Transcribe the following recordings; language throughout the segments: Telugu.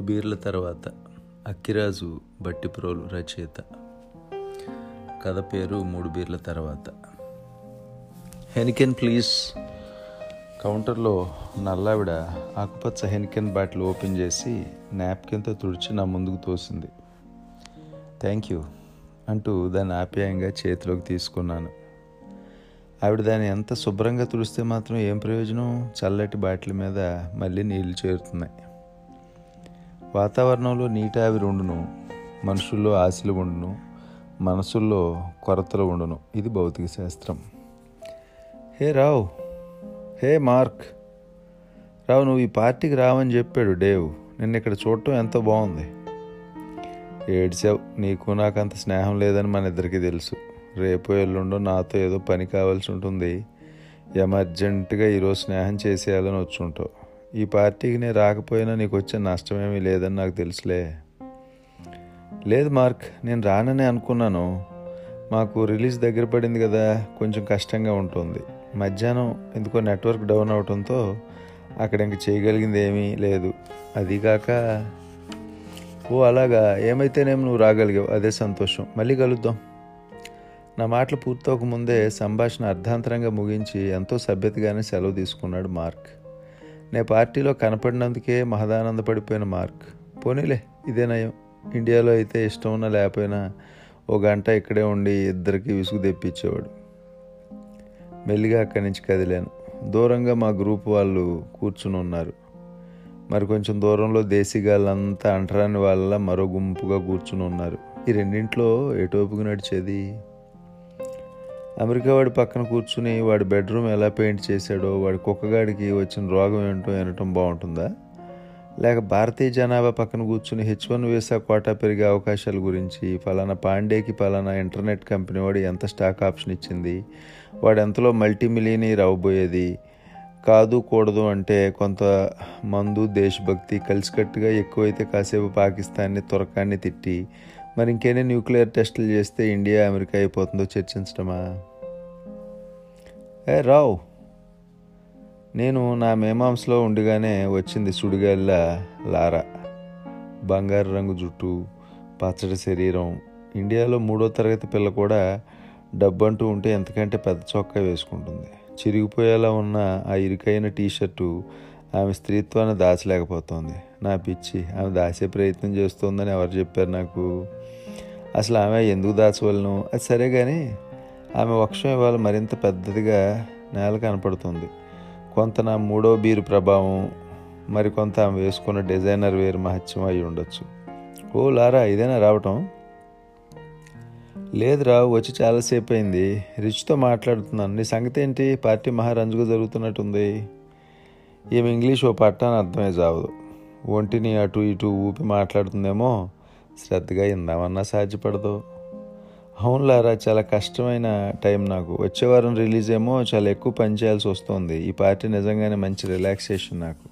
బీర్ల తర్వాత అక్కిరాజు బట్టిప్రోలు రచయిత. కథ పేరు మూడు బీర్ల తర్వాత. Heineken please. కౌంటర్లో నల్లావిడ ఆకుపచ్చ హెనికెన్ బాటిల్ ఓపెన్ చేసి నాప్కిన్తో తుడిచి నా ముందుకు తోసింది. థ్యాంక్ యూ అంటూ దాన్ని ఆప్యాయంగా చేతిలోకి తీసుకున్నాను. ఆవిడ దాన్ని ఎంత శుభ్రంగా తుడిస్తే మాత్రం ఏం ప్రయోజనం? చల్లటి బాటిల్ మీద మళ్ళీ నీళ్ళు చేరుతున్నాయి. వాతావరణంలో నీటి ఆవిరి ఉండును మనుషుల్లో ఆశలు ఉండును మనసుల్లో కొరతలు ఉండును. ఇది భౌతిక శాస్త్రం. హే రావు హే మార్క్. రావు నువ్వు ఈ పార్టీకి రావని చెప్పాడు డేవ్. నిన్న ఇక్కడ చూడటం ఎంతో బాగుంది. ఏడ్చావు. నీకు నాకు అంత స్నేహం లేదని మన ఇద్దరికీ తెలుసు. రేపు ఎల్లుండో నాతో ఏదో పని కావాల్సి ఉంటుంది. ఎమర్జెంట్గా ఈరోజు స్నేహం చేసేయాలని వచ్చుంటావు. ఈ పార్టీకి నేను రాకపోయినా నీకు వచ్చే నష్టమేమీ లేదని నాకు తెలుసులే. లేదు మార్క్ నేను రానని అనుకున్నాను. మాకు రిలీజ్ దగ్గర పడింది కదా కొంచెం కష్టంగా ఉంటుంది. మధ్యాహ్నం ఎందుకో నెట్వర్క్ డౌన్ అవడంతో అక్కడ ఇంక చేయగలిగింది ఏమీ లేదు అదిగాక ఓ అలాగా ఏమైతేనేమి నువ్వు రాగలిగావు? అదే సంతోషం. మళ్ళీ కలుద్దాం. నా మాటలు పూర్తవక ముందే సంభాషణ అర్ధాంతరంగా ముగించి ఎంతో సభ్యతగానే సెలవు తీసుకున్నాడు మార్క్. నే పార్టీలో కనపడినందుకే మహదానందపడిపోయిన మార్క్. పోనీలే ఇదే నయం. ఇండియాలో అయితే ఇష్టం ఉన్నా లేకపోయినా ఓ గంట ఇక్కడే ఉండి ఇద్దరికి విసుగు తెప్పించేవాడు. మెల్లిగా అక్కడి నుంచి కదిలాను. దూరంగా మా గ్రూప్ వాళ్ళు కూర్చుని ఉన్నారు. మరి కొంచెం దూరంలో దేశీగాళ్ళంతా అంటరాని వాళ్ళ మరో గుంపుగా కూర్చుని ఉన్నారు. ఈ రెండింట్లో ఎటువైపుకు నడిచేది? అమెరికా వాడి పక్కన కూర్చుని వాడి బెడ్రూమ్ ఎలా పెయింట్ చేశాడో వాడి కుక్కగాడికి వచ్చిన రోగం ఏంటో వినటం బాగుంటుందా? లేక భారతీయ జనాభా పక్కన కూర్చుని హెచ్ వన్ వీసా కోటా పెరిగే అవకాశాల గురించి ఫలానా పాండేకి ఫలానా ఇంటర్నెట్ కంపెనీ వాడు ఎంత స్టాక్ ఆప్షన్ ఇచ్చింది వాడు ఎంతలో మల్టీ మిలియనీర్ అవ్వబోయేది కాదు కూడదు అంటే కొంత మందు దేశభక్తి కలిసికట్టుగా ఎక్కువైతే కాసేపు పాకిస్తాన్ని తురకాన్ని తిట్టి మరి ఇంకేనే న్యూక్లియర్ టెస్టులు చేస్తే ఇండియా అమెరికా అయిపోతుందో చర్చించడమా ఏ రావు. నేను నా మేమాంసలో ఉండగానే వచ్చింది సుడిగాల్ల లారా. బంగారు రంగు జుట్టు పచ్చడి శరీరం. ఇండియాలో మూడో తరగతి పిల్ల కూడా డబ్బు అంటూ ఉంటే ఎంతకంటే పెద్ద చొక్కా వేసుకుంటుంది. చిరిగిపోయేలా ఉన్న ఆ ఇరుకైన టీషర్టు ఆమె స్త్రీత్వాన్ని దాచలేకపోతుంది. నా పిచ్చి ఆమె దాచే ప్రయత్నం చేస్తోందని ఎవరు చెప్పారు నాకు? అసలు ఆమె ఎందుకు దాచవలను? అది సరే కానీ ఆమె వక్షం ఇవాళ మరింత పెద్దదిగా నేల కనపడుతుంది. కొంత నా మూడో బీరు ప్రభావం మరికొంత ఆమె వేసుకున్న డిజైనర్ వేరు మహత్యం అయి ఉండొచ్చు. ఓ లారా ఇదేనా రావటం? లేదురా వచ్చి చాలాసేపు అయింది. రిచ్తో మాట్లాడుతున్నాను. నీ సంగతి ఏంటి? పార్టీ మహారంజుగా జరుగుతున్నట్టుంది. ఈమె ఇంగ్లీష్ ఓ పట్టాన్ని అర్థమే చావదు. ఒంటిని అటు ఇటు ఊపి మాట్లాడుతుందేమో శ్రద్ధగా ఇందామన్నా సాధ్యపడదు. అవునులారా చాలా కష్టమైన టైం నాకు. వచ్చే వారం రిలీజ్ ఏమో చాలా ఎక్కువ పని చేయాల్సి వస్తుంది. ఈ పార్టీ నిజంగానే మంచి రిలాక్సేషన్ నాకు.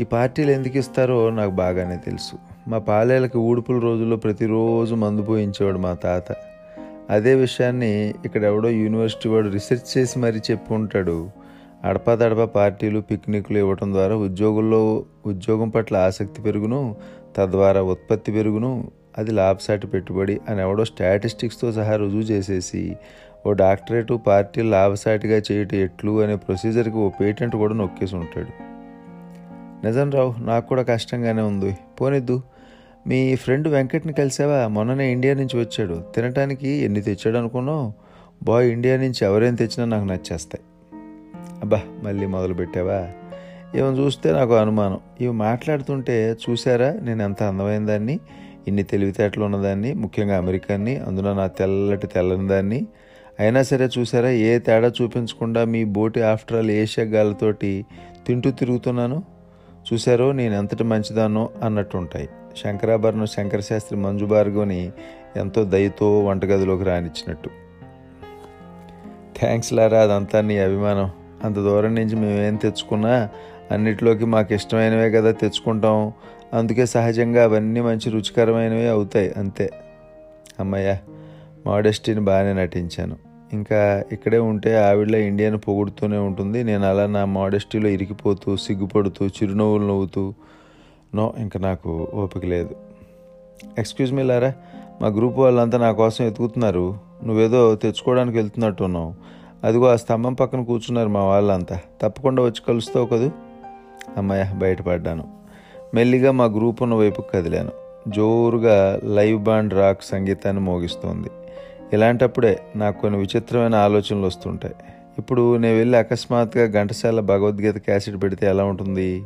ఈ పార్టీలు ఎందుకు ఇస్తారో నాకు బాగానే తెలుసు. మా పాలేళ్ళకి ఊడుపుల రోజుల్లో ప్రతిరోజు మందు పోయించేవాడు మా తాత. అదే విషయాన్ని ఇక్కడ ఎవడో యూనివర్సిటీ వాడు రీసెర్చ్ చేసి మరీ చెప్పుకుంటాడు అడపాదడప పార్టీలు పిక్నిక్లు ఇవ్వడం ద్వారా ఉద్యోగుల్లో ఉద్యోగం పట్ల ఆసక్తి పెరుగును తద్వారా ఉత్పత్తి పెరుగును అది లాభసాటి పెట్టుబడి అని ఎవడో స్టాటిస్టిక్స్తో సహా రుజువు చేసేసి ఓ డాక్టరేటు పార్టీ లాభసాటిగా చేయటం ఎట్లు అనే ప్రొసీజర్కి ఓ పేటెంట్ కూడా నొక్కేసి ఉంటాడు. నిజం రావు నాకు కూడా కష్టంగానే ఉంది. పోనిద్దు మీ ఫ్రెండ్ వెంకట్ని కలిసావా? మొన్ననే ఇండియా నుంచి వచ్చాడు. తినటానికి ఎన్ని తెచ్చాడు అనుకున్నావు? బాయ్ ఇండియా నుంచి ఎవరేం తెచ్చినా నాకు నచ్చేస్తాయి. అబ్బా మళ్ళీ మొదలు పెట్టావా? చూస్తే నాకు అనుమానం. ఇవి మాట్లాడుతుంటే చూసారా? నేను ఎంత అందమైన దాన్ని? ఇన్ని తెలివితేటలు ఉన్నదాన్ని ముఖ్యంగా అమెరికాన్ని అందులో నా తెల్లటి తెల్లని దాన్ని. అయినా సరే చూసారా ఏ తేడా చూపించకుండా మీ బోటి ఆఫ్టర్ ఆల్ ఏషియా గాలతోటి తింటూ తిరుగుతున్నాను. చూసారో నేను ఎంతటి మంచిదానో అన్నట్టు ఉంటాయి శంకరాభరణం శంకరశాస్త్రి మంజు భార్గవని ఎంతో దయతో వంటగదిలోకి రానిచ్చినట్టు. థ్యాంక్స్ లారా అదంతా నీ అభిమానం. అంత దూరం నుంచి మేమేం తెచ్చుకున్నా అన్నిటిలోకి మాకు ఇష్టమైనవే కదా తెచ్చుకుంటాం. అందుకే సహజంగా అవన్నీ మంచి రుచికరమైనవి అవుతాయి అంతే. అమ్మయ్య మోడెస్టీని బాగానే నటించాను. ఇంకా ఇక్కడే ఉంటే ఆవిడ ఇండియాను పొగుడుతూనే ఉంటుంది. నేను అలా నా మోడెస్టీలో ఇరికిపోతూ సిగ్గుపడుతూ చిరునవ్వులు నవ్వుతూ నో ఇంకా నాకు ఓపిక లేదు. ఎక్స్క్యూజ్ మీ లారా మా గ్రూప్ వాళ్ళంతా నా కోసం ఎతుకుతున్నారు. నువ్వేదో తెచ్చుకోవడానికి వెళ్తున్నట్టున్నావు. అదిగో ఆ స్తంభం పక్కన కూర్చున్నారు మా వాళ్ళంతా. తప్పకుండా వచ్చి కలుస్తావు కదూ? అమ్మాయ బయటపడ్డాను. మెల్లిగా మా గ్రూప్ ఉన్న వైపుకి కదిలాను. జోరుగా లైవ్ బాండ్ రాక్ సంగీతాన్ని మోగిస్తోంది. ఇలాంటప్పుడే నాకు కొన్ని విచిత్రమైన ఆలోచనలు వస్తుంటాయి. ఇప్పుడు నేను వెళ్ళి అకస్మాత్తుగా ఘంటసాల భగవద్గీత క్యాసెట్ పెడితే ఎలా ఉంటుంది?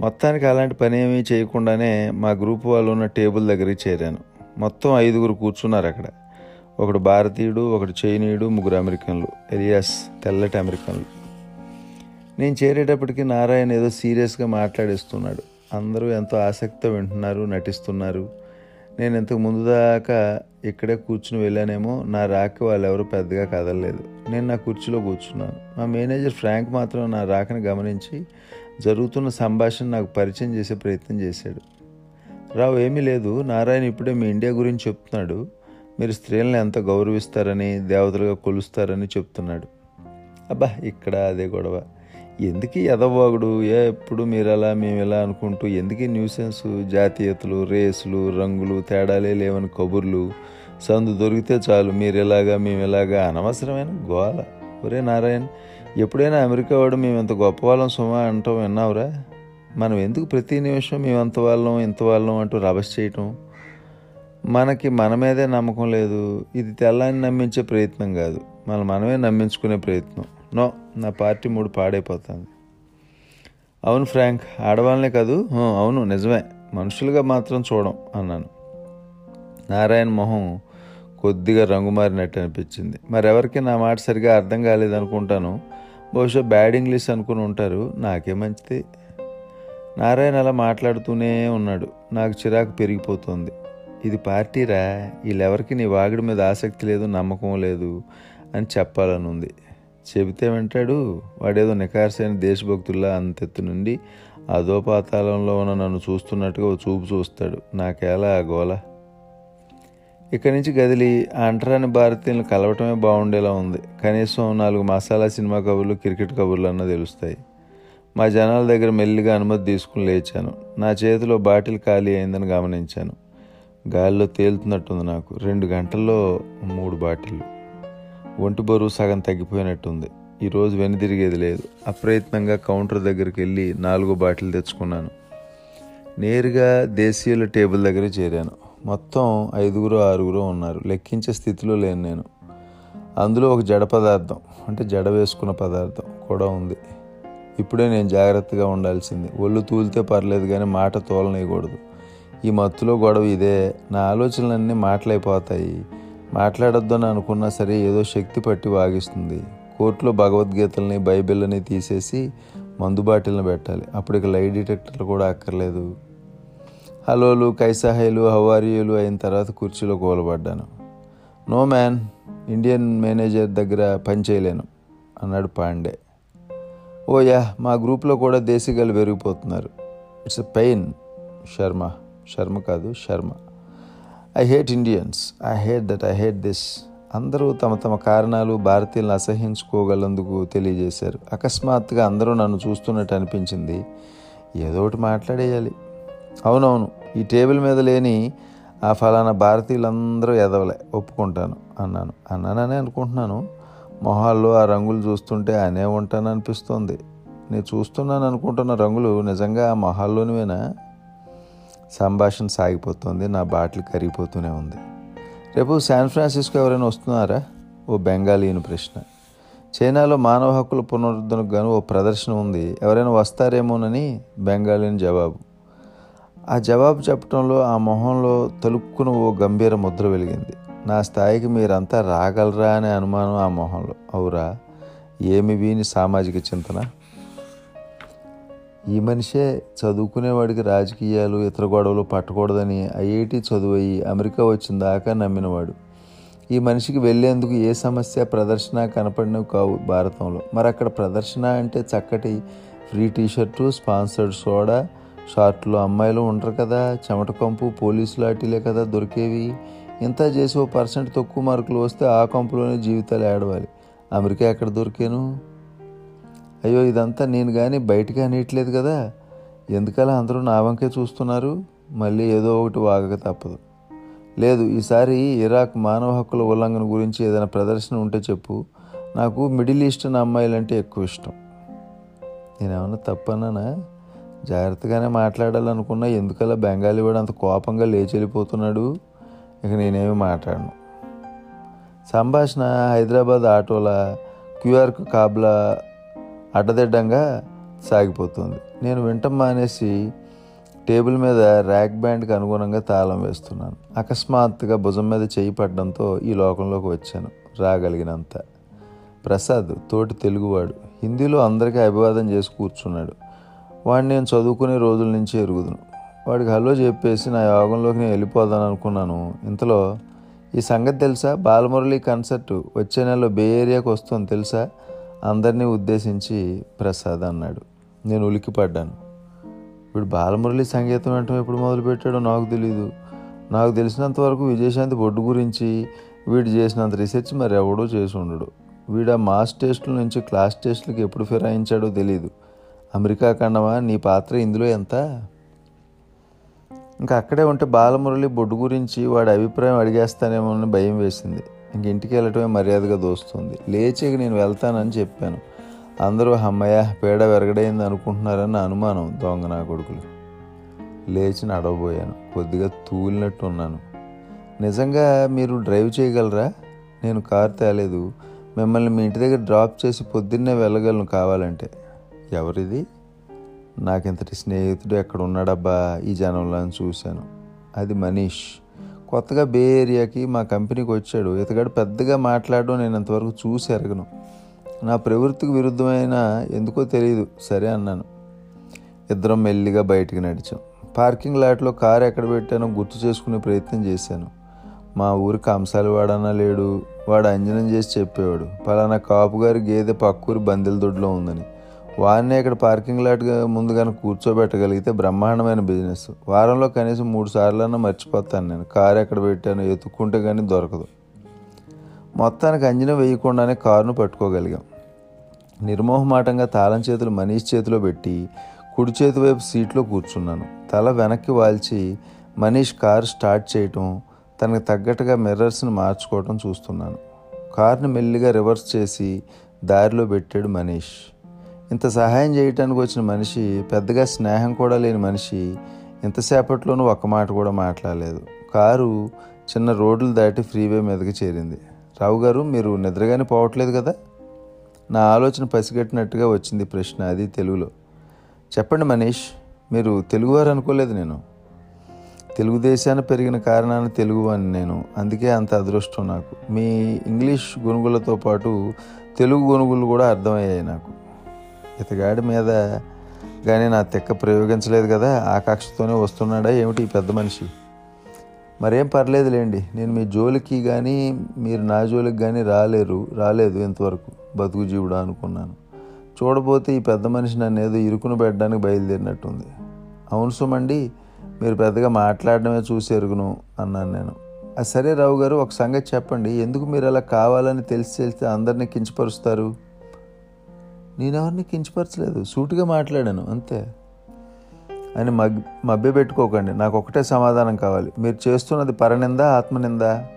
మొత్తానికి అలాంటి పని ఏమీ చేయకుండానే మా గ్రూప్ వాళ్ళు ఉన్న టేబుల్ దగ్గరికి చేరాను. మొత్తం ఐదుగురు కూర్చున్నారు అక్కడ. ఒకడు భారతీయుడు ఒకడు చైనీయుడు ముగ్గురు అమెరికన్లు. ఎలియాస్ తెల్లటి అమెరికన్లు. నేను చేరేటప్పటికి నారాయణ ఏదో సీరియస్గా మాట్లాడేస్తున్నాడు. అందరూ ఎంతో ఆసక్తితో వింటున్నారు నటిస్తున్నారు. నేను ఇంతకు ముందు దాకా ఇక్కడే కూర్చుని వెళ్ళానేమో నా రాక వాళ్ళు ఎవరు పెద్దగా కదలలేదు. నేను నా కుర్చీలో కూర్చున్నాను. మా మేనేజర్ ఫ్రాంక్ మాత్రం నా రాకని గమనించి జరుగుతున్న సంభాషణ నాకు పరిచయం చేసే ప్రయత్నం చేశాడు. రావు ఏమీ లేదు. నారాయణ ఇప్పుడే మీ ఇండియా గురించి చెప్తున్నాడు. మీరు స్త్రీలను ఎంత గౌరవిస్తారని దేవతలుగా కొలుస్తారని చెప్తున్నాడు. అబ్బా ఇక్కడ అదే గొడవ. ఎందుకు ఎదవాగుడు ఏ ఎప్పుడు మీరు అలా మేము ఇలా అనుకుంటూ ఎందుకు న్యూసెన్స్ జాతీయతలు రేసులు రంగులు తేడాలే లేవని కబుర్లు? సందు దొరికితే చాలు మీరు ఎలాగా మేము ఎలాగా అనవసరమైన గోల. ఒరే నారాయణ ఎప్పుడైనా అమెరికా వాడు మేము ఎంత గొప్ప వాళ్ళం సుమా అంటాం విన్నావురా? మనం ఎందుకు ప్రతి నిమిషం మేము అంత వాళ్ళం ఇంత వాళ్ళం అంటూ రభస్ చేయటం? మనకి మన మీదే నమ్మకం లేదు. ఇది తెల్లాన్ని నమ్మించే ప్రయత్నం కాదు. మనం మనమే నమ్మించుకునే ప్రయత్నం. నో నా పార్టీ మూడు పాడైపోతుంది. అవును ఫ్రాంక్ ఆడవాళ్ళనే కాదు. అవును నిజమే. మనుషులుగా మాత్రం చూడం అన్నాను. నారాయణ మొహం కొద్దిగా రంగు మారినట్టు అనిపించింది. మరెవరికి నా మాట సరిగా అర్థం కాలేదనుకుంటాను. బహుశా బ్యాడ్ ఇంగ్లీష్ అనుకుని ఉంటారు. నాకే మంచిది. నారాయణ అలా మాట్లాడుతూనే ఉన్నాడు. నాకు చిరాకు పెరిగిపోతుంది. ఇది పార్టీరా? వీళ్ళెవరికి నీ వాగుడి మీద ఆసక్తి లేదు నమ్మకం లేదు అని చెప్పాలని ఉంది చెబితే వింటాడు. వాడేదో నికార్సైన దేశభక్తుల్లా అంతెత్తు నుండి అధోపాతాళంలో ఉన్న నన్ను చూస్తున్నట్టుగా ఓ చూపు చూస్తాడు. నాకేలా ఆ గోల? ఇక్కడి నుంచి గదిలి అంటరాని భారతీయులను కలవటమే బాగుండేలా ఉంది. కనీసం నాలుగు మసాలా సినిమా కబుర్లు క్రికెట్ కబుర్లు అన్న తెలుస్తాయి. మా జనాల దగ్గర మెల్లిగా అనుమతి తీసుకుని లేచాను. నా చేతిలో బాటిల్ ఖాళీ అయిందని గమనించాను. గాలిలో తేలుతున్నట్టుంది నాకు. రెండు గంటల్లో మూడు బాటిళ్ళు. ఒంటి బరువు సగం తగ్గిపోయినట్టుంది. ఈరోజు వెనుదిరిగేది లేదు. అప్రయత్నంగా కౌంటర్ దగ్గరికి వెళ్ళి నాలుగో బాటిల్ తెచ్చుకున్నాను. నేరుగా దేశీయుల టేబుల్ దగ్గర చేరాను. మొత్తం ఐదుగురు ఆరుగురు ఉన్నారు. లెక్కించే స్థితిలో లేను నేను. అందులో ఒక జడ పదార్థం అంటే జడ వేసుకున్న పదార్థం కూడా ఉంది. ఇప్పుడే నేను జాగ్రత్తగా ఉండాల్సింది. ఒళ్ళు తూలితే పర్లేదు కానీ మాట తోలనేయకూడదు. ఈ మత్తులో గొడవ ఇదే. నా ఆలోచనలన్నీ మాటలైపోతాయి. మాట్లాడొద్దని అనుకున్నా సరే ఏదో శక్తి పట్టి వాగిస్తుంది. కోర్టులో భగవద్గీతల్ని బైబిల్ని తీసేసి మందు బాటిల్ని పెట్టాలి. అప్పుడు ఇక లై డిటెక్టర్లు కూడా అక్కర్లేదు. హలోలు కైసాహైలు హవారియులు అయిన తర్వాత కుర్చీలో కూలబడ్డాను నో మ్యాన్ ఇండియన్ మేనేజర్ దగ్గర పని చేయలేను అన్నాడు పాండే. ఓ యా మా గ్రూప్లో కూడా దేశీగాలు పెరిగిపోతున్నారు. It's a pain Sharma. Sharma కాదు Sharma. I hate Indians I hate that I hate this అందరూ తమ తమ కారణాలు భారతీయులను అసహించుకోగలందుకు తెలియజేశారు. అకస్మాత్తుగా అందరూ నన్ను చూస్తున్నట్టు అనిపించింది. ఏదో ఒకటి మాట్లాడేయాలి. అవునవును ఈ టేబుల్ మీద లేని ఆ ఫలానా భారతీయులందరూ ఎదవలే ఒప్పుకుంటాను అన్నాను. అన్నాననే అనుకుంటున్నాను. మొహాల్లో ఆ రంగులు చూస్తుంటే అనే ఉంటాను అనిపిస్తోంది నేను చూస్తున్నాను అనుకుంటున్న రంగులు నిజంగా ఆ మొహాల్లోనివేనా? సంభాషణ సాగిపోతుంది నా బాటిల్ కరిగిపోతూనే ఉంది. రేపు శాన్ ఫ్రాన్సిస్కో ఎవరైనా వస్తున్నారా? ఓ బెంగాలీని ప్రశ్న. చైనాలో మానవ హక్కుల పునరుద్ధరణకు గాను ఓ ప్రదర్శన ఉంది. ఎవరైనా వస్తారేమోనని బెంగాలీని జవాబు. ఆ జవాబు చెప్పడంలో ఆ మొహంలో తలుక్కున ఓ గంభీర ముద్ర వెలిగింది. నా స్థాయికి మీరంతా రాగలరా అనే అనుమానం ఆ మొహంలో. అవురా ఏమి వీని సామాజిక చింతన? ఈ మనిషే చదువుకునేవాడికి రాజకీయాలు ఇతర గొడవలు పట్టకూడదని ఐఐటి చదువయి అమెరికా వచ్చిన దాకా నమ్మినవాడు. ఈ మనిషికి వెళ్ళేందుకు ఏ సమస్య ప్రదర్శన కనపడినవి కావు భారతంలో. మరి అక్కడ ప్రదర్శన అంటే చక్కటి ఫ్రీ టీషర్టు స్పాన్సర్డ్ సోడా షార్ట్లు అమ్మాయిలు ఉండరు కదా చెమట కంపు పోలీసు లాఠీలే కదా దొరికేవి. ఇంత చేసి ఓ పర్సెంట్ తక్కువ మార్కులు వస్తే ఆ కంపులోనే జీవితాలు ఏడవాలి. అమెరికా ఎక్కడ దొరికాను? అయ్యో ఇదంతా నేను కానీ బయటకు అనేయట్లేదు కదా. ఎందుకలా అందరూ నా వంకే చూస్తున్నారు? మళ్ళీ ఏదో ఒకటి వాగక తప్పదు. లేదు ఈసారి ఇరాక్ మానవ హక్కుల ఉల్లంఘన గురించి ఏదైనా ప్రదర్శన ఉంటే చెప్పు. నాకు మిడిల్ ఈస్టర్న్ అమ్మాయిలంటే ఎక్కువ ఇష్టం. నేనేమన్నా తప్పన్నానా? జాగ్రత్తగానే మాట్లాడాలనుకున్నా ఎందుకలా బెంగాలీ వాడు అంత కోపంగా లేచి వెళ్ళిపోతున్నాడు? ఇక నేనేమి మాట్లాడను. సంభాషణ హైదరాబాద్ ఆటోల క్యూఆర్ కాబ్లా అడ్డదిడ్డంగా సాగిపోతుంది. నేను వింటం మానేసి టేబుల్ మీద ర్యాక్ బ్యాండ్కి అనుగుణంగా తాళం వేస్తున్నాను. అకస్మాత్తుగా భుజం మీద చేయి పడడంతో ఈ లోకంలోకి వచ్చాను రాగలిగినంత. ప్రసాద్ తోటి తెలుగువాడు హిందీలో అందరికీ అభివాదం చేసి కూర్చున్నాడు. వాడిని నేను చదువుకునే రోజుల నుంచి ఎరుగుదును. వాడికి హలో చెప్పేసి నా యోగంలోకి నేను వెళ్ళిపోదాను అనుకున్నాను. ఇంతలో ఈ సంగతి తెలుసా? బాలమురళి కన్సర్ట్ వచ్చే నెలలో బే ఏరియాకి వస్తుంది తెలుసా? అందరినీ ఉద్దేశించి ప్రసాద్ అన్నాడు. నేను ఉలిక్కిపడ్డాను. వీడు బాలమురళి సంగీతం వెంటనే ఎప్పుడు మొదలుపెట్టాడో నాకు తెలియదు నాకు తెలిసినంత వరకు విజయశాంతి బొడ్డు గురించి వీడు చేసినంత రీసెర్చ్ మరి ఎవడో చేసి ఉండడు. వీడు ఆ మాస్ టెస్టుల నుంచి క్లాస్ టెస్టులకి ఎప్పుడు ఫిరాయించాడో తెలియదు అమెరికా ఖండమా? నీ పాత్ర ఇందులో ఎంత? ఇంకా అక్కడే ఉంటే బాలమురళి బొడ్డు గురించి వాడి అభిప్రాయం అడిగేస్తానేమో అని భయం వేసింది. ఇంక ఇంటికి వెళ్ళటమే మర్యాదగా దోస్తుంది. లేచి నేను వెళ్తానని చెప్పాను. అందరూ అమ్మయ్య పేడ వెరగడైంది అనుకుంటున్నారని నా అనుమానం దొంగ నా కొడుకులు లేచి నడవబోయాను. కొద్దిగా తూలినట్టు ఉన్నాను. నిజంగా మీరు డ్రైవ్ చేయగలరా? నేను కారు తేలేదు. మిమ్మల్ని మీ ఇంటి దగ్గర డ్రాప్ చేసి పొద్దున్నే వెళ్ళగలను కావాలంటే. ఎవరిది? నాకింతటి స్నేహితుడు ఎక్కడ ఉన్నాడబ్బా ఈ జనంలో అని చూశాను. అది మనీష్. కొత్తగా బే ఏరియాకి మా కంపెనీకి వచ్చాడు. ఇతగాడు పెద్దగా మాట్లాడడం నేను ఇంతవరకు చూసి ఎరగను. నా ప్రవృత్తికి విరుద్ధమైన ఎందుకో తెలియదు సరే అన్నాను. ఇద్దరం మెల్లిగా బయటికి నడిచాం. పార్కింగ్ లాట్లో కారు ఎక్కడ పెట్టానో గుర్తు చేసుకునే ప్రయత్నం చేశాను. మా ఊరి అంశాలు వాడనా లేడు. వాడు అంజనం చేసి చెప్పేవాడు. పలానా కాపుగారి గేదె పక్కూరి బందెల దొడ్లో ఉందని. వారిని ఇక్కడ పార్కింగ్ లాట్ ముందు కనుక కూర్చోబెట్టగలిగితే బ్రహ్మాండమైన బిజినెస్. వారంలో కనీసం మూడు సార్లన్నా మర్చిపోతాను నేను. కారు ఎక్కడ పెట్టాను ఎత్తుక్కుంటే కానీ దొరకదు. మొత్తానికి అంజన వేయకుండానే కారును పట్టుకోగలిగాం. నిర్మోహమాటంగా తాళం చేతులు మనీష్ చేతిలో పెట్టి కుడి చేతి వైపు సీట్లో కూర్చున్నాను. తల వెనక్కి వాల్చి మనీష్ కారు స్టార్ట్ చేయటం తనకు తగ్గట్టుగా మిర్రర్స్ని మార్చుకోవటం చూస్తున్నాను. కార్ని మెల్లిగా రివర్స్ చేసి దారిలో పెట్టాడు మనీష్. ఇంత సహాయం చేయటానికి వచ్చిన మనిషి పెద్దగా స్నేహం కూడా లేని మనిషి ఇంతసేపట్లోనూ ఒక్క మాట కూడా మాట్లాడలేదు. కారు చిన్న రోడ్లు దాటి ఫ్రీవే మీదకి చేరింది. రావు గారు మీరు నిద్రగానే పోవట్లేదు కదా? నా ఆలోచన పసిగట్టినట్టుగా వచ్చింది ప్రశ్న అది తెలుగులో. చెప్పండి మనీష్ మీరు తెలుగువారు అనుకోలేదు నేను. తెలుగుదేశాన్ని పెరిగిన కారణాన్ని తెలుగు అని నేను. అందుకే అంత అదృష్టం నాకు. మీ ఇంగ్లీష్ గొనుగులతో పాటు తెలుగు గొనుగులు కూడా అర్థమయ్యాయి నాకు. ఇతగాడి మీద కానీ నా తెక్క ప్రయోగించలేదు కదా ఆకాక్షతోనే వస్తున్నాడా ఏమిటి ఈ పెద్ద మనిషి? మరేం పర్లేదులేండి నేను మీ జోలికి కానీ మీరు నా జోలికి కానీ రాలేరు రాలేదు ఇంతవరకు బతుకు జీవుడా అనుకున్నాను. చూడబోతే ఈ పెద్ద మనిషి నన్ను ఏదో ఇరుకును పెట్టడానికి బయలుదేరినట్టుంది. అవును సుమండి మీరు పెద్దగా మాట్లాడడమే చూసి ఎరుగును అన్నాను నేను. సరే రావు గారు ఒక సంగతి చెప్పండి ఎందుకు మీరు అలా కావాలని తెలిసి తెలిస్తే అందరినీ కించపరుస్తారు? నేనెవరిని కించపరచలేదు. సూటిగా మాట్లాడాను అంతే. అని మగ్ మభ్య పెట్టుకోకండి. నాకు ఒకటే సమాధానం కావాలి. మీరు చేస్తున్నది పరనిందా ఆత్మనిందా?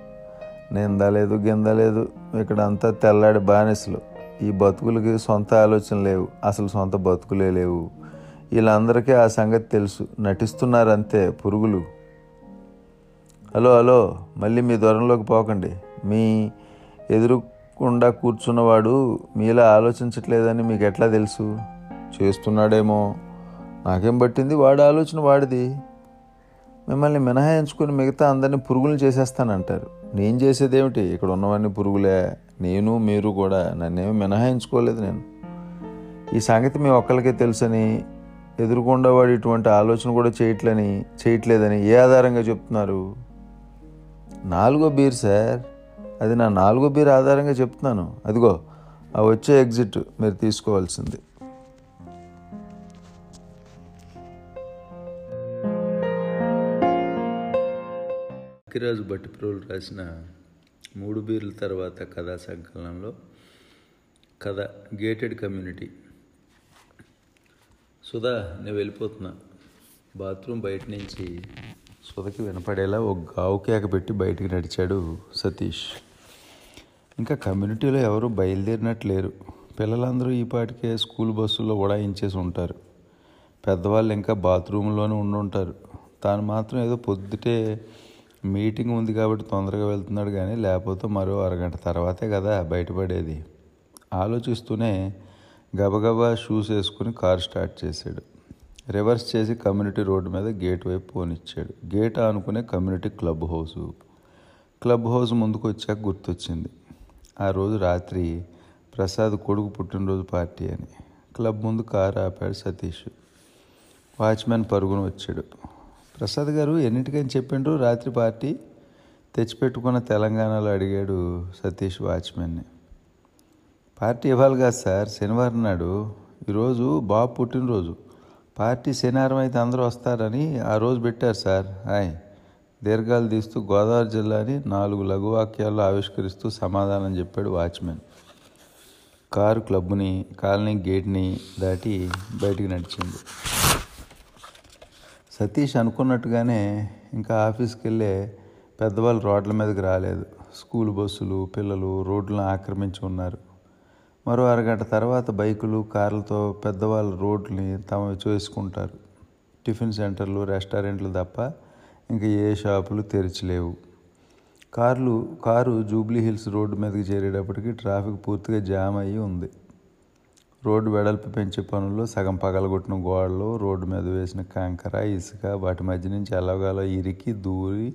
నిందా లేదు గింద లేదు. ఇక్కడ అంతా తెల్లాడి బానిసలు. ఈ బతుకులకి సొంత ఆలోచన లేవు. అసలు సొంత బతుకులే లేవు. వీళ్ళందరికీ ఆ సంగతి తెలుసు. నటిస్తున్నారంతే పురుగులు. Hello hello. మళ్ళీ మీ దూరంలోకి పోకండి. మీ ఎదురు ఎదురుకుండా కూర్చున్నవాడు మీలా ఆలోచించట్లేదని మీకు ఎట్లా తెలుసు? చేస్తున్నాడేమో. నాకేం పట్టింది? వాడి ఆలోచన వాడిది. మిమ్మల్ని మినహాయించుకుని మిగతా అందరినీ పురుగులు చేసేస్తానంటారు. నేను చేసేదేమిటి? ఇక్కడ ఉన్నవన్నీ పురుగులే. నేను మీరు కూడా నన్నేమి మినహాయించుకోలేదు నేను. ఈ సంగతి మీ ఒక్కరికే తెలుసని ఎదురుకుండా వాడు ఇటువంటి ఆలోచన కూడా చేయట్లని చేయట్లేదని ఏ ఆధారంగా చెప్తున్నారు? నాలుగో బీర్ సార్. అది నా నాలుగో బీర్ ఆధారంగా చెప్తున్నాను. అదిగో ఆ వచ్చే ఎగ్జిట్ మీరు తీసుకోవాల్సింది. అక్కిరాజు భట్టిప్రోలు రాసిన మూడు బీర్ల తర్వాత కథా సంకలనంలో కథ గేటెడ్ కమ్యూనిటీ. సుధా నేను వెళ్ళిపోతున్నా. బాత్రూమ్ బయట నుంచి సుధకి వినపడేలా ఒక గావు కేక పెట్టి బయటికి నడిచాడు సతీష్. ఇంకా కమ్యూనిటీలో ఎవరు బయలుదేరినట్టు లేరు పిల్లలందరూ ఈ పాటికే స్కూల్ బస్సుల్లో ఉడాయించేసి ఉంటారు. పెద్దవాళ్ళు ఇంకా బాత్రూంలోనే ఉండుంటారు తాను మాత్రం ఏదో పొద్దుటే మీటింగ్ ఉంది కాబట్టి తొందరగా వెళ్తున్నాడు కానీ లేకపోతే మరో అరగంట తర్వాతే కదా బయటపడేది. ఆలోచిస్తూనే గబగబా షూస్ వేసుకుని కారు స్టార్ట్ చేశాడు. రివర్స్ చేసి కమ్యూనిటీ రోడ్డు మీద గేట్ వైపు పోనిచ్చాడు. Gate ఆనుకునే community club house. Club house ముందుకు వచ్చాక గుర్తొచ్చింది. ఆ రోజు రాత్రి ప్రసాద్ కొడుకు పుట్టినరోజు పార్టీ అని. క్లబ్ ముందు కారు ఆపాడు సతీష్. వాచ్మెన్ పరుగున వచ్చాడు. ప్రసాద్ గారు ఎన్నింటికని చెప్పిండ్రు? రాత్రి పార్టీ తెచ్చిపెట్టుకున్న తెలంగాణలో అడిగాడు సతీష్ వాచ్మెన్ని పార్టీ ఇవ్వాలి కాదు సార్ శనివారం నాడు. ఈరోజు బాబు పుట్టినరోజు. పార్టీ శనివారం అయితే అందరూ వస్తారని ఆ రోజు పెట్టారు సార్ హాయ్ దీర్ఘాలు తీస్తూ గోదావరి జిల్లాని నాలుగు లఘువాక్యాల్లో ఆవిష్కరిస్తూ సమాధానం చెప్పాడు వాచ్మెన్. కారు క్లబ్ని కాలనీ గేట్ని దాటి బయటికి నడిచింది సతీష్ అనుకున్నట్టుగానే ఇంకా ఆఫీస్కి వెళ్ళే పెద్దవాళ్ళు రోడ్ల మీదకి రాలేదు. స్కూల్ బస్సులు పిల్లలు రోడ్లను ఆక్రమించి ఉన్నారు. మరో అరగంట తర్వాత బైకులు కార్లతో పెద్దవాళ్ళు రోడ్లని తమ చేసుకుంటారు టిఫిన్ సెంటర్లు రెస్టారెంట్లు తప్ప ఇంకా ఏ షాపులు తెరిచిలేవు. కార్లు కారు జూబ్లీ హిల్స్ రోడ్డు మీదకి చేరేటప్పటికి ట్రాఫిక్ పూర్తిగా జామ్ అయ్యి ఉంది. రోడ్డు వెడల్పు పెంచే పనుల్లో సగం పగలగొట్టిన గోడలు రోడ్డు మీద వేసిన కంకర ఇసుక వాటి మధ్య నుంచి ఎలాగాలో ఇరికి దూరి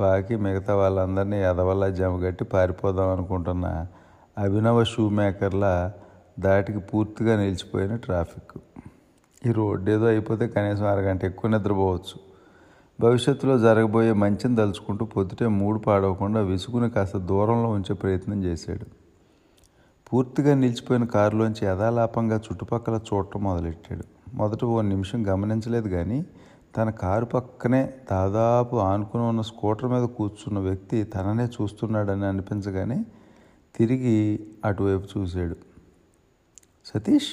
పాకి మిగతా వాళ్ళందరినీ ఎదవల్లా జమగట్టి పారిపోదాం అనుకుంటున్న అభినవ షూ మేకర్ల దాటికి పూర్తిగా నిలిచిపోయిన ట్రాఫిక్. ఈ రోడ్డు ఏదో అయిపోతే కనీసం అరగంట ఎక్కువ నిద్రపోవచ్చు. భవిష్యత్తులో జరగబోయే మంచిని తలుచుకుంటూ పొద్దుటే మూడు పాడవకుండా విసుగుని కాస్త దూరంలో ఉంచే ప్రయత్నం చేశాడు. పూర్తిగా నిలిచిపోయిన కారులోంచి యథాలాపంగా చుట్టుపక్కల చూడటం మొదలెట్టాడు. మొదట ఓ నిమిషం గమనించలేదు కానీ తన కారు పక్కనే దాదాపు ఆనుకుని ఉన్న స్కూటర్ మీద కూర్చున్న వ్యక్తి తననే చూస్తున్నాడని అనిపించగానే తిరిగి అటువైపు చూశాడు. సతీష్?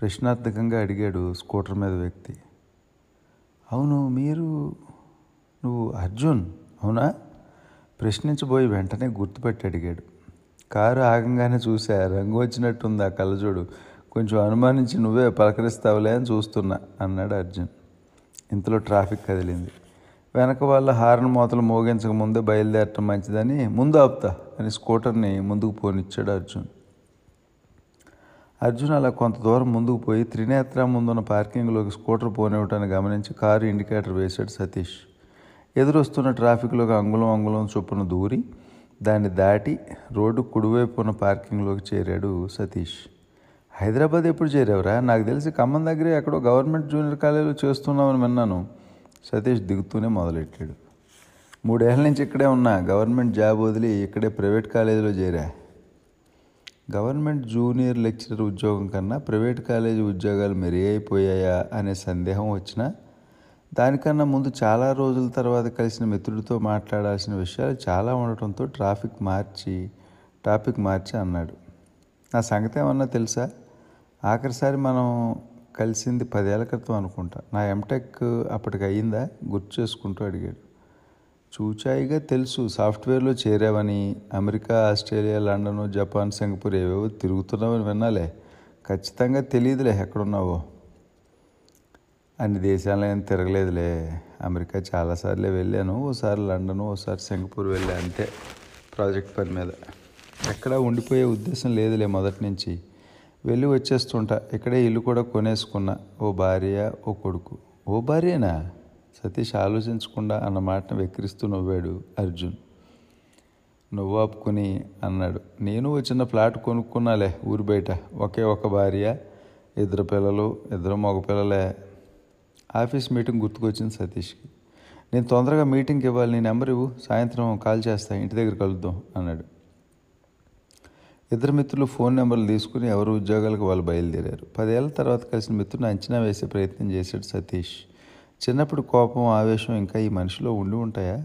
ప్రశ్నార్థకంగా అడిగాడు స్కూటర్ మీద వ్యక్తి. అవును మీరు నువ్వు అర్జున్ అవునా? ప్రశ్నించబోయి వెంటనే గుర్తుపెట్టి అడిగాడు. కారు ఆగంగానే చూసా రంగు వచ్చినట్టుంది ఆ కళ్ళజోడు కొంచెం అనుమానించి నువ్వే పలకరిస్తావులే అని చూస్తున్నా అన్నాడు అర్జున్. ఇంతలో ట్రాఫిక్ కదిలింది. వెనక వాళ్ళ హార్న్ మూతలు మోగించక ముందే బయలుదేరటం మంచిదని ముందు ఆపుతా అని స్కూటర్ని ముందుకు పోనిచ్చాడు అర్జున్. అర్జున్ అలా కొంత దూరం ముందుకు పోయి త్రినేత్ర ముందున్న పార్కింగ్లోకి స్కూటర్ పోనివ్వటాన్ని గమనించి కారు ఇండికేటర్ వేశాడు సతీష్. ఎదురొస్తున్న ట్రాఫిక్లోకి అంగుళం అంగుళం చొప్పున దూరి దాన్ని దాటి రోడ్డు కుడివైపు ఉన్న పార్కింగ్లోకి చేరాడు సతీష్. హైదరాబాద్ ఎప్పుడు చేరావురా? నాకు తెలిసి ఖమ్మం దగ్గరే ఎక్కడో గవర్నమెంట్ జూనియర్ కాలేజీలో చేస్తున్నామని విన్నాను. సతీష్ దిగుతూనే మొదలెట్టాడు. మూడేళ్ళ నుంచి ఇక్కడే ఉన్నా గవర్నమెంట్ జాబ్ వదిలి ఇక్కడే ప్రైవేట్ కాలేజీలో చేరా? గవర్నమెంట్ జూనియర్ లెక్చరర్ ఉద్యోగం కన్నా ప్రైవేట్ కాలేజీ ఉద్యోగాలు మెరుగైపోయాయా అయిపోయాయా అనే సందేహం వచ్చినా దానికన్నా ముందు చాలా రోజుల తర్వాత కలిసిన మిత్రుడితో మాట్లాడాల్సిన విషయాలు చాలా ఉండటంతో ట్రాఫిక్ మార్చి టాపిక్ మార్చి అన్నాడు. నా సంగతి ఏమన్నా తెలుసా? ఆఖరిసారి మనం కలిసింది పదేళ్ళ క్రితం అనుకుంటా. నా ఎంటెక్ అప్పటికి అయ్యిందా? గుర్తు చేసుకుంటూ అడిగాడు. చూచాయిగా తెలుసు. సాఫ్ట్వేర్లో చేరావని America Australia London Japan Singapore ఏవేవో తిరుగుతున్నావని విన్నాలే. ఖచ్చితంగా తెలియదులే ఎక్కడున్నావో. అన్ని దేశాల్లో ఏం తిరగలేదులే. అమెరికా చాలాసార్లే వెళ్ళాను. ఓసారి లండన్ ఓసారి సింగపూర్ వెళ్ళా అంతే ప్రాజెక్ట్ పని మీద. ఎక్కడా ఉండిపోయే ఉద్దేశం లేదులే మొదటి నుంచి. వెళ్ళి వచ్చేస్తుంటా. ఇక్కడే ఇల్లు కూడా కొనేసుకున్నా. ఓ భార్య ఓ కొడుకు. ఓ భార్యనా? సతీష్ ఆలోచించకుండా అన్న మాటను వెక్కిరిస్తూ నవ్వాడు అర్జున్. నువ్వు ఆపుకుని అన్నాడు. నేను ఓ చిన్న ఫ్లాట్ కొనుక్కున్నాలే ఊరి బయట. ఒకే ఒక భార్య ఇద్దరు పిల్లలు ఇద్దరు మగ పిల్లలే ఆఫీస్ మీటింగ్ గుర్తుకొచ్చింది సతీష్కి. నేను తొందరగా మీటింగ్కి ఇవ్వాలి నీ నెంబర్ ఇవ్వు సాయంత్రం కాల్ చేస్తా ఇంటి దగ్గర కలుద్దాం అన్నాడు. ఇద్దరు మిత్రులు ఫోన్ నెంబర్లు తీసుకుని ఎవరు ఉద్యోగాలకు వాళ్ళు బయలుదేరారు. పదేళ్ళ తర్వాత కలిసిన మిత్రుని అంచనా వేసే ప్రయత్నం చేశాడు సతీష్. చిన్నప్పుడు కోపం ఆవేశం ఇంకా ఈ మనిషిలో ఉండి ఉంటాయా?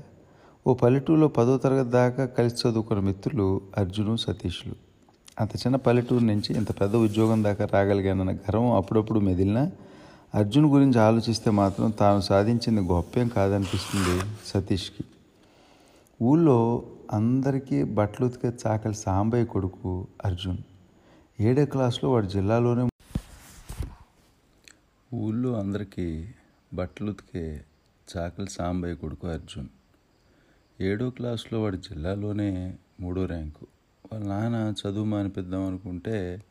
ఓ పల్లెటూరులో పదో తరగతి దాకా కలిసి చదువుకున్న మిత్రులు అర్జును సతీష్లు. అంత చిన్న పల్లెటూరు నుంచి ఇంత పెద్ద ఉద్యోగం దాకా రాగలిగానన్న గర్వం అప్పుడప్పుడు మెదిలినా అర్జున్ గురించి ఆలోచిస్తే మాత్రం తాను సాధించింది గొప్పేం కాదనిపిస్తుంది సతీష్కి. ఊళ్ళో అందరికీ బట్టలు ఉతికే చాకలి సాంబయ్య కొడుకు అర్జున్. ఏడో క్లాస్లో వాడు జిల్లాలోనే ఊళ్ళో అందరికీ బట్టలు ఉతికే చాకలి సాంబయ్య కొడుకు అర్జున్. ఏడో క్లాస్లో వాడి జిల్లాలోనే మూడో ర్యాంకు. వాళ్ళ నాన్న చదువు మానిపిద్దాం అనుకుంటే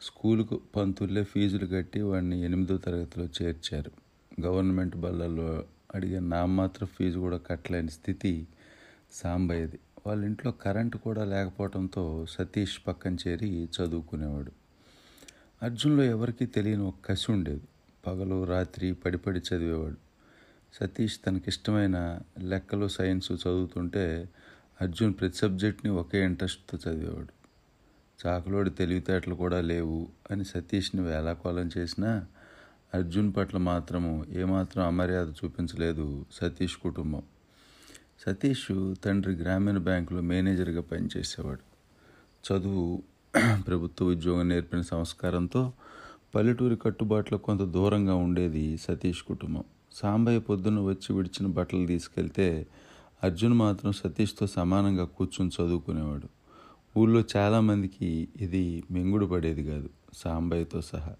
స్కూలుకు పంతుల్లే ఫీజులు కట్టి వాడిని ఎనిమిదో తరగతిలో చేర్చారు. గవర్నమెంట్ బళ్ళల్లో అడిగే నామాత్ర ఫీజు కూడా కట్టలేని స్థితి సాంబయ్యది. వాళ్ళ ఇంట్లో కరెంటు కూడా లేకపోవడంతో సతీష్ పక్కన చేరి చదువుకునేవాడు. అర్జున్లో ఎవరికీ తెలియని ఒక కసి ఉండేది. పగలు రాత్రి పడిపడి చదివేవాడు. సతీష్ తనకిష్టమైన లెక్కలు సైన్స్ చదువుతుంటే అర్జున్ ప్రతి సబ్జెక్ట్ని ఒకే ఇంట్రెస్ట్తో చదివేవాడు. చాకలోడి తెలివితేటలు కూడా లేవు అని సతీష్ని వేలాకోలం చేసినా అర్జున్ పట్ల మాత్రము ఏమాత్రం అమర్యాద చూపించలేదు సతీష్ కుటుంబం. సతీష్ తండ్రి గ్రామీణ బ్యాంకులో మేనేజర్గా పనిచేసేవాడు. చదువు ప్రభుత్వ ఉద్యోగం నేర్పిన సంస్కారంతో పల్లెటూరి కట్టుబాట్లు కొంత దూరంగా ఉండేది సతీష్ కుటుంబం. సాంబయ్య పొద్దున్న వచ్చి విడిచిన బట్టలు తీసుకెళ్తే అర్జున్ మాత్రం సతీష్తో సమానంగా కూర్చుని చదువుకునేవాడు. ఊళ్ళో చాలామందికి ఇది మింగుడు పడేది కాదు సాంబయ్యతో సహా.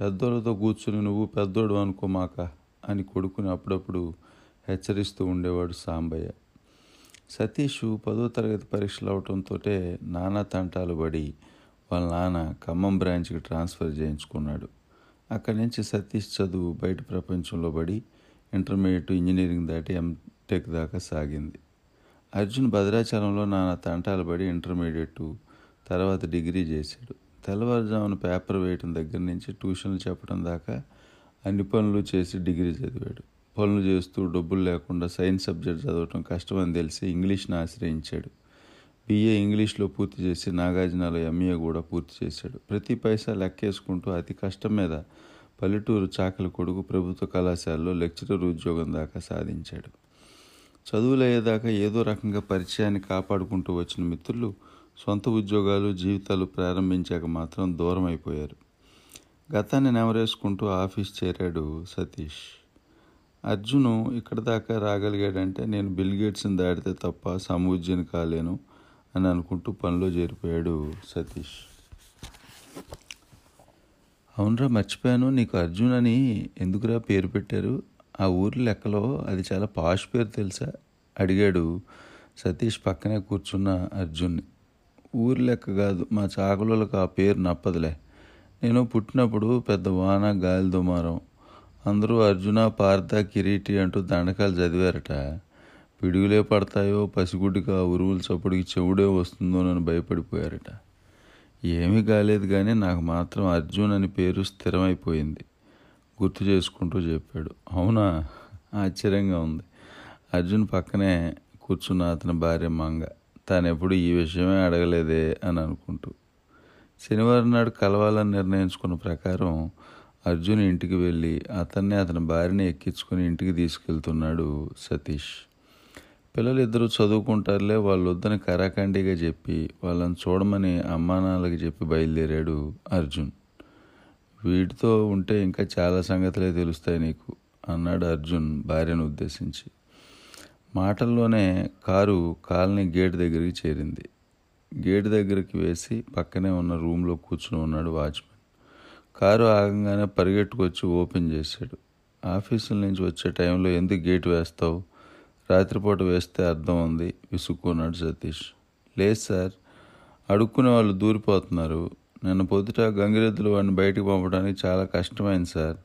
పెద్దోళ్ళతో కూర్చుని నువ్వు పెద్దోడు అనుకోమాక అని కొడుకుని అప్పుడప్పుడు హెచ్చరిస్తూ ఉండేవాడు సాంబయ్య. సతీష్ పదో తరగతి పరీక్షలు అవటంతో నానా తంటాలు పడి వాళ్ళ నాన్న ఖమ్మం బ్రాంచ్కి ట్రాన్స్ఫర్ చేయించుకున్నాడు. అక్కడి నుంచి సతీష్ చదువు బయట ప్రపంచంలో పడి ఇంటర్మీడియట్ ఇంజనీరింగ్ దాటి ఎంటెక్ దాకా సాగింది. అర్జున్ భద్రాచలంలో నాన్న తంటాలు పడి ఇంటర్మీడియట్ తర్వాత డిగ్రీ చేశాడు. తెల్లవారుజామున పేపర్ వేయటం దగ్గర నుంచి ట్యూషన్లు చెప్పడం దాకా అన్ని పనులు చేసి డిగ్రీ చదివాడు. పనులు చేస్తూ డబ్బులు లేకుండా సైన్స్ సబ్జెక్ట్ చదవటం కష్టమని తెలిసి ఇంగ్లీష్ని ఆశ్రయించాడు. బిఏ ఇంగ్లీష్లో పూర్తి చేసి నాగార్జునలో ఎంఏ కూడా పూర్తి చేశాడు. ప్రతి పైసా లెక్కేసుకుంటూ అతి కష్టం మీద పల్లెటూరు చాకల కొడుకు ప్రభుత్వ కళాశాలలో లెక్చరర్ ఉద్యోగం దాకా సాధించాడు. చదువులయ్యేదాకా ఏదో రకంగా పరిచయాన్ని కాపాడుకుంటూ వచ్చిన మిత్రులు సొంత ఉద్యోగాలు జీవితాలు ప్రారంభించాక మాత్రం దూరం అయిపోయారు. గతాన్ని నెమరేసుకుంటూ ఆఫీస్ చేరాడు సతీష్. అర్జును ఇక్కడ దాకా రాగలిగాడంటే నేను బిల్గేట్స్ని దాటితే తప్ప సమూజ్యని కాలేను. అని అనుకుంటూ పనిలో చేరిపోయాడు సతీష్. అవునరా మర్చిపోయాను. నీకు అర్జున్ అని ఎందుకురా పేరు పెట్టారు? ఆ ఊరి లెక్కలో అది చాలా పాష్ పేరు తెలుసా? అడిగాడు సతీష్ పక్కనే కూర్చున్న అర్జున్ని. ఊరి లెక్క కాదు మా చాకులకు ఆ పేరు నప్పదులే. నేను పుట్టినప్పుడు పెద్ద వాన గాలి దుమారం అందరూ అర్జున పార్థ కిరీటి అంటూ దండకాలు చదివారట. పిడుగులే పడతాయో పసిగుడ్డిగా ఉరువుల చప్పుడికి చెవుడే వస్తుందో అని భయపడిపోయారట. ఏమీ కాలేదు కానీ నాకు మాత్రం అర్జున్ అని పేరు స్థిరమైపోయింది. గుర్తు చేసుకుంటూ చెప్పాడు. అవునా? ఆశ్చర్యంగా ఉంది. అర్జున్ పక్కనే కూర్చున్న అతని భార్య మంగ. తాను ఎప్పుడు ఈ విషయమే అడగలేదే అని అనుకుంటూ. శనివారం నాడు కలవాలని నిర్ణయించుకున్న ప్రకారం అర్జున్ ఇంటికి వెళ్ళి అతన్ని అతని భార్యని ఎక్కించుకుని ఇంటికి తీసుకెళ్తున్నాడు సతీష్. పిల్లలు ఇద్దరు చదువుకుంటారులే వాళ్ళు వద్దని కరాఖండిగా చెప్పి వాళ్ళని చూడమని అమ్మానాన్నలకి చెప్పి బయలుదేరాడు అర్జున్. వీటితో ఉంటే ఇంకా చాలా సంగతులే తెలుస్తాయి నీకు అన్నాడు అర్జున్ భార్యను ఉద్దేశించి. మాటల్లోనే కారు కాలనీ గేట్ దగ్గరికి చేరింది. గేట్ దగ్గరికి వేసి పక్కనే ఉన్న రూమ్లో కూర్చుని ఉన్నాడు వాచ్మెన్. కారు ఆగంగానే పరిగెట్టుకొచ్చి ఓపెన్ చేశాడు. ఆఫీసుల నుంచి వచ్చే టైంలో ఎందుకు గేట్ వేస్తావు? రాత్రిపూట వేస్తే అర్థం ఉంది విసుక్కున్నాడు సతీష్. లేదు సార్ అడుక్కునే వాళ్ళు దూరిపోతున్నారు. నిన్న పొద్దుట గంగిరెద్దులు వాడిని బయటికి పంపడానికి చాలా కష్టమైంది సార్.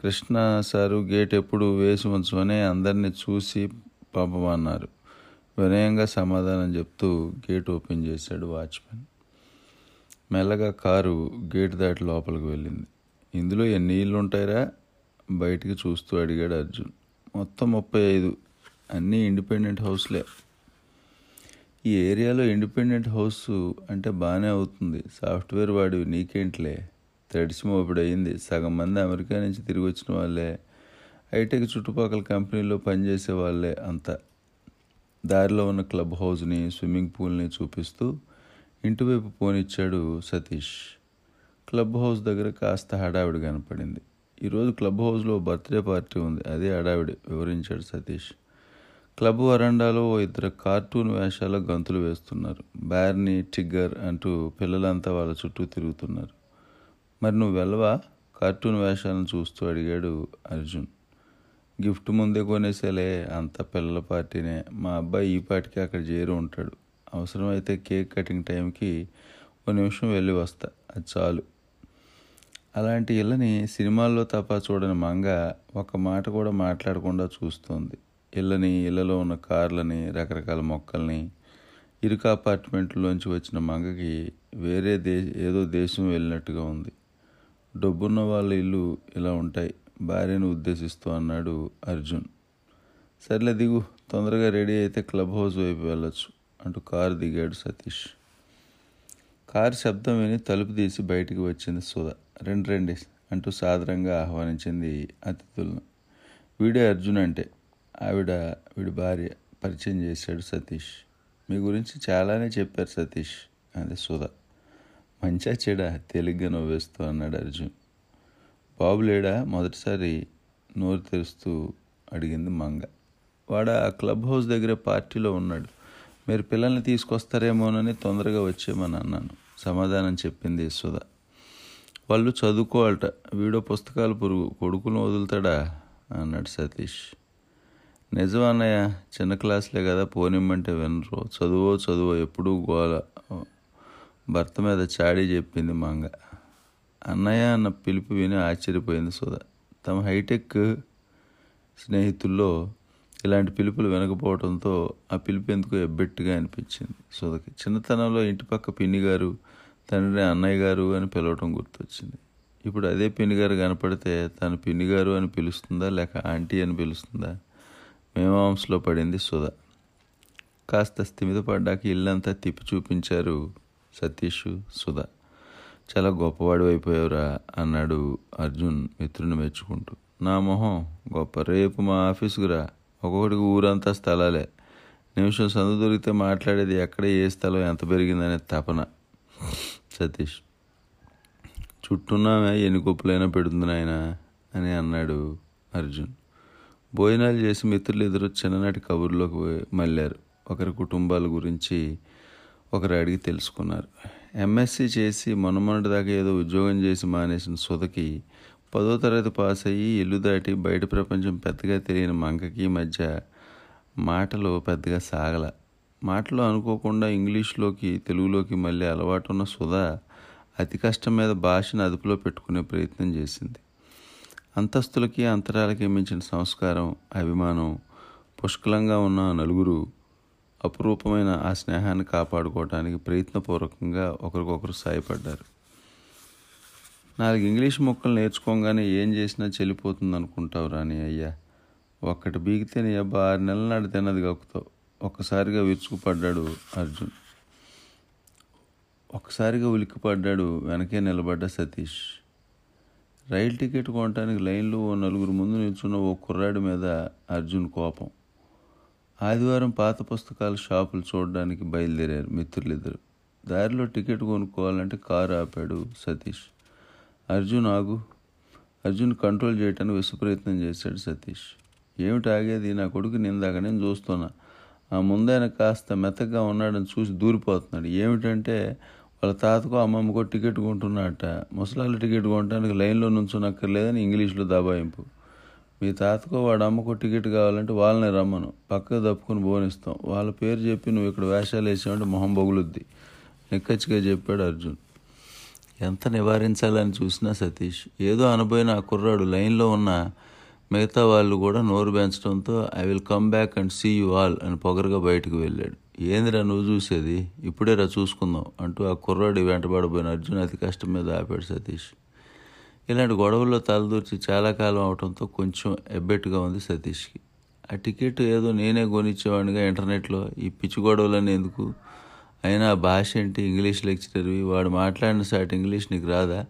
కృష్ణ సారు గేట్ ఎప్పుడు వేసి ఉంచమని అందరినీ చూసి పంపమన్నారు. వినయంగా సమాధానం చెప్తూ గేట్ ఓపెన్ చేశాడు వాచ్మెన్. మెల్లగా కారు గేట్ దాటి లోపలికి వెళ్ళింది. ఇందులో ఎన్ని ఇళ్ళు ఉంటాయరా బయటికి చూస్తూ అడిగాడు అర్జున్. మొత్తం ముప్పై ఐదు. అన్నీ ఇండిపెండెంట్ హౌస్లే ఈ ఏరియాలో ఇండిపెండెంట్ హౌస్ అంటే బాగానే అవుతుంది. సాఫ్ట్వేర్ వాడివి నీకేంట్లే? తడిసి మోపిడి అయింది సగం మంది అమెరికా నుంచి తిరిగి వచ్చిన వాళ్ళే. హైటెక్ చుట్టుపక్కల కంపెనీలో పనిచేసే వాళ్ళే అంతా. దారిలో ఉన్న క్లబ్ హౌస్ని స్విమ్మింగ్ పూల్ని చూపిస్తూ ఇంటివైపు పోనిచ్చాడు సతీష్. క్లబ్ హౌస్ దగ్గర కాస్త హడావిడి కనపడింది. ఈరోజు క్లబ్ హౌస్లో బర్త్డే పార్టీ ఉంది. అదే హడావిడి వివరించాడు సతీష్. క్లబ్ వరండాలో ఓ ఇద్దరు కార్టూన్ వేషాల గంతులు వేస్తున్నారు. బ్యార్నీ టిగ్గర్ అంటూ పిల్లలంతా వాళ్ళ చుట్టూ తిరుగుతున్నారు. మరి నువ్వు వెళ్ళవా? కార్టూన్ వేషాలను చూస్తూ అడిగాడు అర్జున్. గిఫ్ట్ ముందే కొనేసేలే అంత పిల్లల పార్టీనే. మా అబ్బాయి ఈ పాటికి అక్కడ చేరి ఉంటాడు. అవసరమైతే కేక్ కటింగ్ టైంకి ఓ నిమిషం వెళ్ళి వస్తా. అది చాలు. అలాంటి ఇళ్ళని సినిమాల్లో తప్ప చూడని మంగ ఒక మాట కూడా మాట్లాడకుండా చూస్తోంది. ఇళ్ళని ఇళ్ళలో ఉన్న కార్లని రకరకాల మొక్కల్ని ఇరుక అపార్ట్మెంట్లోంచి వచ్చిన మంగకి వేరే దే ఏదో దేశం వెళ్ళినట్టుగా ఉంది. డబ్బున్న వాళ్ళ ఇల్లు ఇలా ఉంటాయి. భార్యను ఉద్దేశిస్తూ అన్నాడు అర్జున్. సర్లే దిగు తొందరగా రెడీ అయితే క్లబ్ హౌస్ వైపు వెళ్ళొచ్చు అంటూ కారు దిగాడు సతీష్. కారు శబ్దం విని తలుపు తీసి బయటికి వచ్చింది సుధ. రెండు రెండి అంటూ సాదరంగా ఆహ్వానించింది అతిథులను. వీడే అర్జున్ అంటే ఆవిడ వీడి భార్య పరిచయం చేశాడు సతీష్. మీ గురించి చాలానే చెప్పారు సతీష్. అది సుధ. మంచా చెడ తేలిగ్గా నవ్వేస్తూ అన్నాడు అర్జున్. బాబు లేడా? మొదటిసారి నోరు తెరుస్తూ అడిగింది మంగ. వాడు ఆ క్లబ్ హౌస్ దగ్గర పార్టీలో ఉన్నాడు. మీరు పిల్లల్ని తీసుకొస్తారేమోనని తొందరగా వచ్చేమని అన్నాను. సమాధానం చెప్పింది సుధ. వాళ్ళు చదువుకోవాలట. వీడో పుస్తకాలు పురుగు కొడుకును వదులుతాడా? అన్నాడు సతీష్. నిజం అన్నయ్య చిన్న క్లాసులే కదా పోనిమ్మంటే వినరు. చదువో చదువు ఎప్పుడూ గోల. భర్త మీద చాడీ చెప్పింది మంగ. అన్నయ్య అన్న పిలుపు విని ఆశ్చర్యపోయింది సుధ. తమ హైటెక్ స్నేహితుల్లో ఇలాంటి పిలుపులు వినకపోవడంతో ఆ పిలుపు ఎందుకు ఎబ్బెట్టుగా అనిపించింది సుధకి. చిన్నతనంలో ఇంటి పక్క పిన్ని గారు తండ్రి అన్నయ్య గారు అని పిలవటం గుర్తొచ్చింది. ఇప్పుడు అదే పిన్ని గారు కనపడితే తను పిన్ని గారు అని పిలుస్తుందా లేక ఆంటీ అని పిలుస్తుందా? మేమాంసలో పడింది సుధ. కాస్త స్థిమిత పడ్డాక ఇల్లంతా తిప్పి చూపించారు సతీష్ సుధ. చాలా గొప్పవాడు అయిపోయావురా అన్నాడు అర్జున్ మిత్రుని మెచ్చుకుంటూ. నా మొహం గొప్ప. రేపు మా ఆఫీసుకురా ఒక్కొక్కడికి ఊరంతా స్థలాలే. నిమిషం సందు దొరికితే మాట్లాడేది ఎక్కడ ఏ స్థలం ఎంత పెరిగిందనే తపన. సతీష్. చుట్టూన్నామే ఎన్ని కుప్పలైనా పెడుతుంది నాయన అని అన్నాడు అర్జున్. భోజనాలు చేసి మిత్రులు ఎదురు చిన్ననాటి కబుర్లోకి మళ్ళారు. ఒకరి కుటుంబాల గురించి ఒకరు అడిగి తెలుసుకున్నారు. ఎంఎస్సి చేసి మొన్నమొన్నటి దాకా ఏదో ఉద్యోగం చేసి మానేసిన సుధకి పదో తరగతి పాస్ అయ్యి ఇల్లు దాటి బయట ప్రపంచం పెద్దగా తెలియని మంకకి మధ్య మాటలు పెద్దగా సాగల. మాటలు అనుకోకుండా ఇంగ్లీష్లోకి తెలుగులోకి మళ్ళీ అలవాటు ఉన్న సుధా అతి కష్టం మీద భాషను అదుపులో పెట్టుకునే ప్రయత్నం చేసింది. అంతస్తులకి అంతరాలకి మించిన సంస్కారం అభిమానం పుష్కలంగా ఉన్న నలుగురు అపురూపమైన ఆ స్నేహాన్ని కాపాడుకోవడానికి ప్రయత్నపూర్వకంగా ఒకరికొకరు సాయపడ్డారు. నాలుగు ఇంగ్లీష్ మొక్కలు నేర్చుకోగానే ఏం చేసినా చెల్లిపోతుంది అనుకుంటావు రాని అయ్యా. ఒక్కటి బీగితే నీ అబ్బా ఆరు నెలల నాడు తిన్నది గక్కుతావు ఒక్కసారిగా విరుచుకుపడ్డాడు అర్జున్. ఒక్కసారిగా ఉలిక్కిపడ్డాడు వెనకే నిలబడ్డ సతీష్. రైలు టికెట్ కొనడానికి లైన్లో ఓ నలుగురు ముందు నిల్చున్న ఓ కుర్రాడి మీద అర్జున్ కోపం. ఆదివారం పాత పుస్తకాల షాపులు చూడడానికి బయలుదేరారు మిత్రులిద్దరు. దారిలో టికెట్ కొనుక్కోవాలంటే కారు ఆపాడు సతీష్. అర్జున్ ఆగు. అర్జున్ కంట్రోల్ చేయటానికి విశ్వప్రయత్నం చేశాడు సతీష్. ఏమిటి ఆగేది? నా కొడుకు నిందాక నేను చూస్తున్నా. ఆ ముందైన కాస్త మెత్తగా ఉన్నాడని చూసి దూరిపోతున్నాడు. ఏమిటంటే వాళ్ళ తాతకో అమ్మమ్మకో టికెట్ కొంటున్నట్ట ముసలాళ్ళ టికెట్ కొనడానికి లైన్లో నుంచునక్కర్లేదని ఇంగ్లీష్లో దబాయింపు. మీ తాతకో వాడు అమ్మకో టికెట్ కావాలంటే వాళ్ళని రమ్మను. పక్కకు తప్పుకొని బోనిస్తాం. వాళ్ళ పేరు చెప్పి నువ్వు ఇక్కడ వేషాలు వేసావంటే మొహం బొగులుద్ది. నిక్కచ్చిగా చెప్పాడు అర్జున్. ఎంత నివారించాలని చూసినా సతీష్ ఏదో అనబోయిన ఆ కుర్రాడు లైన్లో ఉన్న మిగతా వాళ్ళు కూడా నోరు పెంచడంతో I will come back and see you all అని పొగరుగా బయటకు వెళ్ళాడు. ఏందిరా నువ్వు చూసేది? ఇప్పుడేరా చూసుకుందాం అంటూ ఆ కుర్రాడి వెంటబడిపోయిన అర్జున్ అతి కష్టం మీద ఆపాడు సతీష్. ఇలాంటి గొడవల్లో తలదూర్చి చాలా కాలం అవడంతో కొంచెం ఎబ్బెట్టుగా ఉంది సతీష్కి. ఆ టికెట్ ఏదో నేనే కొనిచ్చేవాడిగా ఇంటర్నెట్లో. ఈ పిచ్చి గొడవలన్నీ ఎందుకు? అయినా భాష ఏంటి? ఇంగ్లీష్ లెక్చరర్వి. వాడు మాట్లాడిన సాటి ఇంగ్లీష్ నీకు రాదా?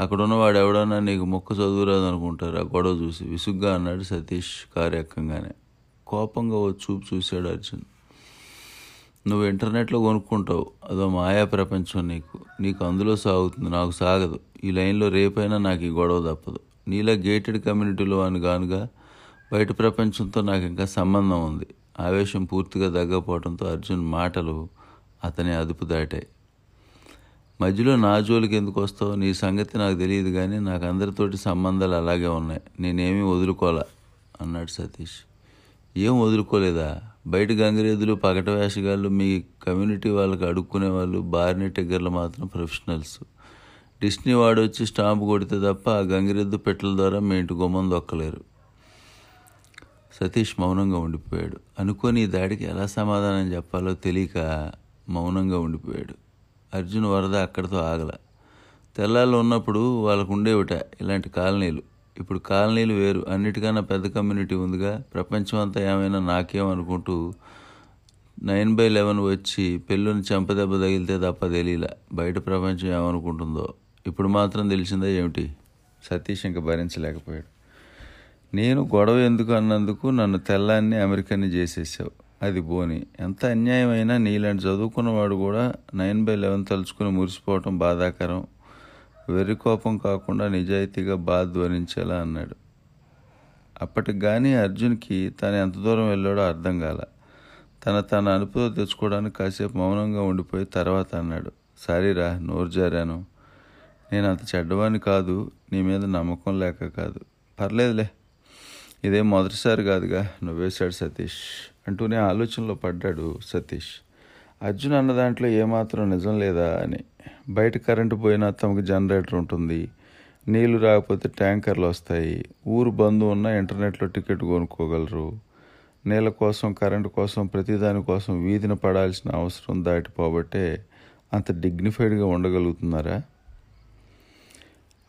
అక్కడ ఉన్నవాడు ఎవడన్నా నీకు మొక్క చదువురాదు అనుకుంటారు ఆ గొడవ చూసి విసుగ్గా అన్నాడు సతీష్ కారు ఎక్కంగానే కోపంగా ఓ చూపు చూశాడు అర్జున్. నువ్వు ఇంటర్నెట్లో కొనుక్కుంటావు. అదో మాయా ప్రపంచం నీకు. నీకు అందులో సాగుతుంది. నాకు సాగదు. ఈ లైన్లో రేపైనా నాకు ఈ గొడవ తప్పదు. నీలా గేటెడ్ కమ్యూనిటీలో అని గానుగా బయట ప్రపంచంతో నాకు ఇంకా సంబంధం ఉంది. ఆవేశం పూర్తిగా తగ్గపోవడంతో అర్జున్ మాటలు అతని అదుపు దాటాయి. మధ్యలో నా జోలికి ఎందుకు వస్తావు? నీ సంగతి నాకు తెలియదు కానీ నాకు అందరితోటి సంబంధాలు అలాగే ఉన్నాయి. నేనేమీ వదులుకోలే? అన్నాడు సతీష్. ఏం వదులుకోలేదా? బయట గంగిరెద్దులు పగట వేషగాళ్ళు మీ కమ్యూనిటీ వాళ్ళకి అడుక్కునే వాళ్ళు బారిన టిగ్గర్లు మాత్రం ప్రొఫెషనల్స్. డిస్నీ వాడు వచ్చి స్టాంపు కొడితే తప్ప ఆ గంగిరెద్దు పెట్టల ద్వారా మీ ఇంటి గుమ్మం దొక్కలేరు. సతీష్ మౌనంగా ఉండిపోయాడు. అనుకోని ఈ దాడికి ఎలా సమాధానం చెప్పాలో తెలియక మౌనంగా ఉండిపోయాడు. అర్జున్ వరద అక్కడితో ఆగల. తెల్లాళ్ళు ఉన్నప్పుడు వాళ్ళకు ఉండేవిట ఇలాంటి కాలనీలు. ఇప్పుడు కాలనీలు వేరు అన్నిటికన్నా పెద్ద కమ్యూనిటీ ఉందిగా. ప్రపంచం అంతా ఏమైనా నాకేం అనుకుంటూ నైన్ బై లెవెన్ వచ్చి పెళ్ళుని చెంపదెబ్బ తగిలితే తప్ప తెలియలే బయట ప్రపంచం ఏమనుకుంటుందో. ఇప్పుడు మాత్రం తెలిసిందా ఏమిటి? సతీష్ ఇంకా భరించలేకపోయాడు. నేను గొడవ ఎందుకు అన్నందుకు నన్ను తెల్లాన్ని అమెరికన్ని చేసేసావు. అది బోని. ఎంత అన్యాయమైనా నీలాంటి చదువుకున్నవాడు కూడా నైన్ బై లెవెన్ తలుచుకుని మురిసిపోవటం బాధాకరం. వెర్రి కోపం కాకుండా నిజాయితీగా బాధ ధ్వనించేలా అన్నాడు. అప్పటికి కానీ అర్జున్కి తను ఎంత దూరం వెళ్ళాడో అర్థం కాల. తన తన అనుపుతో తెచ్చుకోవడానికి కాసేపు మౌనంగా ఉండిపోయి తర్వాత అన్నాడు. సారీరా నోరు జారాను. నేను అంత చెడ్డవాణ్ణి కాదు నీ మీద నమ్మకం లేక కాదు. పర్లేదులే. ఇదేం మొదటిసారి కాదుగా నువ్వేశాడు సతీష్ అంటూనే ఆలోచనలో పడ్డాడు సతీష్. అర్జున్ అన్న దాంట్లో ఏమాత్రం నిజం లేదా అని. బయట కరెంటు పోయినా తమకు జనరేటర్ ఉంటుంది. నీళ్ళు రాకపోతే ట్యాంకర్లు వస్తాయి. ఊరు బంధు ఉన్న ఇంటర్నెట్లో టికెట్ కొనుక్కోగలరు. నీళ్ళ కోసం కరెంటు కోసం ప్రతిదాని కోసం వీధిన పడాల్సిన అవసరం దాటిపోబట్టే అంత డిగ్నిఫైడ్గా ఉండగలుగుతున్నారా?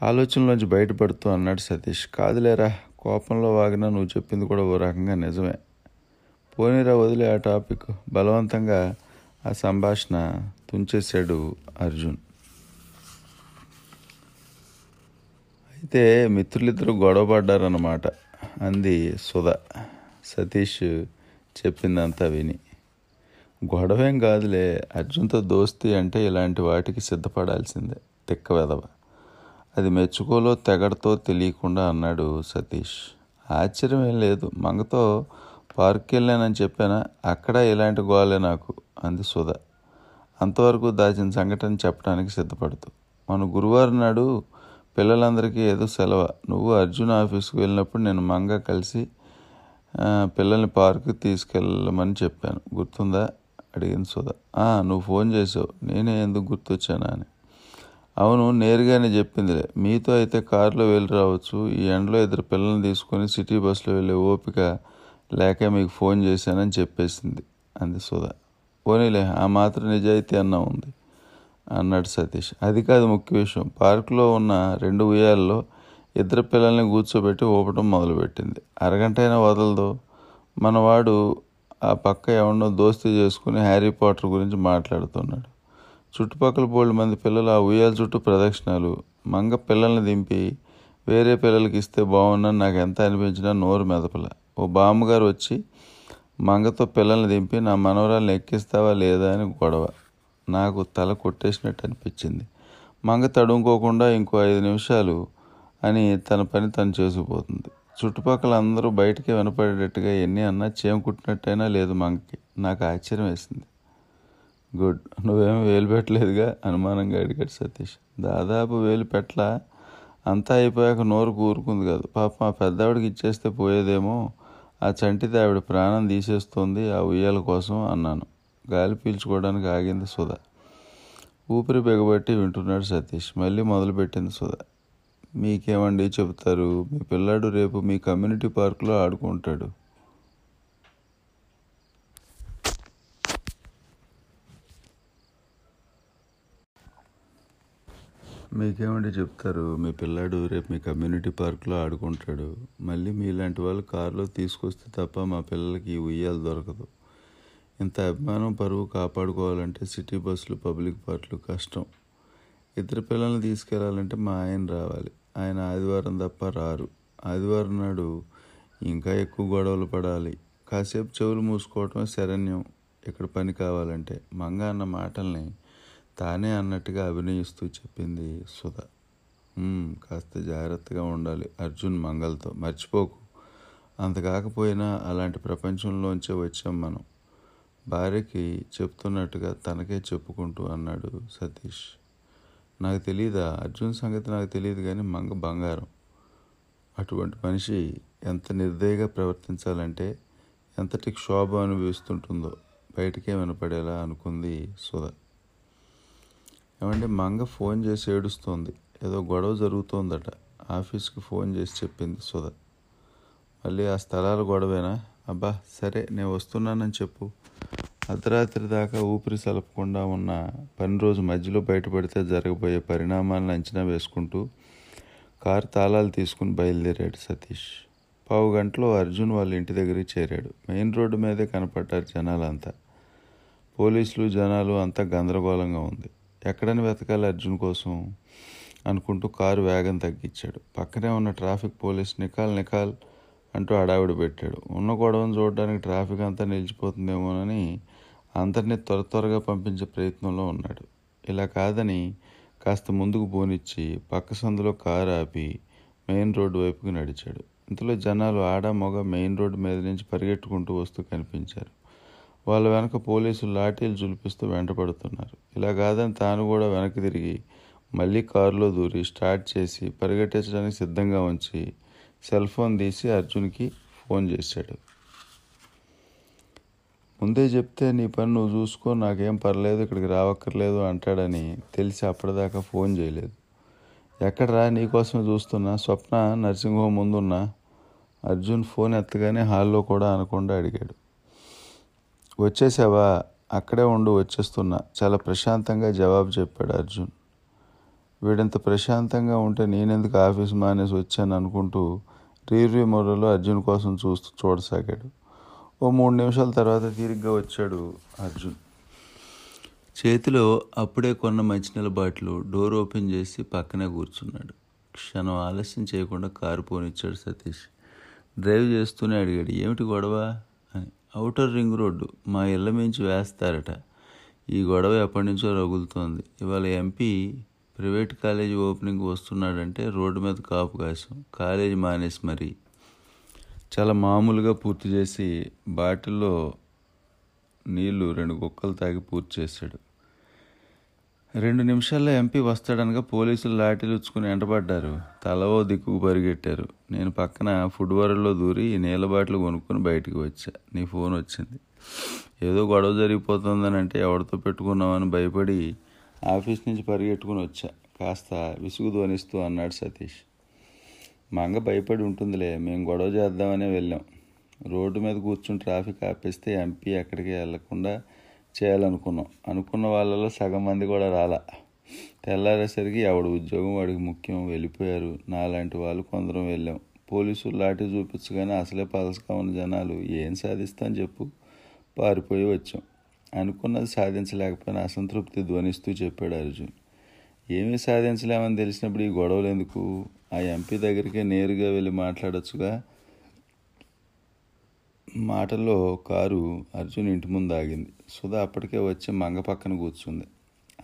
ఆలోచనలోంచి బయటపడుతూ అన్నాడు సతీష్. కాదులేరా కోపంలో వాగినా నువ్వు చెప్పింది కూడా ఓ రకంగా నిజమే. పోనీరా వదిలే ఆ టాపిక్. బలవంతంగా ఆ సంభాషణ తుంచేశాడు అర్జున్. అయితే మిత్రులిద్దరూ గొడవపడ్డారన్నమాట. అంది సుధ. సతీష్ చెప్పిందంతా విని. గొడవేం కాదులే అర్జున్తో దోస్తి అంటే ఇలాంటి వాటికి సిద్ధపడాల్సిందే తిక్క వెదవ అది మెచ్చుకోలో తెగడతో తెలియకుండా అన్నాడు సతీష్. ఆశ్చర్యం ఏం లేదు మంగతో పార్క్కి వెళ్ళానని చెప్పానా? అక్కడ ఇలాంటి గోలే నాకు అంది సుధ. అంతవరకు దాచిన సంఘటన చెప్పడానికి సిద్ధపడుతూ మన గురువారం నాడు పిల్లలందరికీ ఏదో సెలవు. నువ్వు అర్జున్ ఆఫీస్కి వెళ్ళినప్పుడు నేను మంగ కలిసి పిల్లల్ని పార్కు తీసుకెళ్ళమని చెప్పాను. గుర్తుందా? అడిగింది సుధ. "ఆ, నువ్వు ఫోన్ చేసావు. నేనే ఎందుకు గుర్తొచ్చానా అని. అవును నేరుగానే చెప్పిందిలే. మీతో అయితే కారులో వెళ్ళి రావచ్చు. ఈ ఎండలో ఇద్దరు పిల్లల్ని తీసుకొని సిటీ బస్సులో వెళ్ళే ఓపిక లేక మీకు ఫోన్ చేశానని చెప్పేసింది అంది సుధా. పోనీలే ఆ మాత్రం నిజాయితీ అన్న ఉంది అన్నాడు సతీష్. అది కాదు ముఖ్య విషయం. పార్కులో ఉన్న రెండు ఉయ్యాల్లో ఇద్దరు పిల్లల్ని కూర్చోబెట్టి ఊపటం మొదలుపెట్టింది. అరగంట అయినా వదలదు. మనవాడు ఆ పక్క ఎవరినో దోస్తీ చేసుకుని హ్యారీ పాటర్ గురించి మాట్లాడుతున్నాడు. చుట్టుపక్కల బోల్డ్ మంది పిల్లలు ఆ ఉయ్యాల చుట్టూ ప్రదక్షిణాలు. మంగ పిల్లల్ని దింపి వేరే పిల్లలకి ఇస్తే బాగుందని నాకు ఎంత అనిపించినా నోరు మెదపల. ఓ బామ్మగారు వచ్చి మంగతో పిల్లల్ని దింపి నా మనవరాలను ఎక్కిస్తావా లేదా అని గొడవ. నాకు తల కొట్టేసినట్టు అనిపించింది. మంగ తడుముకోకుండా ఇంకో ఐదు నిమిషాలు అని తన పని తను చేసుకుపోతుంది. చుట్టుపక్కల అందరూ బయటికి వినపడేటట్టుగా ఎన్ని అన్నా చేమ కుట్టినట్టయినా లేదు మంగకి. నాకు ఆశ్చర్యం వేసింది. గుడ్ నువ్వేమీ వేలు పెట్టలేదుగా? అనుమానంగా అడిగాడు సతీష్. దాదాపు వేలు పెట్టలా? అంతా అయిపోయాక నోరు కూరుకుంది కాదు. పాప మా పెద్దవాడికి ఇచ్చేస్తే పోయేదేమో ఆ చంటిది ఆవిడ ప్రాణం తీసేస్తోంది ఆ ఉయ్యాల కోసం అన్నాను. గాలి పీల్చుకోవడానికి ఆగింది సుధా. ఊపిరి బిగబట్టి వింటున్నాడు సతీష్. మళ్ళీ మొదలుపెట్టింది సుధా. మీకేమండి చెబుతారు? మీ పిల్లాడు రేపు మీ కమ్యూనిటీ పార్కులో ఆడుకుంటాడు. మీకేమండి చెప్తారు? మీ పిల్లాడు రేపు మీ కమ్యూనిటీ పార్క్లో ఆడుకుంటాడు. మళ్ళీ మీలాంటి వాళ్ళు కారులో తీసుకొస్తే తప్ప మా పిల్లలకి ఉయ్యాలు దొరకదు. ఇంత అభిమానం పరువు కాపాడుకోవాలంటే సిటీ బస్సులు పబ్లిక్ పార్కులు కష్టం. ఇద్దరు పిల్లల్ని తీసుకెళ్ళాలంటే మా ఆయన రావాలి. ఆయన ఆదివారం తప్ప రారు. ఆదివారం నాడు ఇంకా ఎక్కువ గొడవలు పడాలి. కాసేపు చెవులు మూసుకోవటమే శరణ్యం. ఇక్కడ పని కావాలంటే మంగ అన్న మాటల్ని తానే అన్నట్టుగా అభినయిస్తూ చెప్పింది సుధ. కాస్త జాగ్రత్తగా ఉండాలి అర్జున్ మంగల్తో. మర్చిపోకు. అంత కాకపోయినా అలాంటి ప్రపంచంలోంచే వచ్చాం మనం. భార్యకి చెప్తున్నట్టుగా తనకే చెప్పుకుంటూ అన్నాడు సతీష్. నాకు తెలియదా అర్జున్ సంగతి నాకు తెలియదు కానీ మంగ బంగారం. అటువంటి మనిషి ఎంత నిర్దయగా ప్రవర్తించాలంటే ఎంతటి క్షోభ అనుభవిస్తుంటుందో బయటకే వినపడేలా అనుకుంది సుధ. ఏమంటే మంగ ఫోన్ చేసి ఏడుస్తోంది. ఏదో గొడవ జరుగుతోందట. ఆఫీస్కి ఫోన్ చేసి చెప్పింది సుధ. మళ్ళీ ఆ స్థలాల గొడవేనా? అబ్బా సరే నేను వస్తున్నానని చెప్పు. అర్ధరాత్రి దాకా ఊపిరి సలపకుండా ఉన్న పని రోజు మధ్యలో బయటపడితే జరగబోయే పరిణామాలను అంచనా వేసుకుంటూ కారు తాళాలు తీసుకుని బయలుదేరాడు సతీష్. పావు గంటలో అర్జున్ వాళ్ళ ఇంటి దగ్గరికి చేరాడు. మెయిన్ రోడ్డు మీదే కనపడ్డారు జనాలంతా. పోలీసులు జనాలు అంతా గందరగోళంగా ఉంది. ఎక్కడని వెతకాలి అర్జున్ కోసం అనుకుంటూ కారు వేగం తగ్గించాడు. పక్కనే ఉన్న ట్రాఫిక్ పోలీస్ నికాల్ నికాల్ అంటూ అడావిడి పెట్టాడు. ఉన్న గొడవను చూడడానికి ట్రాఫిక్ అంతా నిలిచిపోతుందేమోనని అందరినీ త్వర త్వరగా పంపించే ప్రయత్నంలో ఉన్నాడు. ఇలా కాదని కాస్త ముందుకు పోనిచ్చి పక్క సందులో కారు ఆపి మెయిన్ రోడ్డు వైపుకి నడిచాడు. ఇంతలో జనాలు ఆడ మగ మెయిన్ రోడ్డు మీద నుంచి పరిగెట్టుకుంటూ వస్తూ కనిపించారు. వాళ్ళ వెనక పోలీసులు లాఠీలు జులిపిస్తూ వెంటపడుతున్నారు. ఇలా కాదని తాను కూడా వెనక్కి తిరిగి మళ్ళీ కారులో దూరి స్టార్ట్ చేసి పరిగెట్టించడానికి సిద్ధంగా ఉంచి సెల్ ఫోన్ తీసి అర్జున్కి ఫోన్ చేశాడు. ముందే చెప్తే నీ పని నువ్వు చూసుకో నాకేం పర్లేదు ఇక్కడికి రావక్కర్లేదు అంటాడని తెలిసి అప్పటిదాకా ఫోన్ చేయలేదు. ఎక్కడరా నీకోసమే చూస్తున్నా స్వప్న నర్సింగ్ హోమ్ ముందున్నా అర్జున్ ఫోన్ ఎత్తగానే హాల్లో కూడా అనకుండా అడిగాడు. వచ్చేసావా? అక్కడే ఉండు వచ్చేస్తున్నా. చాలా ప్రశాంతంగా జవాబు చెప్పాడు అర్జున్. వీడంత ప్రశాంతంగా ఉంటే నేనెందుకు ఆఫీస్ మానేసి వచ్చాను అనుకుంటూ రీవ్యూ మోడల్లో అర్జున్ కోసం చూస్తూ చూడసాగాడు. ఓ మూడు నిమిషాల తర్వాత తీరిగ్గా వచ్చాడు అర్జున్. చేతిలో అప్పుడే కొన్న మంచినీళ్ళ బాటిల్ డోర్ ఓపెన్ చేసి పక్కనే కూర్చున్నాడు. క్షణం ఆలస్యం చేయకుండా కారు పోనిచ్చాడు సతీష్. డ్రైవ్ చేస్తూనే అడిగాడు ఏమిటి గొడవ? ఔటర్ అవుటర్ రింగ్ రోడ్డు మా ఇళ్ళ మించి వేస్తారట. ఈ గొడవ ఎప్పటి నుంచో రగులుతోంది. ఇవాళ ఎంపీ ప్రైవేట్ కాలేజీ ఓపెనింగ్ వస్తున్నాడంటే రోడ్డు మీద కాపు కాసాం కాలేజీ మానేసి మరి. చాలా మామూలుగా పూర్తి చేసి బాటిల్లో నీళ్ళు రెండు కుక్కలు తాగి పూర్తి చేశాడు. రెండు నిమిషాల్లో ఎంపీ వస్తాడనగా పోలీసులు లాఠీలు ఉచ్చుకుని ఎంటబడ్డారు తలవో దిక్కుకు పరిగెట్టారు. నేను పక్కన ఫుడ్ వరల్లో దూరి నీళ్ళ బాటిల్ కొనుక్కొని బయటికి వచ్చా. నీ ఫోన్ వచ్చింది. ఏదో గొడవ జరిగిపోతుందని అంటే ఎవరితో పెట్టుకున్నామని భయపడి ఆఫీస్ నుంచి పరిగెట్టుకుని వచ్చా. కాస్త విసుగు ధ్వనిస్తూ అన్నాడు సతీష్. మంగ భయపడి ఉంటుందిలే మేము గొడవ చేద్దామనే వెళ్ళాం. రోడ్డు మీద కూర్చుని ట్రాఫిక్ ఆపేస్తే ఎంపీ ఎక్కడికి వెళ్ళకుండా చేయాలనుకున్నాం. అనుకున్న వాళ్ళలో సగం మంది కూడా రాలా. తెల్లారేసరికి ఎవడు ఉద్యోగం వాడికి ముఖ్యం వెళ్ళిపోయారు. నాలాంటి వాళ్ళు కొందరం వెళ్ళాం. పోలీసులు లాఠీ చూపించగానే అసలే పలసగా ఉన్న జనాలు ఏం సాధిస్తాం చెప్పు పారిపోయి వచ్చాం. అనుకున్నది సాధించలేకపోయినా అసంతృప్తి ధ్వనిస్తూ చెప్పాడు అర్జున్. ఏమీ సాధించలేమని తెలిసినప్పుడు ఈ గొడవలు ఎందుకు? ఆ ఎంపీ దగ్గరికే నేరుగా వెళ్ళి మాట్లాడొచ్చుగా. మాటల్లో కారు అర్జున్ ఇంటి ముందు ఆగింది. సుధా అప్పటికే వచ్చి మంగ పక్కన కూర్చుంది.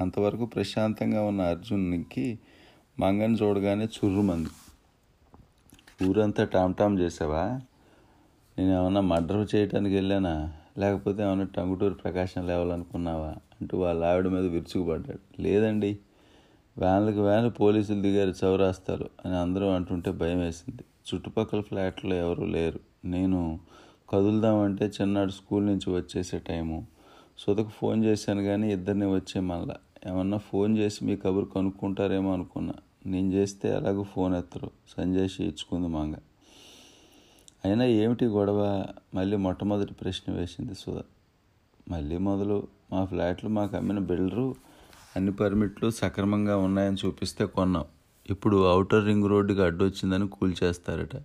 అంతవరకు ప్రశాంతంగా ఉన్న అర్జున్కి మంగని చూడగానే చుర్రుమంది. ఊరంతా టామ్ టామ్ చేసావా? నేను ఏమన్నా మర్డర్ చేయడానికి వెళ్ళానా? లేకపోతే ఏమన్నా టంగుటూరు ప్రకాశం లేవాలనుకున్నావా? అంటూ వాళ్ళ ఆవిడ మీద విరుచుకుపడ్డాడు. లేదండి వ్యాన్లకు వ్యాన్లు పోలీసులు దిగారు చౌరాస్తారు అని అందరూ అంటుంటే భయం వేసింది. చుట్టుపక్కల ఫ్లాట్లో ఎవరూ లేరు. నేను కదులుదామంటే చిన్నాడు స్కూల్ నుంచి వచ్చేసే టైము. సుధకు ఫోన్ చేశాను కానీ ఇద్దరిని వచ్చే మళ్ళా. ఏమన్నా ఫోన్ చేసి మీ కబురు కనుక్కుంటారేమో అనుకున్నా. నేను చేస్తే ఎలాగో ఫోన్ ఎత్తరు. సంజయ్ ఇచ్చుకుంది మాంగ. అయినా ఏమిటి గొడవ? మళ్ళీ మొట్టమొదటి ప్రశ్న వేసింది సుధ. మళ్ళీ మొదలు. మా ఫ్లాట్లు మాకు అమ్మిన బిల్డరు అన్ని పర్మిట్లు సక్రమంగా ఉన్నాయని చూపిస్తే కొన్నాం. ఇప్పుడు అవుటర్ రింగ్ రోడ్డుకి అడ్డొచ్చిందని కూల్చేస్తారట.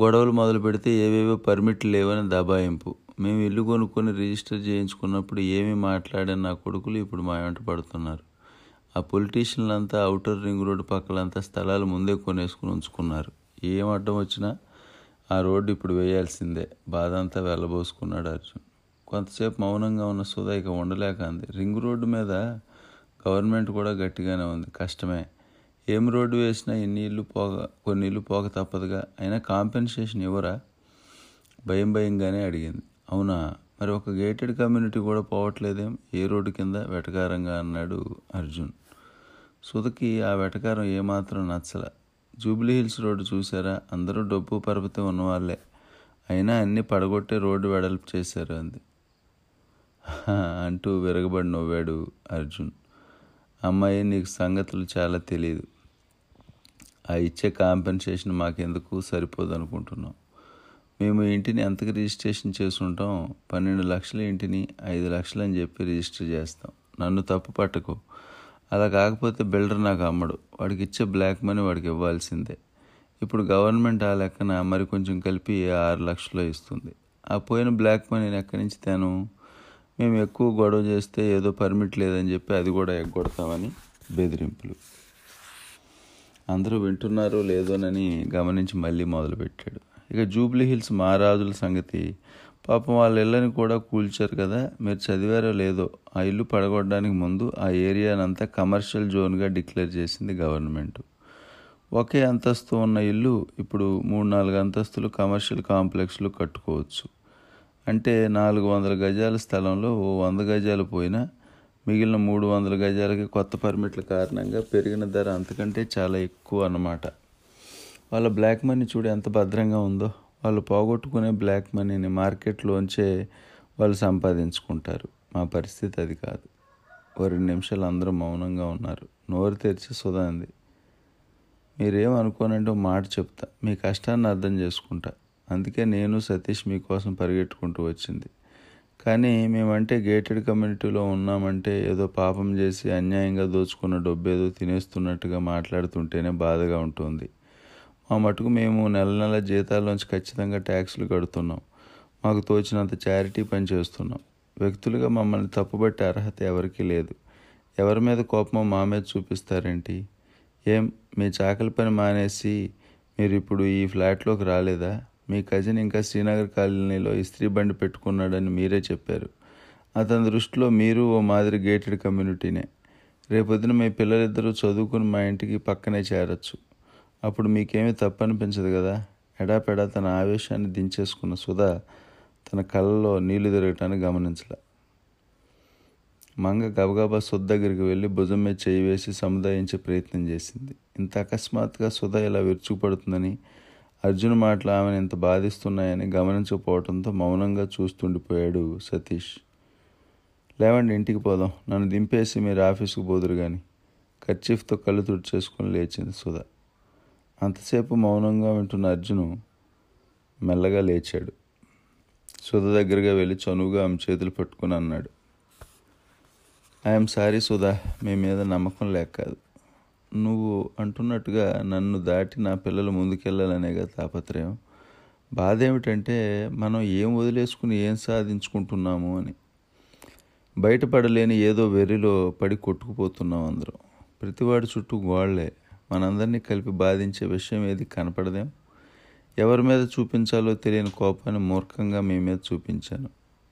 గొడవలు మొదలు పెడితే ఏవేవో పర్మిట్లు లేవని దబాయింపు. మేము ఇల్లు కొనుక్కొని రిజిస్టర్ చేయించుకున్నప్పుడు ఏమీ మాట్లాడిన నా కొడుకులు ఇప్పుడు మా వెంట పడుతున్నారు. ఆ పొలిటీషియన్లంతా అవుటర్ రింగ్ రోడ్డు పక్కలంతా స్థలాలు ముందే కొనేసుకుని ఉంచుకున్నారు. ఏం అడ్డం వచ్చినా ఆ రోడ్డు ఇప్పుడు వేయాల్సిందే. బాధ అంతా వెళ్ళబోసుకున్నాడు అర్జున్. కొంతసేపు మౌనంగా ఉన్న సుధా ఇక ఉండలేక అంది. రింగ్ రోడ్డు మీద గవర్నమెంట్ కూడా గట్టిగానే ఉంది. కష్టమే. ఏం రోడ్డు వేసినా ఎన్ని ఇల్లు పోక కొన్ని ఇల్లు పోక తప్పదుగా? అయినా కాంపెన్సేషన్ ఇవ్వరా భయం భయంగానే అడిగింది. అవునా? మరి ఒక గేటెడ్ కమ్యూనిటీ కూడా పోవట్లేదేం? ఏ రోడ్డు కింద వెటకారంగా అన్నాడు అర్జున్. సుధకి ఆ వెటకారం ఏమాత్రం నచ్చల. జూబ్లీ హిల్స్ రోడ్డు చూసారా అందరూ డబ్బు పరపతి ఉన్నవాళ్ళే అయినా అన్నీ పడగొట్టే రోడ్డు వెడల్పు చేశారు అంది. అంటూ విరగబడి నవ్వాడు అర్జున్. అమ్మాయి నీకు సంగతులు చాలా తెలియదు ఆ ఇచ్చే కాంపెన్సేషన్ మాకెందుకు సరిపోదు అనుకుంటున్నాం మేము ఇంటిని ఎంతకు రిజిస్ట్రేషన్ చేసుకుంటాం పన్నెండు లక్షల ఇంటిని ఐదు లక్షలు అని చెప్పి రిజిస్టర్ చేస్తాం. నన్ను తప్పు పట్టకు. అలా కాకపోతే బిల్డర్ నాకు అమ్మడు. వాడికి ఇచ్చే బ్లాక్ మనీ వాడికి ఇవ్వాల్సిందే. ఇప్పుడు గవర్నమెంట్ ఆ లెక్కన మరి కొంచెం కలిపి ఆరు లక్షలు ఇస్తుంది. ఆ పోయిన బ్లాక్ మనీని ఎక్కడి నుంచి తాను? మేము ఎక్కువ గొడవ చేస్తే ఏదో పర్మిట్ లేదని చెప్పి అది కూడా ఎగ్గొడతామని బెదిరింపులు. అందరూ వింటున్నారో లేదోనని గమనించి మళ్ళీ మొదలుపెట్టాడు. ఇక జూబ్లీ హిల్స్ మహారాజుల సంగతి పాపం వాళ్ళ ఇళ్ళని కూడా కూల్చారు కదా మీరు చదివారో లేదో ఆ ఇల్లు పడగొట్టడానికి ముందు ఆ ఏరియానంతా కమర్షియల్ జోన్గా డిక్లేర్ చేసింది గవర్నమెంట్. ఒకే అంతస్తు ఉన్న ఇల్లు ఇప్పుడు మూడు నాలుగు అంతస్తులు కమర్షియల్ కాంప్లెక్స్లు కట్టుకోవచ్చు. అంటే నాలుగు వందల గజాల స్థలంలో ఓ వంద గజాలు పోయినా మిగిలిన మూడు వందల గజాలకి కొత్త పర్మిట్ల కారణంగా పెరిగిన ధర అంతకంటే చాలా ఎక్కువ అన్నమాట. వాళ్ళ బ్లాక్ మనీ చూడు ఎంత భద్రంగా ఉందో. వాళ్ళు పోగొట్టుకునే బ్లాక్ మనీని మార్కెట్లోంచే వాళ్ళు సంపాదించుకుంటారు. మా పరిస్థితి అది కాదు. ఓ రెండు నిమిషాలు అందరూ మౌనంగా ఉన్నారు. నోరు తెరిచి సుధా అంది. మీరేం అనుకోనంటే ఒక మాట చెప్తా. మీ కష్టాన్ని అర్థం చేసుకుంటా. అందుకే నేను సతీష్ మీకోసం పరిగెట్టుకుంటూ వచ్చింది. కానీ మేమంటే గేటెడ్ కమ్యూనిటీలో ఉన్నామంటే ఏదో పాపం చేసి అన్యాయంగా దోచుకున్న డబ్బేదో తినేస్తున్నట్టుగా మాట్లాడుతుంటేనే బాధగా ఉంటుంది. మా మటుకు మేము నెల నెల జీతాల్లోంచి ఖచ్చితంగా ట్యాక్సులు కడుతున్నాం. మాకు తోచినంత చారిటీ పని చేస్తున్నాం. వ్యక్తులుగా మమ్మల్ని తప్పుబట్టే అర్హత ఎవరికీ లేదు. ఎవరి మీద కోపమో మా మీద చూపిస్తారేంటి? ఏం మీ చాకలి పని మానేసి మీరు ఇప్పుడు ఈ ఫ్లాట్లోకి రాలేదా? మీ కజిన్ ఇంకా శ్రీనగర్ కాలనీలో ఇస్త్రీ బండి పెట్టుకున్నాడని మీరే చెప్పారు. అతని దృష్టిలో మీరు ఓ మాదిరి గేటెడ్ కమ్యూనిటీనే రేపొద్దున మీ పిల్లలిద్దరూ చదువుకుని మా ఇంటికి పక్కనే చేరచ్చు. అప్పుడు మీకేమీ తప్పనిపించదు కదా? ఎడాపెడా తన ఆవేశాన్ని దించేసుకున్న సుధా తన కళ్ళలో నీళ్ళు తిరగటాన్ని గమనించలే. మంగ గబగబా సుధ దగ్గరికి వెళ్ళి భుజం మీద చేయి వేసి సముదాయించే ప్రయత్నం చేసింది. ఇంత అకస్మాత్తుగా సుధ ఇలా విరుచుకుపడుతుందని అర్జున్ మాటలు ఆమెను ఇంత బాధిస్తున్నాయని గమనించకపోవడంతో మౌనంగా చూస్తుండిపోయాడు సతీష్. లేవండి ఇంటికి పోదాం. నన్ను దింపేసి మీరు ఆఫీస్కి పోదురు కానీ కర్చీఫ్తో కళ్ళు తుడిచేసుకుని లేచింది సుధా. అంతసేపు మౌనంగా వింటున్న అర్జును మెల్లగా లేచాడు. సుధ దగ్గరగా వెళ్ళి చనువుగా ఆమె చేతులు పట్టుకుని అన్నాడు. ఐఎమ్ సారీ సుధా మీ మీద నమ్మకం లేక కాదు. నువ్వు అంటున్నట్టుగా నన్ను దాటి నా పిల్లలు ముందుకెళ్ళాలనేగా తాపత్రయం. బాధ ఏమిటంటే మనం ఏం వదిలేసుకుని ఏం సాధించుకుంటున్నాము అని. బయటపడలేని ఏదో వెర్రిలో పడి కొట్టుకుపోతున్నాం అందరం. ప్రతివాడి చుట్టూ గోళ్ళే మనందరినీ కలిపి బాధించే విషయం ఏది కనపడదేం? ఎవరి మీద చూపించాలో తెలియని కోపాన్ని మూర్ఖంగా మీ మీద చూపించాను.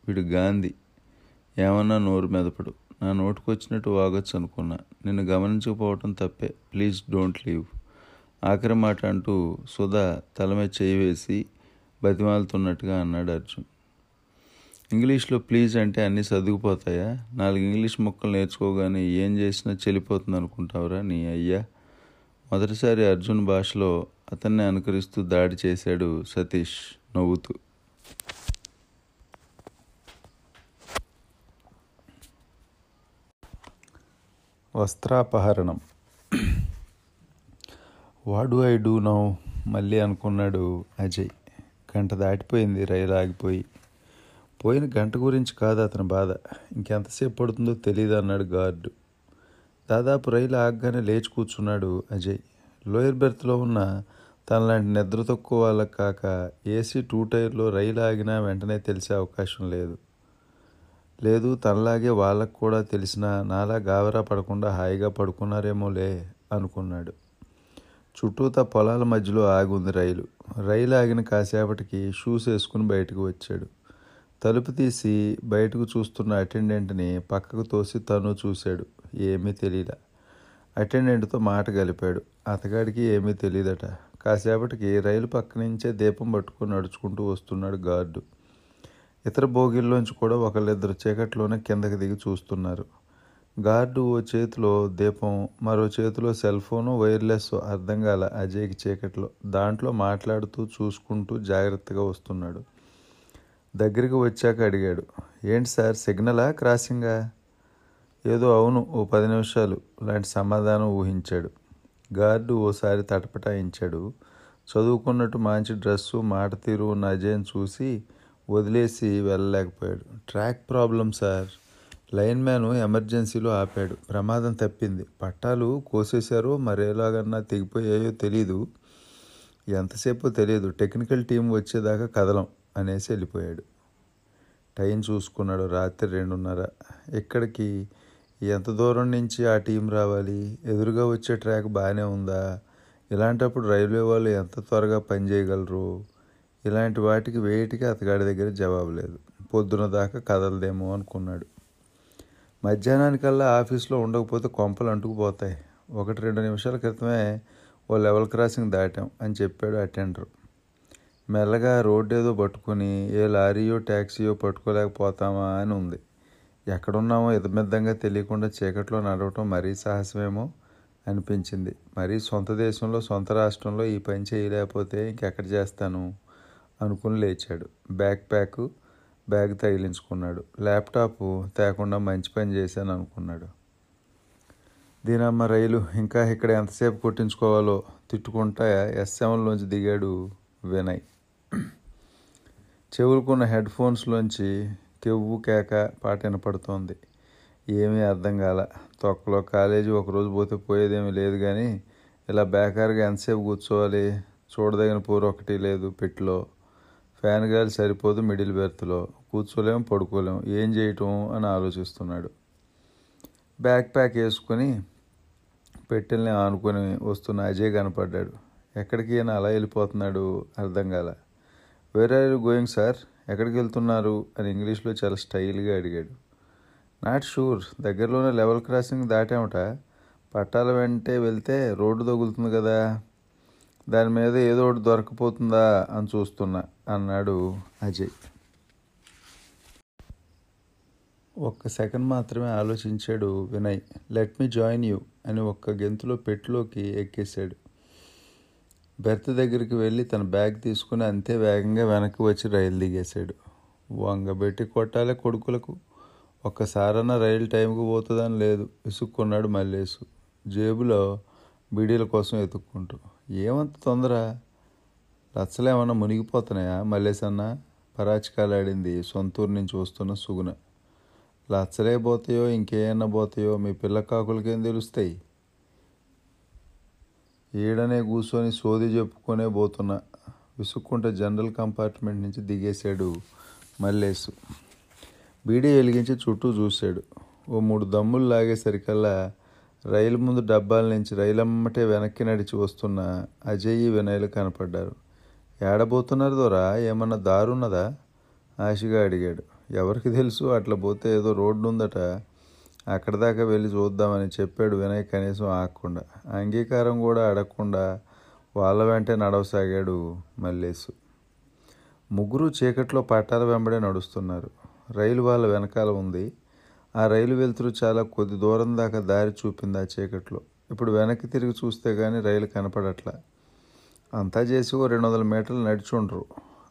వీడు గాంధీ. ఏమన్నా నోరు మెదపడు నా నోటుకు వచ్చినట్టు వాగొచ్చు అనుకున్నా. నిన్ను గమనించకపోవటం తప్పే. Please don't leave. ఆఖరి మాట అంటూ సుధా తల మీద చేయి వేసి బతిమాలుతున్నట్టుగా అన్నాడు అర్జున్. ఇంగ్లీష్లో ప్లీజ్ అంటే అన్నీ సర్దుకుపోతాయా? నాలుగు ఇంగ్లీష్ మొక్కలు నేర్చుకోగానే ఏం చేసినా చెల్లిపోతుంది అనుకుంటావురా నీ అయ్యా? మొదటిసారి అర్జున్ భాషలో అతన్ని అనుకరిస్తూ దాడి చేశాడు సతీష్. నవ్వుతూ. వస్త్రాపహరణం. వాడు ఐ డూ నౌ మళ్ళీ అనుకున్నాడు అజయ్. గంట దాటిపోయింది రైలు ఆగిపోయి. పోయిన గంట గురించి కాదు అతని బాధ. ఇంకెంతసేపు పడుతుందో తెలియదు అన్నాడు గార్డు. దాదాపు రైలు ఆగగానే లేచి కూర్చున్నాడు అజయ్. లోయర్ బెర్త్లో ఉన్న తనలాంటి నిద్ర తక్కువ వాళ్ళకి కాక ఏసీ టూ టైర్లో రైలు ఆగినా వెంటనే తెలిసే అవకాశం లేదు. లేదు తనలాగే వాళ్ళకు కూడా తెలిసిన నాలా గావరా పడకుండా హాయిగా పడుకున్నారేమోలే అనుకున్నాడు. చుట్టూతా పొలాల మధ్యలో ఆగుంది రైలు. రైలు ఆగిన కాసేపటికి షూస్ వేసుకుని బయటకు వచ్చాడు. తలుపు తీసి బయటకు చూస్తున్న అటెండెంట్ని పక్కకు తోసి తను చూశాడు. ఏమీ తెలియలా అటెండెంట్తో మాట గలిపాడు. అతగాడికి ఏమీ తెలియదట కాసేపటికి రైలు పక్క నుంచే దీపం పట్టుకుని నడుచుకుంటూ వస్తున్నాడు గార్డు. ఇతర బోగిల్లోంచి కూడా ఒకళ్ళిద్దరు చీకట్లోనే కిందకి దిగి చూస్తున్నారు. గార్డు ఓ చేతిలో దీపం మరో చేతిలో సెల్ ఫోను వైర్లెస్ అర్థం కాల అజయ్కి చీకట్లో. దాంట్లో మాట్లాడుతూ చూసుకుంటూ జాగ్రత్తగా వస్తున్నాడు. దగ్గరికి వచ్చాక అడిగాడు ఏంటి సార్ సిగ్నలా? క్రాసింగా? ఏదో అవును ఓ పది నిమిషాలు లాంటి సమాధానం ఊహించాడు. గార్డు ఓసారి తటపటాయించాడు. చదువుకున్నట్టు మంచి డ్రెస్సు మాట తీరు ఉన్న అజయ్ని చూసి వదిలేసి వెళ్ళలేకపోయాడు. Track problem sir. Line man ఎమర్జెన్సీలో ఆపాడు. ప్రమాదం తప్పింది. పట్టాలు కోసేశారో మరేలాగన్నా తెగిపోయాయో తెలీదు. ఎంతసేపో తెలియదు టెక్నికల్ టీం వచ్చేదాకా కదలం అనేసి వెళ్ళిపోయాడు. టైం చూసుకున్నాడు. రాత్రి రెండున్నర. ఇక్కడికి ఎంత దూరం నుంచి ఆ టీం రావాలి? ఎదురుగా వచ్చే ట్రాక్ బాగానే ఉందా? ఇలాంటప్పుడు రైల్వే వాళ్ళు ఎంత త్వరగా పని చేయగలరు? ఇలాంటి వాటికి వేటికి అతగాడి దగ్గర జవాబు లేదు. పొద్దున దాకా కదలదేమో అనుకున్నాడు. మధ్యాహ్నానికల్లా ఆఫీస్లో ఉండకపోతే కొంపలు అంటుకుపోతాయి. ఒకటి రెండు నిమిషాల క్రితమే ఓ లెవెల్ క్రాసింగ్ దాటాం అని చెప్పాడు అటెండర్. మెల్లగా రోడ్డు ఏదో పట్టుకుని ఏ లారీయో ట్యాక్సీయో పట్టుకోలేకపోతామా అని ఉంది. ఎక్కడున్నామో ఇదమిద్దంగా తెలియకుండా చీకట్లో నడవటం మరీ సాహసమేమో అనిపించింది. మరీ సొంత దేశంలో సొంత రాష్ట్రంలో ఈ పని చేయలేకపోతే ఇంకెక్కడ చేస్తాను? అనుకుని లేచాడు. బ్యాక్ ప్యాక్ బ్యాగ్ తగిలించుకున్నాడు. ల్యాప్టాప్ తేకుండా మంచి పని చేశాను అనుకున్నాడు. దీనమ్మ రైలు ఇంకా ఇక్కడ ఎంతసేపు కొట్టించుకోవాలో తిట్టుకుంటా ఎస్ఎంలోంచి దిగాడు వినయ్. చెవులుకున్న హెడ్ ఫోన్స్లోంచి కెవ్వు కేక పాట వినపడుతోంది. ఏమీ అర్థం కాల. తొక్కలో కాలేజీ ఒకరోజు పోతే పోయేదేమీ లేదు కానీ ఇలా బేకారుగా ఎంతసేపు కూర్చోవాలి? చూడదగిన పూర ఒకటి లేదు పెట్టులో. ఫ్యాన్ గాలి సరిపోదు మిడిల్ బెర్త్లో. కూర్చోలేం పడుకోలేం. ఏం చేయటం అని ఆలోచిస్తున్నాడు. బ్యాక్ ప్యాక్ వేసుకొని పెట్టెల్ని ఆనుకొని వస్తున్న అజయ్ కనపడ్డాడు. ఎక్కడికి ఈయన అలా వెళ్ళిపోతున్నాడు అర్థం కాల. వేరే ఆర్ గోయింగ్ సార్ ఎక్కడికి వెళ్తున్నారు? అని ఇంగ్లీష్లో చాలా స్టైల్గా అడిగాడు. నాట్ షూర్ దగ్గరలోనే లెవెల్ క్రాసింగ్ దాటామట. పట్టాల వెంటే వెళ్తే రోడ్డు తగులుతుంది కదా. దాని మీద ఏదో ఒకటి దొరకపోతుందా అని చూస్తున్నా అన్నాడు అజయ్. ఒక్క సెకండ్ మాత్రమే ఆలోచించాడు Vinay. Let me join you అని ఒక్క గెంతులో పెట్టులోకి ఎక్కేశాడు. బెర్త్ దగ్గరికి వెళ్ళి తన బ్యాగ్ తీసుకుని అంతే వేగంగా వెనక్కి వచ్చి రైలు దిగేశాడు. వంగబెట్టి కొట్టాలే కొడుకులకు. ఒక్కసారన్న రైలు టైంకి పోతుందని లేదు విసుక్కున్నాడు మల్లేసు జేబులో బీడీల కోసం ఎతుక్కుంటూ. ఏమంత తొందర? లచ్చలేమన్నా మునిగిపోతున్నాయా? మల్లేసన్న పరాచికాలాడింది సొంతూరు నుంచి వస్తున్న సుగుణ. లచ్చలే పోతాయో ఇంకేమన్నా పోతాయో మీ పిల్ల కాకులకేం తెలుస్తాయి? ఈడనే కూర్చొని సోది చెప్పుకొనే పోతున్నా విసుక్కుంటే జనరల్ కంపార్ట్మెంట్ నుంచి దిగేశాడు మల్లేసు బీడీ వెలిగించి చుట్టూ చూశాడు. ఓ మూడు దమ్ములు లాగేసరికల్లా రైలు ముందు డబ్బాల నుంచి రైలమ్మటే వెనక్కి నడిచి వస్తున్న అజయ్ వినయలు కనపడ్డారు. ఏడబోతున్నారు దొరా? ఏమన్నా దారున్నదా? ఆశగా అడిగాడు. ఎవరికి తెలుసు? అట్లా పోతే ఏదో రోడ్డు ఉందట అక్కడ దాకా వెళ్ళి చూద్దామని చెప్పాడు వినయ్ కనీసం ఆగకుండా. అంగీకారం కూడా అడగకుండా వాళ్ళ వెంటే నడవసాగాడు మల్లేసు ముగ్గురు చీకట్లో పట్టాల వెంబడే నడుస్తున్నారు. రైలు వాళ్ళ వెనకాల ఉంది. ఆ రైలు వెలుతురు చాలా కొద్ది దూరం దాకా దారి చూపింది ఆ చీకట్లో. ఇప్పుడు వెనక్కి తిరిగి చూస్తే కానీ రైలు కనపడట్లా. అంతా చేసి ఓ రెండు వందల మీటర్లు నడిచుండ్రు.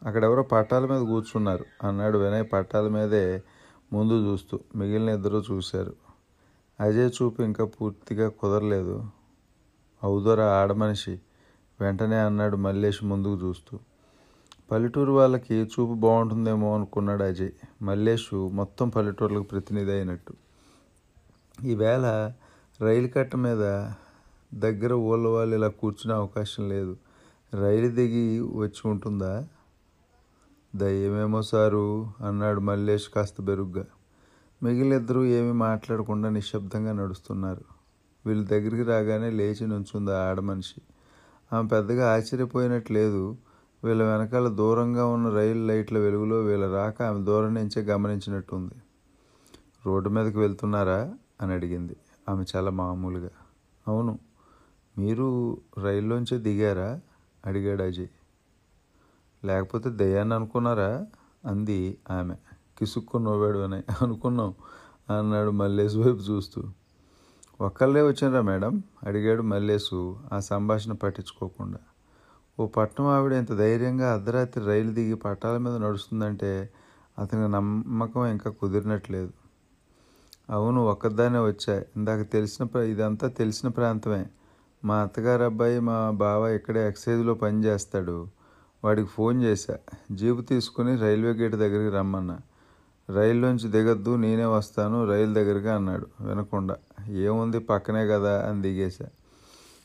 అక్కడెవరో పట్టాల మీద కూర్చున్నారు. అన్నాడు వినయ్ పట్టాల మీదే ముందు చూస్తూ. మిగిలిన ఇద్దరు చూశారు. అజయ్ చూపు ఇంకా పూర్తిగా కుదరలేదు. అవుదోరా ఆడమనిషి వెంటనే అన్నాడు మల్లేష్ ముందుకు చూస్తూ. పల్లెటూరు వాళ్ళకి చూపు బాగుంటుందేమో అనుకున్నాడు అజయ్. మల్లేషు మొత్తం పల్లెటూర్లకు ప్రతినిధి అయినట్టు. ఈవేళ రైలు కట్ట మీద దగ్గర ఊళ్ళ వాళ్ళు ఇలా కూర్చునే అవకాశం లేదు. రైలు దిగి వచ్చి ఉంటుందా? దయ్యమేమో సారు అన్నాడు మల్లేష్ కాస్త బెరుగ్గా. మిగిలిద్దరూ ఏమీ మాట్లాడకుండా నిశ్శబ్దంగా నడుస్తున్నారు. వీళ్ళ దగ్గరికి రాగానే లేచి నుంచుంది ఆడమనిషి ఆమె పెద్దగా ఆశ్చర్యపోయినట్టు లేదు. వీళ్ళ వెనకాల దూరంగా ఉన్న రైలు లైట్ల వెలుగులో వీళ్ళ రాక ఆమె దూరం నుంచే గమనించినట్టుంది. రోడ్డు మీదకి వెళ్తున్నారా? అని అడిగింది. ఆమె చాలా మామూలుగా. అవును మీరు రైల్లోంచే దిగారా? అడిగాడు అజయ్. లేకపోతే దయ్యాన్ని అనుకున్నారా? అంది ఆమె. కిసుక్కుని నవ్వాడు అని. అనుకున్నాం అన్నాడు మల్లేసు వైపు చూస్తూ. ఒక్కళ్ళే వచ్చినరా మేడం? అడిగాడు మల్లేసు ఆ సంభాషణ పట్టించుకోకుండా. ఓ పట్నం ఆవిడ ఇంత ధైర్యంగా అర్ధరాత్రి రైలు దిగి పట్టాల మీద నడుస్తుందంటే అతని నమ్మకం ఇంకా కుదిరినట్లేదు. అవును ఒక్కదానే వచ్చా. ఇందాక తెలిసిన ప్ర- ఇదంతా తెలిసిన ప్రాంతమే. మా అత్తగారు అబ్బాయి మా బావ ఇక్కడే ఎక్సైజ్లో పనిచేస్తాడు వాడికి ఫోన్ చేశా. జీపు తీసుకుని రైల్వే గేట్ దగ్గరికి రమ్మన్నా. రైల్లోంచి దిగద్దు నేనే వస్తాను రైలు దగ్గరికి అన్నాడు. వినకుండా. ఏముంది పక్కనే కదా అని దిగేశా.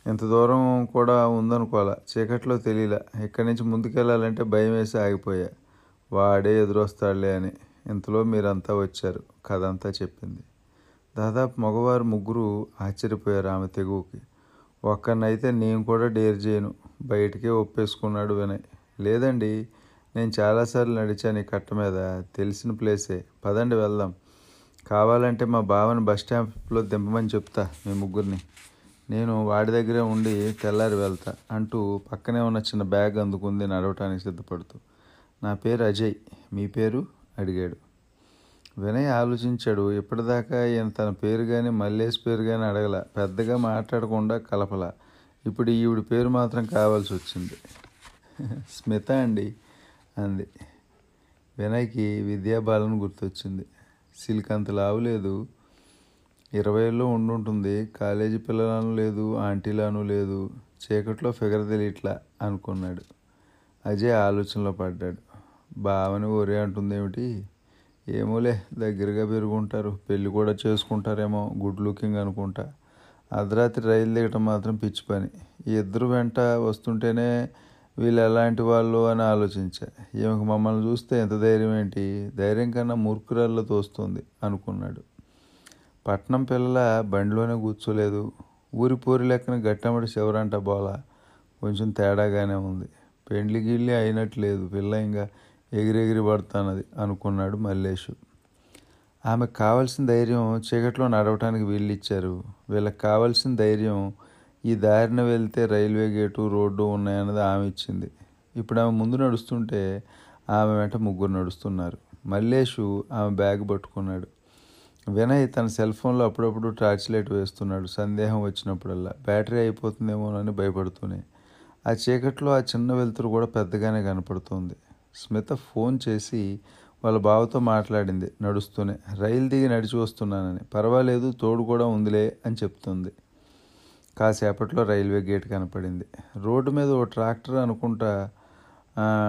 ఇంత దూరం కూడా ఉందనుకోలే చీకట్లో తెలియలా. ఇక్కడి నుంచి ముందుకెళ్ళాలంటే భయం వేసి ఆగిపోయా. వాడే ఎదురొస్తాడులే అని. ఇంతలో మీరంతా వచ్చారు. కథ అంతా చెప్పింది. దాదాపు మగవారు ముగ్గురు ఆశ్చర్యపోయారు ఆమె తెగువకి. ఒక్కనైతే నేను కూడా డేర్ చేయను. బయటికే ఒప్పేసుకున్నాడు వినయ్. లేదండి నేను చాలాసార్లు నడిచాను ఈ కట్ట మీద. తెలిసిన ప్లేసే. పదండి వెళ్దాం. కావాలంటే మా బావని బస్ స్టాంప్లో దింపమని చెప్తా మీ ముగ్గురిని. నేను వాడి దగ్గరే ఉండి తెల్లారి వెళ్తా అంటూ పక్కనే ఉన్న చిన్న బ్యాగ్ అందుకుంది నడవటానికి సిద్ధపడుతూ. నా పేరు అజయ్. మీ పేరు? అడిగాడు. వినయ్ ఆలోచించాడు. ఇప్పటిదాకా ఈయన తన పేరు కానీ మల్లేష్ పేరు కానీ అడగల. పెద్దగా మాట్లాడకుండా కలపల. ఇప్పుడు ఈవిడ పేరు మాత్రం కావాల్సి వచ్చింది. స్మిత అండి అంది. వినయ్కి విద్యాబాలను గుర్తొచ్చింది. సిల్క్ అంత లావు లేదు. ఇరవైలో ఉండుంటుంది. కాలేజీ పిల్లలను లేదు ఆంటీలాను లేదు. చీకట్లో ఫిగర్ తెలియట్లా అనుకున్నాడు. అజయ్ ఆలోచనలో పడ్డాడు. బావని ఒరే అంటుందేమిటి? ఏమోలే దగ్గరగా పెరుగుంటారు. పెళ్ళి కూడా చేసుకుంటారేమో గుడ్ లుకింగ్ అనుకుంటా. అర్ధరాత్రి రైలు దిగటం మాత్రం పిచ్చి పని. ఈ ఇద్దరు వెంట వస్తుంటేనే వీళ్ళు ఎలాంటి వాళ్ళు అని ఆలోచించా. ఈమెకు మమ్మల్ని చూస్తే ఎంత ధైర్యం ఏంటి? ధైర్యం కన్నా మూర్ఖురాల్లో తోస్తుంది అనుకున్నాడు. పట్నం పిల్లల బండిలోనే కూర్చోలేదు. ఊరి పోరి లెక్కన గట్టమడి శివరంట బోల. కొంచెం తేడాగానే ఉంది. పెండ్లి గిళ్ళి అయినట్లేదు. పిల్ల ఇంకా ఎగిరెగిరి పడుతున్నది అనుకున్నాడు మల్లేషు. ఆమెకు కావాల్సిన ధైర్యం చీకట్లో నడవటానికి వీళ్ళు ఇచ్చారు వీళ్ళకి కావాల్సిన ధైర్యం ఈ దారిన వెళ్తే రైల్వే గేటు రోడ్డు ఉన్నాయన్నది ఆమె ఇచ్చింది. ఇప్పుడు ఆమె ముందు నడుస్తుంటే ఆమె వెంట ముగ్గురు నడుస్తున్నారు. మల్లేషు ఆమె బ్యాగ్ పట్టుకున్నాడు. వినయ్ తన సెల్ ఫోన్లో అప్పుడప్పుడు టార్చ్ లైట్ వేస్తున్నాడు. సందేహం వచ్చినప్పుడల్లా. బ్యాటరీ అయిపోతుందేమోనని భయపడుతూనే. ఆ చీకట్లో ఆ చిన్న వెలుతురు కూడా పెద్దగానే కనపడుతుంది. స్మిత ఫోన్ చేసి వాళ్ళ బావతో మాట్లాడింది. నడుస్తూనే. రైలు దిగి నడిచి వస్తున్నానని. పర్వాలేదు తోడు కూడా ఉందిలే అని చెప్తుంది. కాసేపట్లో రైల్వే గేట్ కనపడింది. రోడ్డు మీద ఓ ట్రాక్టర్ అనుకుంటా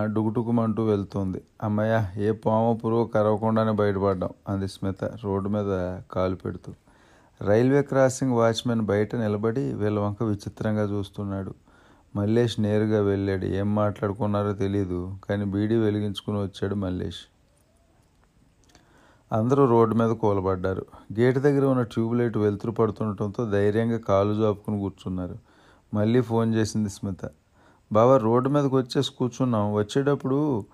డుగుటుకుమంటూ వెళ్తోంది. అమ్మయ్య ఏ పాము పురుగు కరవకుండానే బయటపడ్డాం అంది స్మిత రోడ్డు మీద కాలు పెడుతూ. రైల్వే క్రాసింగ్ వాచ్మెన్ బయట నిలబడి వీళ్ళ వంక విచిత్రంగా చూస్తున్నాడు. మల్లేష్ నేరుగా వెళ్ళాడు. ఏం మాట్లాడుకున్నారో తెలియదు కానీ బీడీ వెలిగించుకుని వచ్చాడు మల్లేష్. అందరూ రోడ్డు మీద కూలబడ్డారు. గేట్ దగ్గర ఉన్న ట్యూబ్ లైట్ వెలుతురు పడుతుండటంతో ధైర్యంగా కాలు జాపుకుని కూర్చున్నారు. మళ్ళీ ఫోన్ చేసింది స్మిత. బావ రోడ్డు మీదకి వచ్చేసి కూర్చున్నాం. వచ్చేటప్పుడు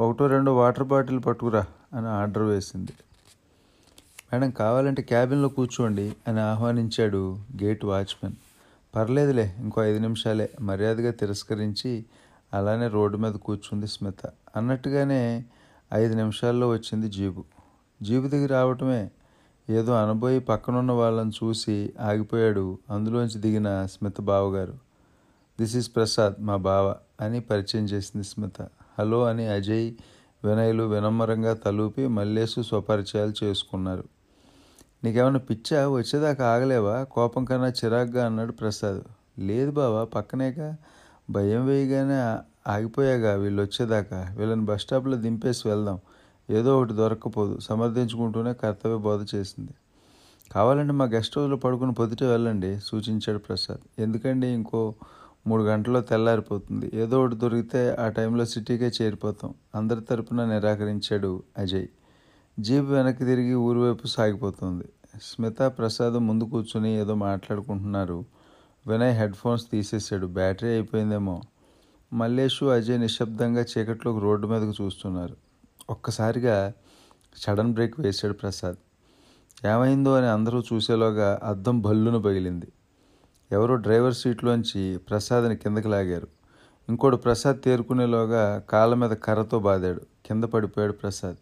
ఒకటో రెండో వాటర్ బాటిల్ పట్టుకురా అని ఆర్డర్ వేసింది. మేడం కావాలంటే క్యాబిన్లో కూర్చోండి అని ఆహ్వానించాడు గేట్ వాచ్మెన్. పర్లేదులే ఇంకో ఐదు నిమిషాలే మర్యాదగా తిరస్కరించి అలానే రోడ్డు మీద కూర్చుంది స్మిత. అన్నట్టుగానే ఐదు నిమిషాల్లో వచ్చింది జీబు. జీబు దిగి రావటమే ఏదో అనబోయి పక్కనున్న వాళ్ళని చూసి ఆగిపోయాడు. అందులోంచి దిగిన స్మిత బావగారు. దిస్ ఈజ్ ప్రసాద్ మా బావ అని పరిచయం చేసింది స్మిత. హలో అని అజయ్ వినయ్లు వినమ్రంగా తలూపి మల్లేసు స్వపరిచయాలు చేసుకున్నారు. నీకేమైనా పిచ్చా? వచ్చేదాకా ఆగలేవా? కోపం కన్నా చిరాగ్గా అన్నాడు ప్రసాద్. లేదు బావా పక్కనేగా. భయం వేయగానే ఆగిపోయాగా వీళ్ళు వచ్చేదాకా వీళ్ళని బస్ స్టాప్లో దింపేసి వెళ్దాం. ఏదో ఒకటి దొరక్కపోదు. సమర్థించుకుంటూనే కర్తవ్య బోధ చేసింది. కావాలంటే మా గెస్ట్ హౌస్లో పడుకుని పొద్దుటే వెళ్ళండి సూచించాడు ప్రసాద్. ఎందుకండి ఇంకో మూడు గంటల్లో తెల్లారిపోతుంది. ఏదో ఒకటి దొరికితే ఆ టైంలో సిటీకే చేరిపోతాం. అందరి తరపున నిరాకరించాడు అజయ్. జీప్ వెనక్కి తిరిగి ఊరి వైపు సాగిపోతుంది. స్మిత ప్రసాద్ ముందు కూర్చుని ఏదో మాట్లాడుకుంటున్నారు. వినయ్ హెడ్ ఫోన్స్ తీసేశాడు. బ్యాటరీ అయిపోయిందేమో. మల్లేషు అజయ్ నిశ్శబ్దంగా చీకట్లోకి రోడ్డు మీదకు చూస్తున్నారు. ఒక్కసారిగా సడన్ బ్రేక్ వేశాడు ప్రసాద్. ఏమైందో అని అందరూ చూసేలోగా అద్దం భల్లున పగిలింది. ఎవరో డ్రైవర్ సీట్లోంచి ప్రసాద్ని కిందకి లాగారు. ఇంకోడు ప్రసాద్ తేరుకునేలోగా కాళ్ళ మీద కర్రతో బాదాడు. కింద పడిపోయాడు ప్రసాద్.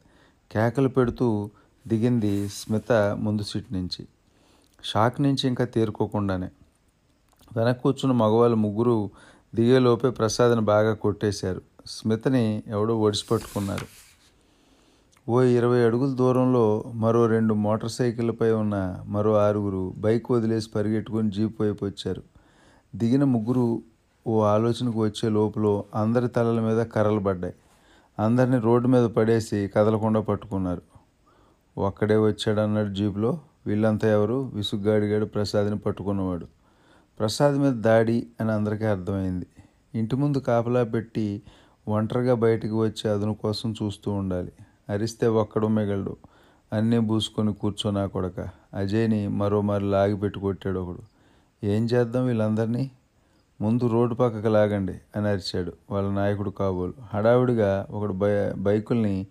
కేకలు పెడుతూ దిగింది స్మిత ముందు సీట్ నుంచి. షాక్ నుంచి ఇంకా తేరుకోకుండానే. వెనక్కి కూర్చున్న మగవాళ్ళు ముగ్గురు దిగేలోపే ప్రసాద్ని బాగా కొట్టేశారు. స్మితని ఎవడో ఒడిసి పట్టుకున్నారు ఓ ఇరవై అడుగుల దూరంలో మరో రెండు మోటార్ సైకిళ్ళపై ఉన్న మరో ఆరుగురు బైక్ వదిలేసి పరిగెట్టుకుని జీప్ వైపు వచ్చారు. దిగిన ముగ్గురు ఓ ఆలోచనకు వచ్చే లోపల అందరి తలల మీద కర్రలు పడ్డాయి. అందరిని రోడ్డు మీద పడేసి కదలకుండా పట్టుకున్నారు. ఒక్కడే వచ్చాడన్నాడు జీప్లో. వీళ్ళంతా ఎవరు? విసుగ్గాడిగాడు ప్రసాద్ని పట్టుకున్నవాడు. ప్రసాద్ మీద దాడి అని అందరికీ అర్థమైంది. ఇంటి ముందు కాపలా పెట్టి ఒంటరిగా బయటికి వచ్చి అదును కోసం చూస్తూ ఉండాలి. అరిస్తే ఒక్కడు మిగలడు. అన్నీ పూసుకొని కూర్చోనా కొడక. అజయ్ని మరో మరి లాగి పెట్టి కొట్టాడు ఒకడు. ఏం చేద్దాం వీళ్ళందరినీ? ముందు రోడ్డు పక్కకు లాగండి అని అరిచాడు వాళ్ళ నాయకుడు కాబోలు. హడావిడిగా ఒకడు బై బైకుల్ని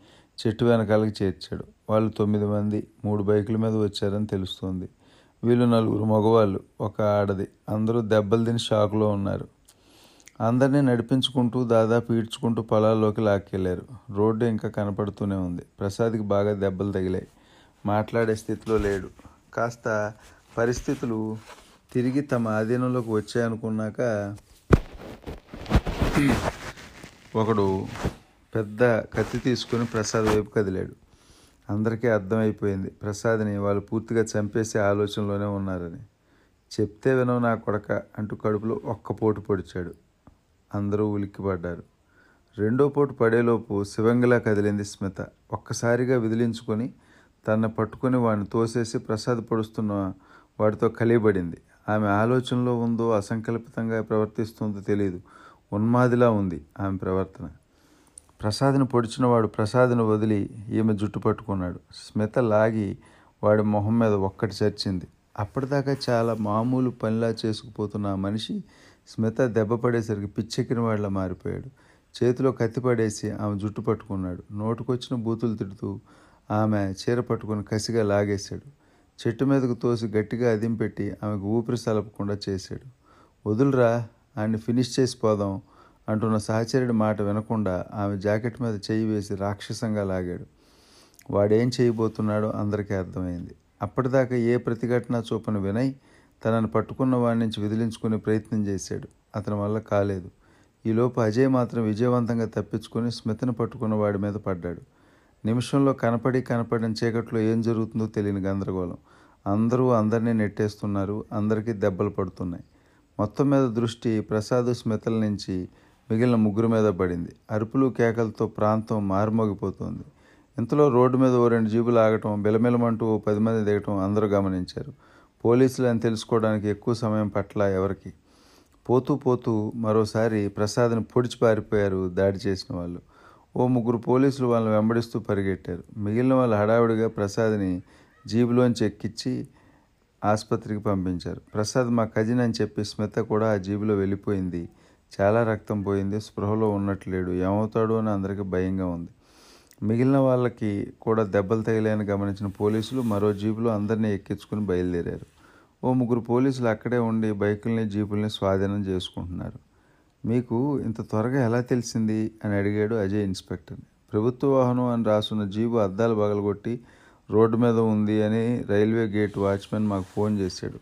చెట్టు వెనకాలకి చేర్చాడు. వాళ్ళు తొమ్మిది మంది మూడు బైకుల మీద వచ్చారని తెలుస్తోంది. వీళ్ళు నలుగురు మగవాళ్ళు ఒక ఆడది. అందరూ దెబ్బలు తిని షాక్లో ఉన్నారు. అందరినీ నడిపించుకుంటూ దాదాపు ఈడ్చుకుంటూ పొలాల్లోకి లాక్కెళ్ళారు రోడ్డు ఇంకా కనపడుతూనే ఉంది. ప్రసాద్కి బాగా దెబ్బలు తగిలాయి. మాట్లాడే స్థితిలో లేడు. కాస్త పరిస్థితులు తిరిగి తమ ఆధీనంలోకి వచ్చాయనుకున్నాక ఒకడు పెద్ద కత్తి తీసుకుని ప్రసాద్ వైపు కదిలాడు. అందరికీ అర్థమైపోయింది. ప్రసాద్ని వాళ్ళు పూర్తిగా చంపేసే ఆలోచనలోనే ఉన్నారని. చెప్తే వినవు నా కొడక అంటూ కడుపులో ఒక్క పోటు పొడిచాడు. అందరూ ఉలిక్కిపడ్డారు. రెండో పోటు పడేలోపు శివంగిలా కదిలింది స్మిత. ఒక్కసారిగా విదిలించుకొని తన పట్టుకొని వాడిని తోసేసి ప్రసాద్ పొడుస్తున్న వాడితో కలియబడింది. ఆమె ఆలోచనలో ఉందో అసంకల్పితంగా ప్రవర్తిస్తుందో తెలియదు ఉన్మాదిలా ఉంది ఆమె ప్రవర్తన. ప్రసాద్ని పొడిచినవాడు ప్రసాద్ని వదిలి ఈమె జుట్టు పట్టుకున్నాడు. స్మిత లాగి వాడి మొహం మీద ఒక్కటి చర్చింది. అప్పటిదాకా చాలా మామూలు పనిలా చేసుకుపోతున్న మనిషి స్మిత దెబ్బ పడేసరికి పిచ్చెక్కిన వాళ్ళ మారిపోయాడు. చేతిలో కత్తి పడేసి ఆమె జుట్టు పట్టుకున్నాడు. నోటుకొచ్చిన బూతులు తిడుతూ ఆమె చీర పట్టుకుని కసిగా లాగేశాడు. చెట్టు మీదకు తోసి గట్టిగా అదింపెట్టి ఆమెకు ఊపిరి సలపకుండా చేశాడు. వదులురా ఆయన్ని ఫినిష్ చేసి పోదాం అంటున్న సహచరుడి మాట వినకుండా ఆమె జాకెట్ మీద చేయి వేసి రాక్షసంగా లాగాడు. వాడేం చేయబోతున్నాడో అందరికీ అర్థమైంది. అప్పటిదాకా ఏ ప్రతిఘటన చూపను వినయ్ తనను పట్టుకున్న వాడి నుంచి విదిలించుకునే ప్రయత్నం చేశాడు. అతని వల్ల కాలేదు. ఈలోపు అజయ్ మాత్రం విజయవంతంగా తప్పించుకొని స్మితను పట్టుకున్న వాడి మీద పడ్డాడు. నిమిషంలో కనపడి కనపడిన చీకట్లో ఏం జరుగుతుందో తెలియని గందరగోళం. అందరూ అందరినీ నెట్టేస్తున్నారు. అందరికీ దెబ్బలు పడుతున్నాయి. మొత్తం మీద దృష్టి ప్రసాద్ స్మితల నుంచి మిగిలిన ముగ్గురు మీద పడింది. అరుపులు కేకలతో ప్రాంతం మారుమోగిపోతోంది. ఇంతలో రోడ్డు మీద ఓ రెండు జీబులు ఆగటం బిలమిలమంటూ ఓ పది మంది దిగటం అందరూ గమనించారు. పోలీసులు అని తెలుసుకోవడానికి ఎక్కువ సమయం పట్ల ఎవరికి? పోతూ పోతూ మరోసారి ప్రసాద్ని పొడిచిపారిపోయారు దాడి చేసిన వాళ్ళు. ఓ ముగ్గురు పోలీసులు వాళ్ళని వెంబడిస్తూ పరిగెట్టారు. మిగిలిన వాళ్ళు హడావిడిగా ప్రసాద్ని జీబులోంచి ఎక్కించి ఆసుపత్రికి పంపించారు. ప్రసాద్ మా కజిన్ అని చెప్పి స్మిత కూడా ఆ జీబులో వెళ్ళిపోయింది. చాలా రక్తం పోయింది. స్పృహలో ఉన్నట్లేడు ఏమవుతాడు అని అందరికీ భయంగా ఉంది. మిగిలిన వాళ్ళకి కూడా దెబ్బలు తగిలాయని గమనించిన పోలీసులు మరో జీబులో అందరినీ ఎక్కించుకుని బయలుదేరారు. ఓ ముగ్గురు పోలీసులు అక్కడే ఉండి బైకుల్ని జీపుల్ని స్వాధీనం చేసుకుంటున్నారు. మీకు ఇంత త్వరగా ఎలా తెలిసింది? అని అడిగాడు అజయ్ ఇన్స్పెక్టర్ని ప్రభుత్వ వాహనం అని రాసున్న జీబు అద్దాలు పగలగొట్టి రోడ్డు మీద ఉంది అని రైల్వే గేట్ వాచ్మెన్ మాకు ఫోన్ చేశాడు.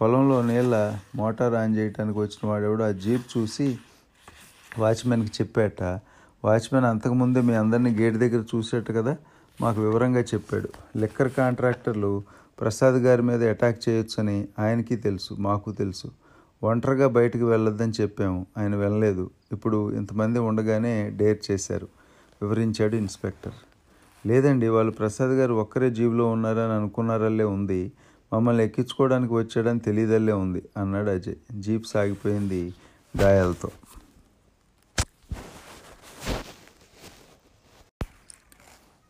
పొలంలో నీళ్ళ మోటార్ ఆన్ చేయడానికి వచ్చిన వాడెవడు ఆ జీప్ చూసి వాచ్మెన్కి చెప్పాట. వాచ్మెన్ అంతకుముందే మీ అందరినీ గేట్ దగ్గర చూసేట కదా? మాకు వివరంగా చెప్పాడు. లిక్కర్ కాంట్రాక్టర్లు ప్రసాద్ గారి మీద అటాక్ చేయొచ్చని ఆయనకి తెలుసు మాకు తెలుసు. ఒంటరిగా బయటకు వెళ్ళొద్దని చెప్పాము ఆయన వెళ్ళలేదు. ఇప్పుడు ఇంతమంది ఉండగానే డేర్ చేశారు వివరించాడు ఇన్స్పెక్టర్. లేదండి వాళ్ళు ప్రసాద్ గారు ఒక్కరే జీబులో ఉన్నారని అనుకున్నారల్లే ఉంది. మమ్మల్ని ఎక్కించుకోవడానికి వచ్చాడని తెలియదల్లే ఉంది అన్నాడు అజయ్. జీప్ సాగిపోయింది గాయాలతో.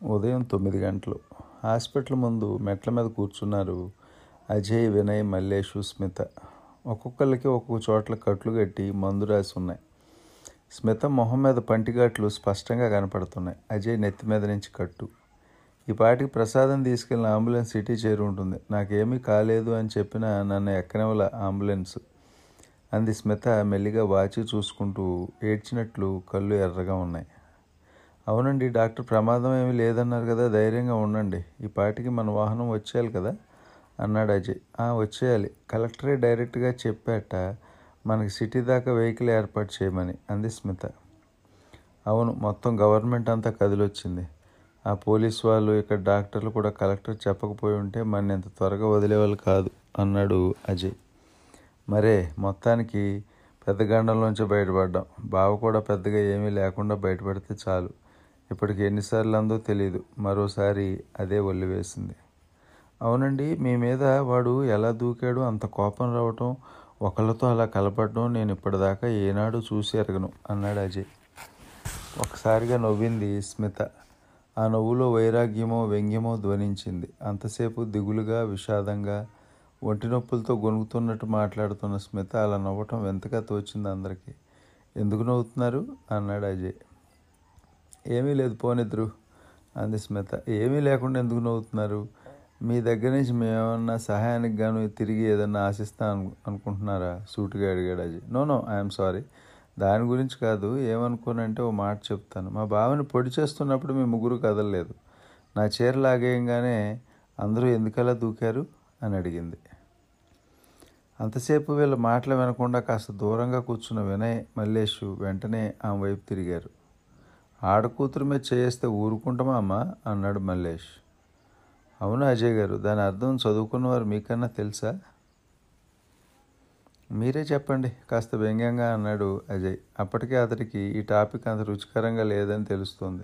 ఉదయం తొమ్మిది గంటలు. హాస్పిటల్ ముందు మెట్ల మీద కూర్చున్నారు అజయ్ వినయ్ మల్లేషు స్మిత. ఒక్కొక్కరికి ఒక్కొక్క చోట్ల కట్లు కట్టి మందు రాసి ఉన్నాయి స్మిత మొహం మీద పంటిగాట్లు స్పష్టంగా కనపడుతున్నాయి. అజయ్ నెత్తి మీద నుంచి కట్టు. ఈ పాటికి ప్రసాదం తీసుకెళ్ళిన అంబులెన్స్ సిటీ చేరి ఉంటుంది. నాకేమీ కాలేదు అని చెప్పిన నన్ను ఎక్కనివ్వల అంబులెన్స్ అంది స్మిత మెల్లిగా వాచి చూసుకుంటూ ఏడ్చినట్లు కళ్ళు ఎర్రగా ఉన్నాయి. అవునండి డాక్టర్ ప్రమాదం ఏమీ లేదన్నారు కదా ధైర్యంగా ఉండండి. ఈ పాటికి మన వాహనం వచ్చేయాలి కదా? అన్నాడు అజయ్. "ఆ, వచ్చేయాలి. కలెక్టరే డైరెక్ట్గా చెప్పాట మనకి సిటీ దాకా వెహికల్ ఏర్పాటు చేయమని అంది స్మిత. అవును మొత్తం గవర్నమెంట్ అంతా కదిలొచ్చింది. ఆ పోలీస్ వాళ్ళు ఇక్కడ డాక్టర్లు కూడా కలెక్టర్ చెప్పకపోయి ఉంటే మన ఇంత త్వరగా వదిలేవాళ్ళు కాదు అన్నాడు అజయ్. మరే మొత్తానికి పెద్ద గండంలోంచి బయటపడ్డాం. బావ కూడా పెద్దగా ఏమీ లేకుండా బయటపడితే చాలు. ఇప్పటికి ఎన్నిసార్లు అందో తెలియదు మరోసారి అదే ఒల్లి వేసింది. అవునండి మీ మీద వాడు ఎలా దూకాడు అంత కోపం రావటం ఒకళ్ళతో అలా కలపడడం నేను ఇప్పటిదాకా ఏనాడు చూసి ఎరగను అన్నాడు అజయ్. ఒకసారిగా నవ్వింది స్మిత. ఆ నవ్వులో వైరాగ్యమో వ్యంగ్యమో ధ్వనించింది. అంతసేపు దిగులుగా విషాదంగా ఒంటి నొప్పులతో గొనుగుతున్నట్టు మాట్లాడుతున్న స్మిత అలా నవ్వటం వింతగా తోచింది అందరికీ. ఎందుకు నవ్వుతున్నారు? అన్నాడు అజయ్. ఏమీ లేదు పోనిద్దరు అంది స్మిత. ఏమీ లేకుండా ఎందుకు నవ్వుతున్నారు? మీ దగ్గర నుంచి మేమేమన్నా సహాయానికి గాను తిరిగి ఏదన్నా ఆశిస్తా అనుకుంటున్నారా? సూటుగా అడిగాడు Ajay. No no I'm sorry. దాని గురించి కాదు ఏమనుకోనంటే ఓ మాట చెప్తాను. మా బావని పొడి చేస్తున్నప్పుడు మీ ముగ్గురు కదలలేదు. నా చీర లాగేయంగానే అందరూ ఎందుకలా దూకారు? అని అడిగింది. అంతసేపు వీళ్ళ మాటలు వినకుండా కాస్త దూరంగా కూర్చున్న వినయ్ మల్లేషు వెంటనే ఆమె వైపు తిరిగారు. ఆడకూతురు మీద చేస్తే ఊరుకుంటామా అమ్మ? అన్నాడు మల్లేష్. అవును అజయ్ గారు దాని అర్థం చదువుకున్నవారు మీకన్నా తెలుసా? మీరే చెప్పండి కాస్త వ్యంగ్యంగా అన్నాడు అజయ్. అప్పటికే అతడికి ఈ టాపిక్ అంత రుచికరంగా లేదని తెలుస్తుంది.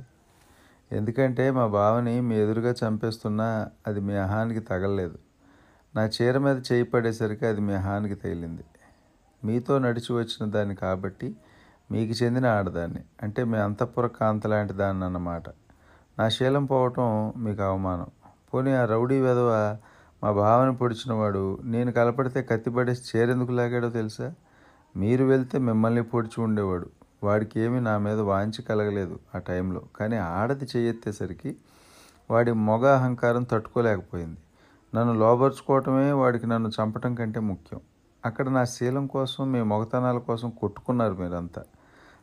ఎందుకంటే మా బావని మీ ఎదురుగా చంపేస్తున్నా అది మీ అహానికి తగలలేదు. నా చీర మీద చేయి పడేసరికి అది మీ అహానికి తగిలింది. మీతో నడిచి వచ్చిన దాన్ని కాబట్టి మీకు చెందిన ఆడదాన్ని. అంటే మీ అంతఃపుర కాంత లాంటి దాన్ని అన్నమాట. నా శీలం పోవటం మీకు అవమానం. పోనీ ఆ రౌడీ వెధవ మా భావన పొడిచినవాడు నేను కలపడితే కత్తిపడేసి చేరెందుకు లాగాడో తెలుసా? మీరు వెళ్తే మిమ్మల్ని పొడిచి ఉండేవాడు. వాడికి ఏమీ నా మీద వాంచి కలగలేదు ఆ టైంలో. కానీ ఆడది చేయెత్తేసరికి వాడి మొగ అహంకారం తట్టుకోలేకపోయింది. నన్ను లోబర్చుకోవటమే వాడికి నన్ను చంపటం కంటే ముఖ్యం. అక్కడ నా శీలం కోసం మీ మొగతనాల కోసం కొట్టుకున్నారు మీరంతా.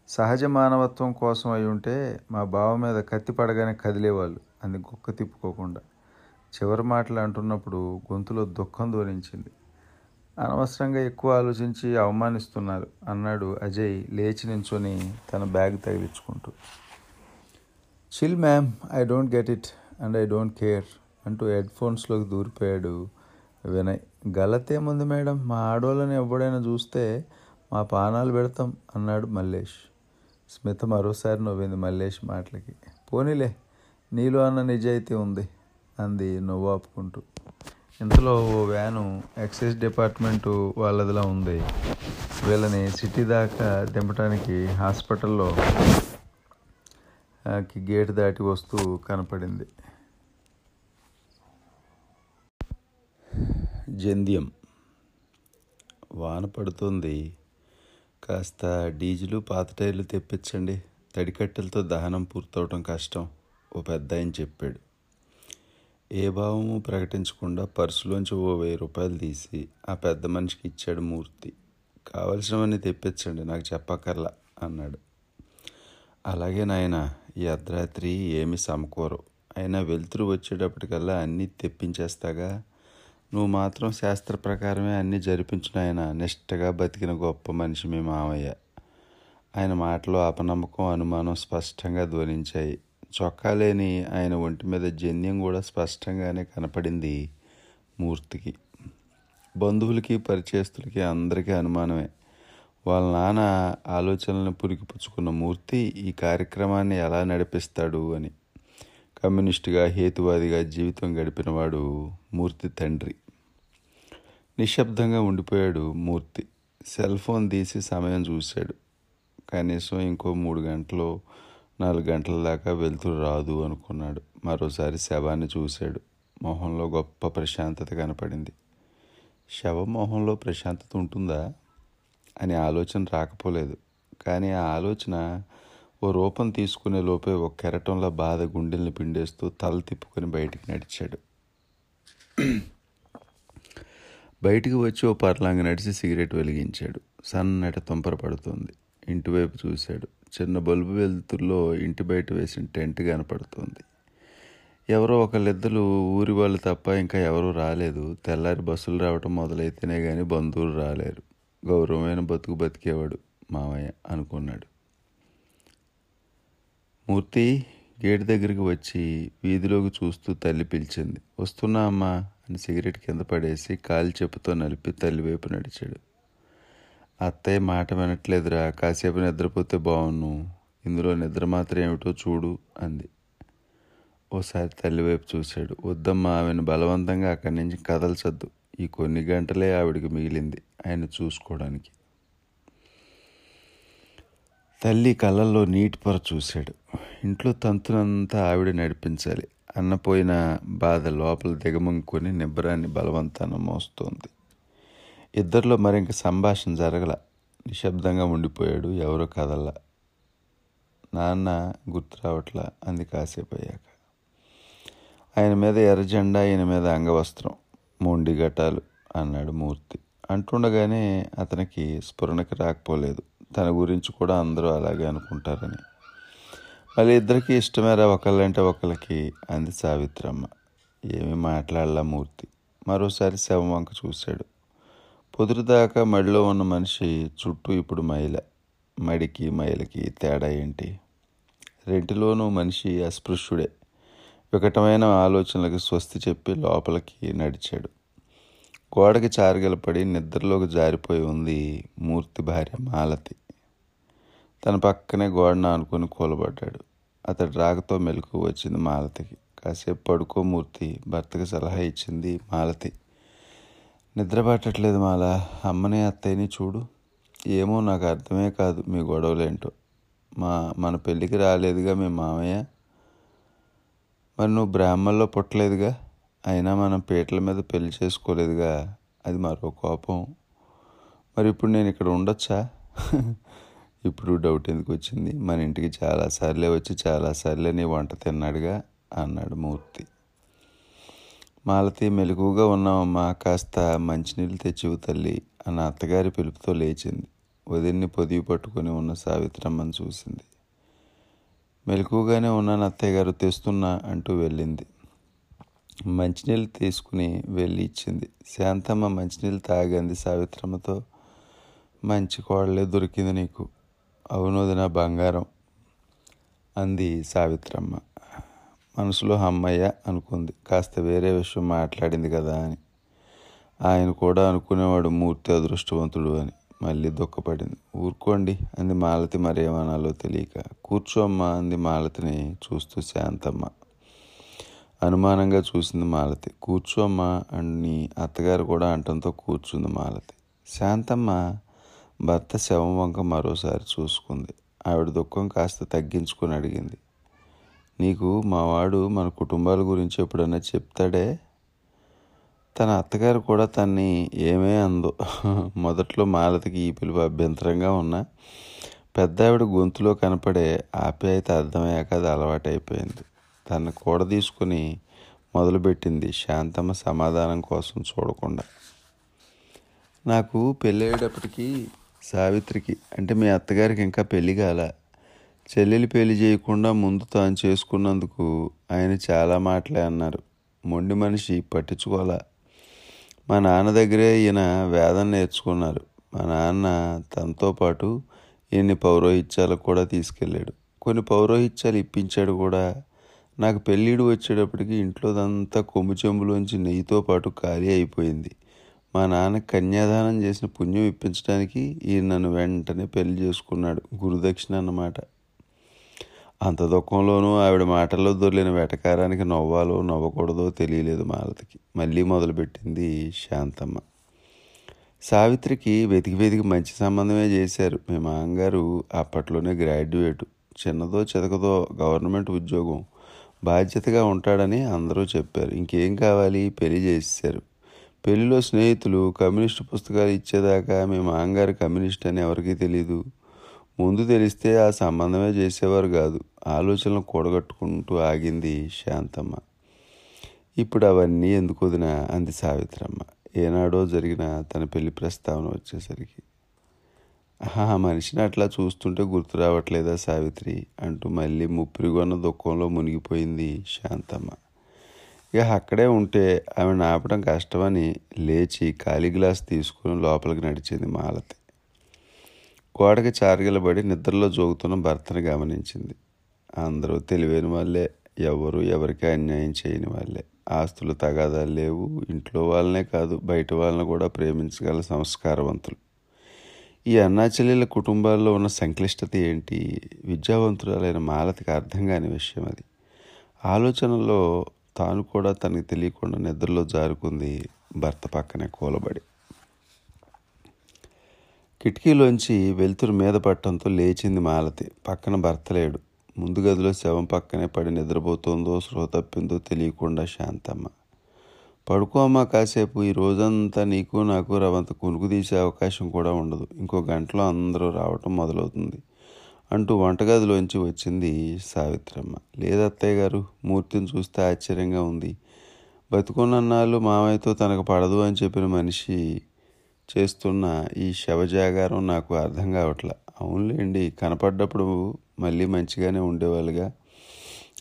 సహజ మానవత్వం కోసం అయి ఉంటే మా బావ మీద కత్తి పడగానే కదిలేవాళ్ళు. అని గొక్క తిప్పుకోకుండా. చివరి మాటలు అంటున్నప్పుడు గొంతులో దుఃఖం ధ్వనించింది. అనవసరంగా ఎక్కువ ఆలోచించి అవమానిస్తున్నారు అన్నాడు అజయ్ లేచి నించొని తన bag తగిలించుకుంటూ. Chill ma'am I don't get it and I don't care అంటూ హెడ్ ఫోన్స్లోకి దూరిపోయాడు వినయ్. గలతేముంది మేడం మా ఆడవాళ్ళని ఎవడైనా చూస్తే మా పానాలు పెడతాం అన్నాడు మల్లేష్. స్మిత మరోసారి నవ్వింది మల్లేష్ మాటలకి. పోనీలే నీలో అన్న నిజాయితీ ఉంది అంది నువ్వు ఆపుకుంటూ. ఇంతలో ఓ వ్యాను ఎక్సైజ్ డిపార్ట్మెంటు వాళ్ళదిలా ఉంది. వీళ్ళని సిటీ దాకా దింపడానికి హాస్పిటల్లో ఆ, గేట్ దాటి వస్తూ కనపడింది. జంధ్యం వాన పడుతుంది. కాస్త డీజిలు పాత టైర్లు తెప్పించండి. తడికట్టెలతో దహనం పూర్తవటం కష్టం ఓ పెద్ద ఆయన చెప్పాడు. ఏ భావము ప్రకటించకుండా పర్సులోంచి ఓ వెయ్యి రూపాయలు తీసి ఆ పెద్ద మనిషికి ఇచ్చాడు మూర్తి. కావలసినవన్నీ తెప్పించండి నాకు చెప్పక్కర్లా అన్నాడు. అలాగే నాయన ఈ అర్ధరాత్రి ఏమి సమకూరవు. అయినా వెలుతురు వచ్చేటప్పటికల్లా అన్నీ తెప్పించేస్తాగా? నువ్వు మాత్రం శాస్త్ర ప్రకారమే అన్నీ జరిపించిన ఆయన. నిష్టగా బతికిన గొప్ప మనిషి మీ మామయ్య. ఆయన మాటలో అపనమ్మకం అనుమానం స్పష్టంగా ధ్వనించాయి. చొక్కా లేని ఆయన ఒంటి మీద జన్యం కూడా స్పష్టంగానే కనపడింది మూర్తికి. బంధువులకి పరిచయస్తులకి అందరికీ అనుమానమే. వాళ్ళ నాన్న ఆలోచనలను పురికిపుచ్చుకున్న మూర్తి ఈ కార్యక్రమాన్ని ఎలా నడిపిస్తాడు అని. కమ్యూనిస్టుగా హేతువాదిగా జీవితం గడిపినవాడు మూర్తి తండ్రి. నిశ్శబ్దంగా ఉండిపోయాడు మూర్తి. సెల్ ఫోన్ తీసి సమయం చూశాడు. కనీసం ఇంకో మూడు గంటలు నాలుగు గంటల దాకా వెళ్తురు రాదు అనుకున్నాడు. మరోసారి శవాన్ని చూశాడు. మొహంలో గొప్ప ప్రశాంతత కనపడింది. శవ మొహంలో ప్రశాంతత ఉంటుందా? అని ఆలోచన రాకపోలేదు. కానీ ఆ ఆలోచన ఓ రూపం తీసుకునే లోపే ఒక కెరటంలో బాధ గుండెల్ని పిండేస్తూ తల తిప్పుకొని బయటికి నడిచాడు. బయటికి వచ్చి ఓ పర్లాంగ నడిచి సిగరెట్ వెలిగించాడు. సన్నట తుంపర పడుతుంది. ఇంటివైపు చూశాడు. చిన్న బల్బు వెలుతుల్లో ఇంటి బయట వేసిన టెంట్ కనపడుతుంది. ఎవరో ఒకళ్ళిద్దరు ఊరి వాళ్ళు తప్ప ఇంకా ఎవరూ రాలేదు. తెల్లారి బస్సులు రావటం మొదలైతేనే కానీ బంధువులు రాలేరు. గౌరవమైన బతుకు బతికేవాడు మామయ్య అనుకున్నాడు. మూర్తి గేటు దగ్గరికి వచ్చి వీధిలోకి చూస్తూ తల్లి పిలిచింది. వస్తున్నా అమ్మా. అని సిగరెట్ కింద పడేసి కాలు చెప్పుతో నలిపి తల్లివైపు నడిచాడు. అత్తయ్య మాట వినట్లేదురా కాసేపు నిద్రపోతే బాగున్ను ఇందులో నిద్ర మాత్రం ఏమిటో చూడు అంది. ఓసారి తల్లివైపు చూశాడు. వద్దమ్మా ఆమెను బలవంతంగా అక్కడి నుంచి కదల్చద్దు. ఈ కొన్ని గంటలే ఆవిడికి మిగిలింది ఆయన చూసుకోవడానికి. తల్లి కళ్ళల్లో నీటి పొర చూశాడు. ఇంట్లో తంతునంతా ఆవిడ నడిపించాలి. అన్నపోయిన బాధ లోపల దిగమంకొని నిబ్బరాన్ని బలవంతాన మోస్తోంది. ఇద్దరిలో మరింక సంభాషణ జరగల. నిశ్శబ్దంగా ఉండిపోయాడు. ఎవరో కదల్లా నాన్న గుర్తు రావట్లా అంది కాసేపు అయ్యాక. ఆయన మీద ఎర్రజెండా ఆయన మీద అంగవస్త్రం. మొండి ఘటాలు అన్నాడు మూర్తి. అంటుండగానే అతనికి స్ఫురణకి రాకపోలేదు. తన గురించి కూడా అందరూ అలాగే అనుకుంటారని. వాళ్ళిద్దరికీ ఇద్దరికి ఇష్టమేరా ఒకళ్ళంటే ఒకళ్ళకి అంది సావిత్రమ్మ. ఏమీ మాట్లాడలా మూర్తి. మరోసారి శవం వంక చూశాడు. పొదురుదాకా మడిలో ఉన్న మనిషి చుట్టూ ఇప్పుడు మైల. మడికి మైలకి తేడా ఏంటి? రెంటిలోనూ మనిషి అస్పృశ్యుడే. వికటమైన ఆలోచనలకు స్వస్తి చెప్పి లోపలికి నడిచాడు. గోడకి చారగలపడి నిద్రలోకి జారిపోయి ఉంది మూర్తి భార్య మాలతి. తన పక్కనే గోడను ఆనుకొని కూలబడ్డాడు. అతడి రాకతో మెలకు వచ్చింది మాలతికి కాసేపు పడుకో మూర్తి భర్తకి సలహా ఇచ్చింది మాలతి. నిద్ర పట్టట్లేదు మాల. అమ్మని అత్తయ్యని చూడు. ఏమో నాకు అర్థమే కాదు మీ గొడవలేంటో. మా మన పెళ్ళికి రాలేదుగా మీ మామయ్య? మరి నువ్వు బ్రాహ్మణలో పుట్టలేదుగా? అయినా మనం పీటల మీద పెళ్ళి చేసుకోలేదుగా? అది మరో కోపం. మరి ఇప్పుడు నేను ఇక్కడ ఉండొచ్చా? ఇప్పుడు డౌట్ ఎందుకు వచ్చింది? మన ఇంటికి చాలాసార్లే వచ్చి చాలాసార్లే నీ వంట తిన్నాడుగా అన్నాడు మూర్తి. మాలతి మెలకుగా ఉన్నామమ్మా కాస్త మంచినీళ్ళు తెచ్చివు తల్లి అన్న అత్తగారి పిలుపుతో లేచింది. వదిన్ని పొదివి పట్టుకొని ఉన్న సావిత్రమ్మని చూసింది. మెలకుగానే ఉన్నాను అత్తయ్య గారు తెస్తున్నా అంటూ వెళ్ళింది. మంచినీళ్ళు తీసుకుని వెళ్ళి ఇచ్చింది. శాంతమ్మ మంచినీళ్ళు తాగంది సావిత్రమ్మతో. మంచి కోడలే దొరికింది నీకు. అవునోది నా బంగారం అంది సావిత్రమ్మ. మనసులో అమ్మయ్య అనుకుంది. కాస్త వేరే విషయం మాట్లాడింది కదా అని. ఆయన కూడా అనుకునేవాడు మూర్తి అదృష్టవంతుడు అని. మళ్ళీ దుఃఖపడింది. ఊరుకోండి అంది మాలతి మరేమనాలో తెలియక. కూర్చోమ్మ అంది మాలతిని చూస్తూ శాంతమ్మ. అనుమానంగా చూసింది మాలతి. కూర్చోమ్మ అని అత్తగారు కూడా అంటంతో కూర్చుంది మాలతి. శాంతమ్మ భర్త శవం వంక మరోసారి చూసుకుంది. ఆవిడ దుఃఖం కాస్త తగ్గించుకొని అడిగింది. నీకు మావాడు మన కుటుంబాల గురించి ఎప్పుడన్నా చెప్తాడే? తన అత్తగారు కూడా తన్ని ఏమే అందో. మొదట్లో మాలతికి ఈ పిలుపు అభ్యంతరంగా ఉన్నా పెద్ద ఆవిడ గొంతులో కనపడే ఆప్యాయత అర్థమయ్యాక అది అలవాటైపోయింది. తను కూడ తీసుకుని మొదలుపెట్టింది శాంతమ్మ సమాధానం కోసం చూడకుండా. నాకు పెళ్ళయ్యేటప్పటికీ సావిత్రికి అంటే మీ అత్తగారికి ఇంకా పెళ్ళి కాల. చెల్లెలు పెళ్ళి చేయకుండా ముందు తాను చేసుకున్నందుకు ఆయన చాలా మాటలే అన్నారు. మొండి మనిషి పట్టించుకోవాలా. మా నాన్న దగ్గరే ఈయన వేదం నేర్చుకున్నారు. మా నాన్న తనతో పాటు ఈయన్ని పౌరోహిత్యాలకు కూడా తీసుకెళ్ళాడు. కొన్ని పౌరోహిత్యాలు ఇప్పించాడు కూడా. నాకు పెళ్ళిడు వచ్చేటప్పటికి ఇంట్లోదంతా కొమ్ము చెంబులోంచి నెయ్యితో పాటు ఖాళీ అయిపోయింది. మా నాన్న కన్యాదానం చేసిన పుణ్యం ఇప్పించడానికి ఈయన నన్ను వెంటనే పెళ్ళి చేసుకున్నాడు. గురుదక్షిణ అన్నమాట. అంత దుఃఖంలోనూ ఆవిడ మాటల్లో దొరిలిన వెటకారానికి నవ్వాలో నవ్వకూడదో తెలియలేదు మాలతికి. మళ్ళీ మొదలుపెట్టింది శాంతమ్మ. సావిత్రికి వెతికి వెతికి మంచి సంబంధమే చేశారు. మీ మామగారు అప్పట్లోనే గ్రాడ్యుయేటు. చిన్నదో చితకదో గవర్నమెంట్ ఉద్యోగం. బాధ్యతగా ఉంటాడని అందరూ చెప్పారు. ఇంకేం కావాలి? పెళ్ళి చేసేసారు పెళ్ళిలో స్నేహితులు కమ్యూనిస్ట్ పుస్తకాలు ఇచ్చేదాకా మీ మామగారు కమ్యూనిస్ట్ అని ఎవరికీ తెలీదు. ముందు తెలిస్తే ఆ సంబంధమే చేసేవారు కాదు. ఆలోచనలు కూడగట్టుకుంటూ ఆగింది శాంతమ్మ. ఇప్పుడు అవన్నీ ఎందుకు వదినా? అంది సావిత్రమ్మ. ఏనాడో జరిగిన తన పెళ్ళి ప్రస్తావన వచ్చేసరికి. ఆ మనిషిని అట్లా చూస్తుంటే గుర్తు రావట్లేదా సావిత్రి? అంటూ మళ్ళీ ముప్పిరిగొన్న దుఃఖంలో మునిగిపోయింది శాంతమ్మ. ఇక అక్కడే ఉంటే ఆమె ఆపడం కష్టమని లేచి ఖాళీ గ్లాస్ తీసుకుని లోపలికి నడిచింది మాలతి. గోడకి చారగిలబడి నిద్రలో జోగుతున్న భర్తను గమనించింది. అందరూ తెలివైన వాళ్ళే. ఎవరు ఎవరికి అన్యాయం చేయని వాళ్ళే. ఆస్తులు తగాదాలు లేవు. ఇంట్లో వాళ్ళనే కాదు బయట వాళ్ళని కూడా ప్రేమించగల సంస్కారవంతులు. ఈ అన్నాచెల్లెల కుటుంబాల్లో ఉన్న సంక్లిష్టత ఏంటి? విద్యావంతురాలైన మాలతికి అర్థం కాని విషయం అది. ఆలోచనలో తాను కూడా తనకి తెలియకుండా నిద్రలో జారుకుంది భర్త పక్కనే కూలబడి. కిటికీలోంచి వెలుతురు మీద పట్టడంతో లేచింది మాలతి. పక్కన భర్త లేడు. ముందు గదిలో శవం పక్కనే పడి నిద్రపోతుందో స్పృహ తప్పిందో తెలియకుండా శాంతమ్మ. పడుకోమ్మా కాసేపు. ఈ రోజంతా నీకు నాకు రవంత కునుకు తీసే అవకాశం కూడా ఉండదు. ఇంకో గంటలో అందరూ రావటం మొదలవుతుంది. అంటూ వంటగదిలోంచి వచ్చింది సావిత్రమ్మ. లేదత్తయ్య గారు మూర్తిని చూస్తే ఆశ్చర్యంగా ఉంది. బతుకున్నన్నాళ్ళు మామయ్యతో తనకు పడదు అని చెప్పిన మనిషి చేస్తున్న ఈ శవజాగారం నాకు అర్థం కావట్లా. అవునులేండి కనపడ్డప్పుడు మళ్ళీ మంచిగానే ఉండేవాళ్ళుగా.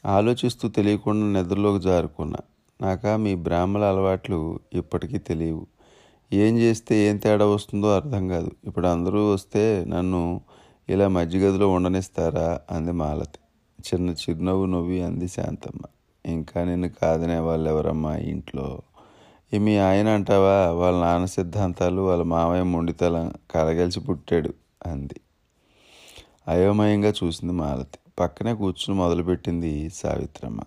ఆలోచిస్తూ తెలియకుండా నిద్రలోకి జారుకున్నా. నాక మీ బ్రాహ్మల అలవాట్లు ఇప్పటికీ తెలియవు. ఏం చేస్తే ఏం తేడా వస్తుందో అర్థం కాదు. ఇప్పుడు అందరూ వస్తే నన్ను ఇలా మధ్యగదిలో ఉండనిస్తారా? అంది మాలతి. చిన్న చిరునవ్వు నవ్వి అంది శాంతమ్మ. ఇంకా నిన్ను కాదనే వాళ్ళు ఎవరమ్మా ఇంట్లో? ఈ మీ ఆయన అంటావా? వాళ్ళ నాన్న సిద్ధాంతాలు వాళ్ళ మామయ్య మొండితలం కలగలిసి పుట్టాడు అంది. అయోమయంగా చూసింది మాలతి. పక్కనే కూర్చుని మొదలుపెట్టింది సావిత్రమ్మ.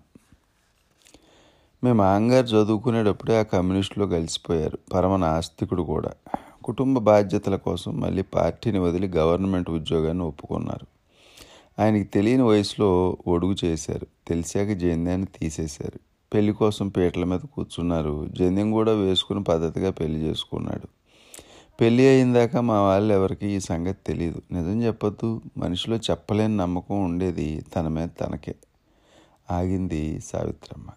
మేము మామగారు చదువుకునేటప్పుడే ఆ కమ్యూనిస్టులో కలిసిపోయారు. పరమ నాస్తికుడు కూడా. కుటుంబ బాధ్యతల కోసం మళ్ళీ పార్టీని వదిలి గవర్నమెంట్ ఉద్యోగాన్ని ఒప్పుకున్నారు. ఆయనకి తెలియని వయసులో ఒడుగు చేశారు. తెలిసాక జంధ్యాన్ని తీసేశారు. పెళ్ళి కోసం పీటల మీద కూర్చున్నారు. జంధ్యం కూడా వేసుకుని పద్ధతిగా పెళ్ళి చేసుకున్నాడు. పెళ్ళి అయిందాక మా వాళ్ళు ఎవరికి ఈ సంగతి తెలియదు నిజం చెప్పొద్దు. మనిషిలో చెప్పలేని నమ్మకం ఉండేది తన మీద తనకే. ఆగింది సావిత్రమ్మ.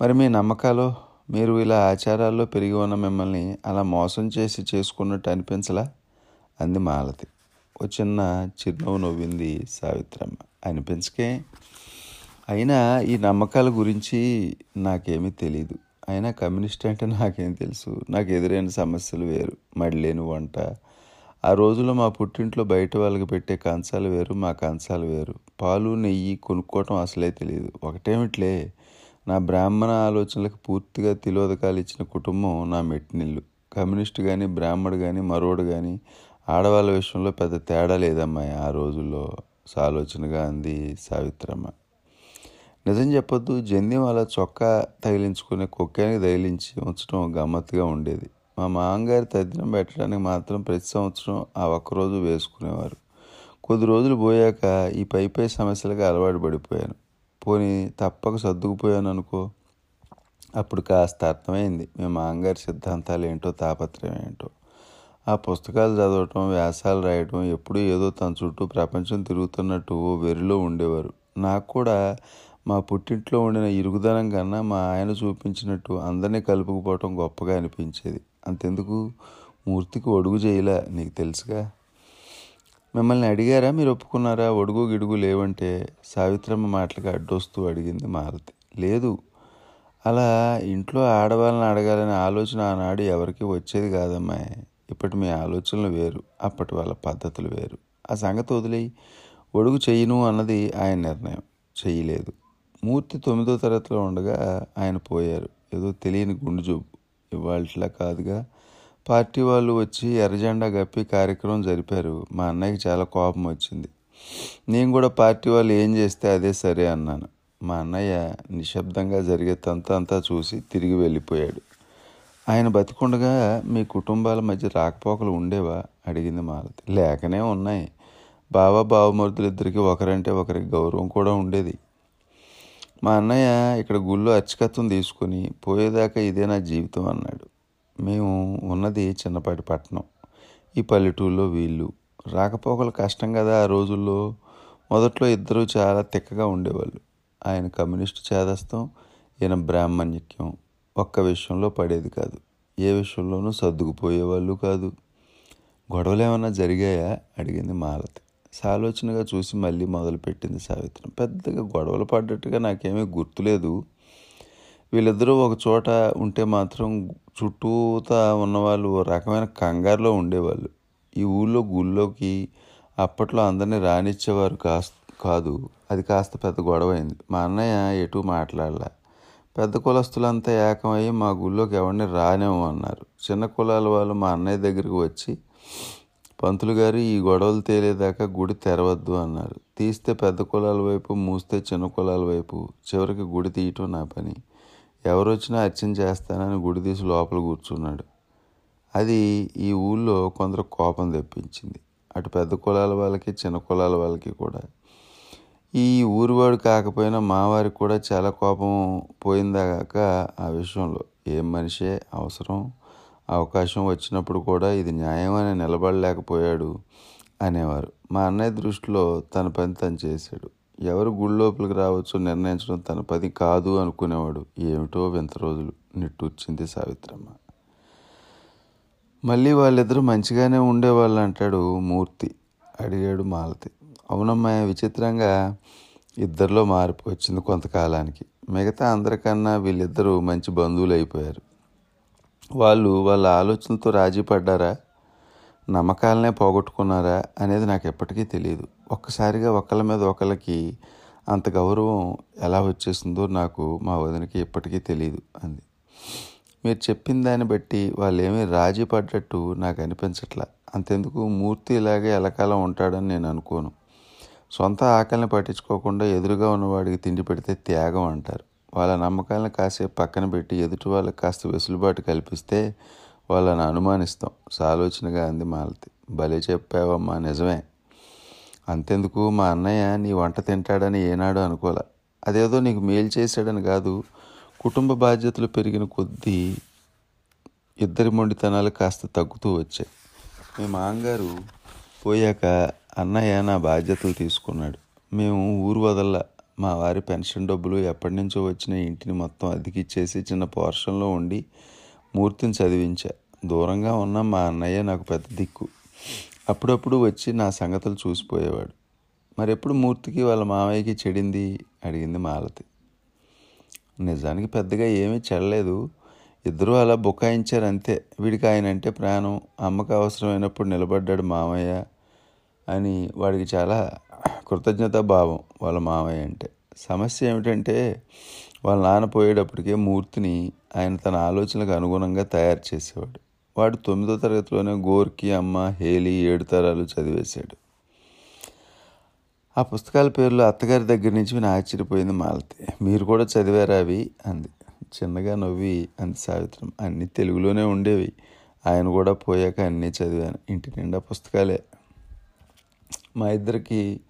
మరి మీ నమ్మకాలు? మీరు ఇలా ఆచారాల్లో పెరిగి ఉన్న మిమ్మల్ని అలా మోసం చేసి చేసుకున్నట్టు అనిపించలా? అంది మాలతి. ఓ చిన్న చిరునవ్వు నవ్వింది సావిత్రమ్మ. అనిపించకే. అయినా ఈ నమ్మకాల గురించి నాకేమీ తెలియదు అయినా కమ్యూనిస్ట్ అంటే నాకేం తెలుసు. నాకు ఎదురైన సమస్యలు వేరు. మడిలేని వంట. ఆ రోజుల్లో మా పుట్టింట్లో బయట వాళ్ళకి పెట్టే కంచాలు వేరు మా కంచాలు వేరు. పాలు నెయ్యి కొనుక్కోవటం అసలే తెలియదు ఒకటేమిట్లే? నా బ్రాహ్మణ ఆలోచనలకు పూర్తిగా తిలోదకాలు ఇచ్చిన కుటుంబం నా మెట్టినిల్లు. కమ్యూనిస్ట్ కానీ బ్రాహ్మడు కానీ మరోడు కానీ ఆడవాళ్ళ విషయంలో పెద్ద తేడా లేదమ్మాయి ఆ రోజుల్లో సాలోచనగా అంది సావిత్రమ్మ. నిజం చెప్పొద్దు జంధ్యం అలా చొక్కా తగిలించుకునే కుక్కానికి తగిలించి ఉంచడం గమ్మత్తుగా ఉండేది. మా మామగారి తద్దినం పెట్టడానికి మాత్రం ప్రతి సంవత్సరం ఆ ఒక్కరోజు వేసుకునేవారు. కొద్ది రోజులు పోయాక ఈ పై పై సమస్యలకు అలవాటు పడిపోయాను. పోనీ తప్పక సర్దుకుపోయాను అనుకో అప్పుడు కాస్త అర్థమైంది మీ మామగారి సిద్ధాంతాలు ఏంటో తాపత్రయం ఏంటో ఆ పుస్తకాలు చదవటం వ్యాసాలు రాయటం ఎప్పుడూ ఏదో తన చుట్టూ ప్రపంచం తిరుగుతున్నట్టు ఓ వెరిలో ఉండేవారు. నాకు కూడా మా పుట్టింట్లో ఉండిన ఇరుగుదనం కన్నా మా ఆయన చూపించినట్టు అందరినీ కలుపుకుపోవటం గొప్పగా అనిపించేది. అంతెందుకు? మూర్తికి ఒడుగు చేయలే నీకు తెలుసుగా? మిమ్మల్ని అడిగారా? మీరు ఒప్పుకున్నారా? ఒడుగు గిడుగు లేవంటే సావిత్రమ్మ మాటలకు అడ్డొస్తూ అడిగింది మారుతి. లేదు. అలా ఇంట్లో ఆడవాళ్ళని అడగాలనే ఆలోచన ఆనాడు ఎవరికి వచ్చేది కాదమ్మా ఇప్పటి మీ ఆలోచనలు వేరు అప్పటి వాళ్ళ పద్ధతులు వేరు. ఆ సంగతి వదిలేయి. ఒడుగు చెయ్యను అన్నది ఆయన నిర్ణయం. చెయ్యలేదు. మూర్తి తొమ్మిదో తరగతిలో ఉండగా ఆయన పోయారు. ఏదో తెలియని గుండు జబ్బు. ఇవాళలా కాదుగా. పార్టీ వాళ్ళు వచ్చి ఎర్రజెండా కప్పి కార్యక్రమం జరిపారు. మా అన్నయ్యకి చాలా కోపం వచ్చింది. నేను కూడా పార్టీ వాళ్ళు ఏం చేస్తే అదే సరే అన్నాను. మా అన్నయ్య నిశ్శబ్దంగా జరిగే చూసి తిరిగి వెళ్ళిపోయాడు. ఆయన బతికుండగా మీ కుటుంబాల మధ్య రాకపోకలు ఉండేవా? అడిగింది మాలతి. లేకనే ఉన్నాయి. బావ బావమరుదులిద్దరికి ఒకరంటే ఒకరికి గౌరవం కూడా ఉండేది. మా అన్నయ్య ఇక్కడ గుళ్ళో అర్చకత్వం తీసుకుని పోయేదాకా ఇదే నా జీవితం అన్నాడు. మేము ఉన్నది చిన్నపాటి పట్టణం ఈ పల్లెటూరులో వీళ్ళు. రాకపోకలు కష్టం కదా ఆ రోజుల్లో. మొదట్లో ఇద్దరు చాలా తిక్కగా ఉండేవాళ్ళు. ఆయన కమ్యూనిస్టు చేదస్తం ఈయన బ్రాహ్మణ్యక్యం. ఒక్క విషయంలో పడేది కాదు. ఏ విషయంలోనూ సర్దుకుపోయేవాళ్ళు కాదు. గొడవలు ఏమైనా జరిగాయా? అడిగింది మాలతి. సాలోచనగా చూసి మళ్ళీ మొదలుపెట్టింది సావిత్రం. పెద్దగా గొడవలు పడ్డట్టుగా నాకేమీ గుర్తులేదు. వీళ్ళిద్దరూ ఒక చోట ఉంటే మాత్రం చుట్టూతా ఉన్నవాళ్ళు ఓ రకమైన కంగారులో ఉండేవాళ్ళు. ఈ ఊళ్ళో గుళ్ళోకి అప్పట్లో అందరినీ రానిచ్చేవారు కాస్త కాదు. అది కాస్త పెద్ద గొడవ అయింది మా అన్నయ్య ఎటు మాట్లాడలే. పెద్ద కులస్తులంతా ఏకమయ్యి మా గుళ్ళోకి ఎవరిని రానేమో అన్నారు చిన్న కులాల వాళ్ళు మా అన్నయ్య దగ్గరికి వచ్చి పంతులు గారు ఈ గొడవలు తేలేదాకా గుడి తెరవద్దు అన్నారు. తీస్తే పెద్ద కులాల వైపు మూస్తే చిన్న కులాల వైపు. చివరికి గుడి తీయటం నా పని. ఎవరు వచ్చినా అర్చన చేస్తానని గుడి తీసి లోపల కూర్చున్నాడు. అది ఈ ఊళ్ళో కొందరు కోపం తెప్పించింది. అటు పెద్ద కులాల వాళ్ళకి చిన్న కులాల వాళ్ళకి కూడా. ఈ ఊరివాడు కాకపోయినా మా వారికి కూడా చాలా కోపం పోయిందాక ఆ విషయంలో. ఏం మనిషే? అవసరం. అవకాశం వచ్చినప్పుడు కూడా ఇది న్యాయమని నిలబడలేకపోయాడు అనేవారు. మా అన్నయ్య దృష్టిలో తన పని తను చేశాడు. ఎవరు గుడి లోపలికి రావచ్చు నిర్ణయించడం తన పది కాదు అనుకునేవాడు. ఏమిటో వింత రోజులు నిట్టూర్చింది సావిత్రమ్మ. మళ్ళీ వాళ్ళిద్దరూ మంచిగానే ఉండేవాళ్ళు అంటాడు మూర్తి అడిగాడు మాలతి. అవునమ్మా విచిత్రంగా ఇద్దరిలో మార్పు వచ్చింది కొంతకాలానికి. మిగతా అందరికన్నా వీళ్ళిద్దరూ మంచి బంధువులు అయిపోయారు. వాళ్ళు వాళ్ళ ఆలోచనతో రాజీ పడ్డారా? నమ్మకాలనే పోగొట్టుకున్నారా? అనేది నాకు ఎప్పటికీ తెలియదు ఒక్కసారిగా ఒకళ్ళ మీద ఒకళ్ళకి అంత గౌరవం ఎలా వచ్చేసిందో నాకు మా వదినకి ఇప్పటికీ తెలియదు అంది. మీరు చెప్పిన దాన్ని బట్టి వాళ్ళు ఏమీ రాజీ పడ్డట్టు నాకు అనిపించట్లా. అంతెందుకు మూర్తి ఇలాగే ఎలకాలం ఉంటాడని నేను అనుకోను. సొంత ఆకలిని పట్టించుకోకుండా ఎదురుగా ఉన్నవాడికి తిండి పెడితే త్యాగం అంటారు. వాళ్ళ నమ్మకాలను కాసేపు పక్కన పెట్టి ఎదుటి వాళ్ళకి కాస్త వెసులుబాటు కల్పిస్తే వాళ్ళని అనుమానిస్తాం. సాలోచనగా అంది మాలతి. భలే చెప్పావమ్మా నిజమే. అంతెందుకు మా అన్నయ్య నీ వంట తింటాడని ఏనాడు అనుకోలే. అదేదో నీకు మేలు చేశాడని కాదు కుటుంబ బాధ్యతలు పెరిగిన కొద్దీ ఇద్దరి మొండితనాలు కాస్త తగ్గుతూ వచ్చాయి. మీ మామగారు పోయాక అన్నయ్య నా బాధ్యతలు తీసుకున్నాడు. మేము ఊరు వదల్లా. మా వారి పెన్షన్ డబ్బులు ఎప్పటి నుంచో వచ్చిన ఇంటిని మొత్తం అద్దెకిచ్చేసి చిన్న పోర్షన్లో ఉండి మూర్తిని చదివించా. దూరంగా ఉన్న మా అన్నయ్య నాకు పెద్ద దిక్కు. అప్పుడప్పుడు వచ్చి నా సంగతులు చూసిపోయేవాడు. మరి ఎప్పుడు మూర్తికి వాళ్ళ మామయ్యకి చెడింది అడిగింది మాలతి. నిజానికి పెద్దగా ఏమీ చెడలేదు. ఇద్దరూ అలా బుకాయించారు అంతే వీడికి ఆయన అంటే ప్రాణం. అమ్మకు అవసరమైనప్పుడు నిలబడ్డాడు మామయ్య అని వాడికి చాలా కృతజ్ఞతా భావం వాళ్ళ మామయ్య అంటే. సమస్య ఏమిటంటే వాళ్ళ నాన్న పోయేటప్పటికే మూర్తిని ఆయన తన ఆలోచనలకు అనుగుణంగా తయారు చేసేవాడు. వాడు తొమ్మిదో తరగతిలోనే గోర్కి అమ్మ హేలీ ఏడు తరాలు చదివేశాడు. ఆ పుస్తకాల పేర్లు అత్తగారి దగ్గర నుంచి నేను ఆశ్చర్యపోయింది మాలతి. మీరు కూడా చదివారా అవి? అంది. చిన్నగా నవ్వి అంది సావిత్రం. అన్నీ తెలుగులోనే ఉండేవి. ఆయన కూడా పోయాక అన్నీ చదివాను. ఇంటి నిండా పుస్తకాలే. మా ఇద్దరికి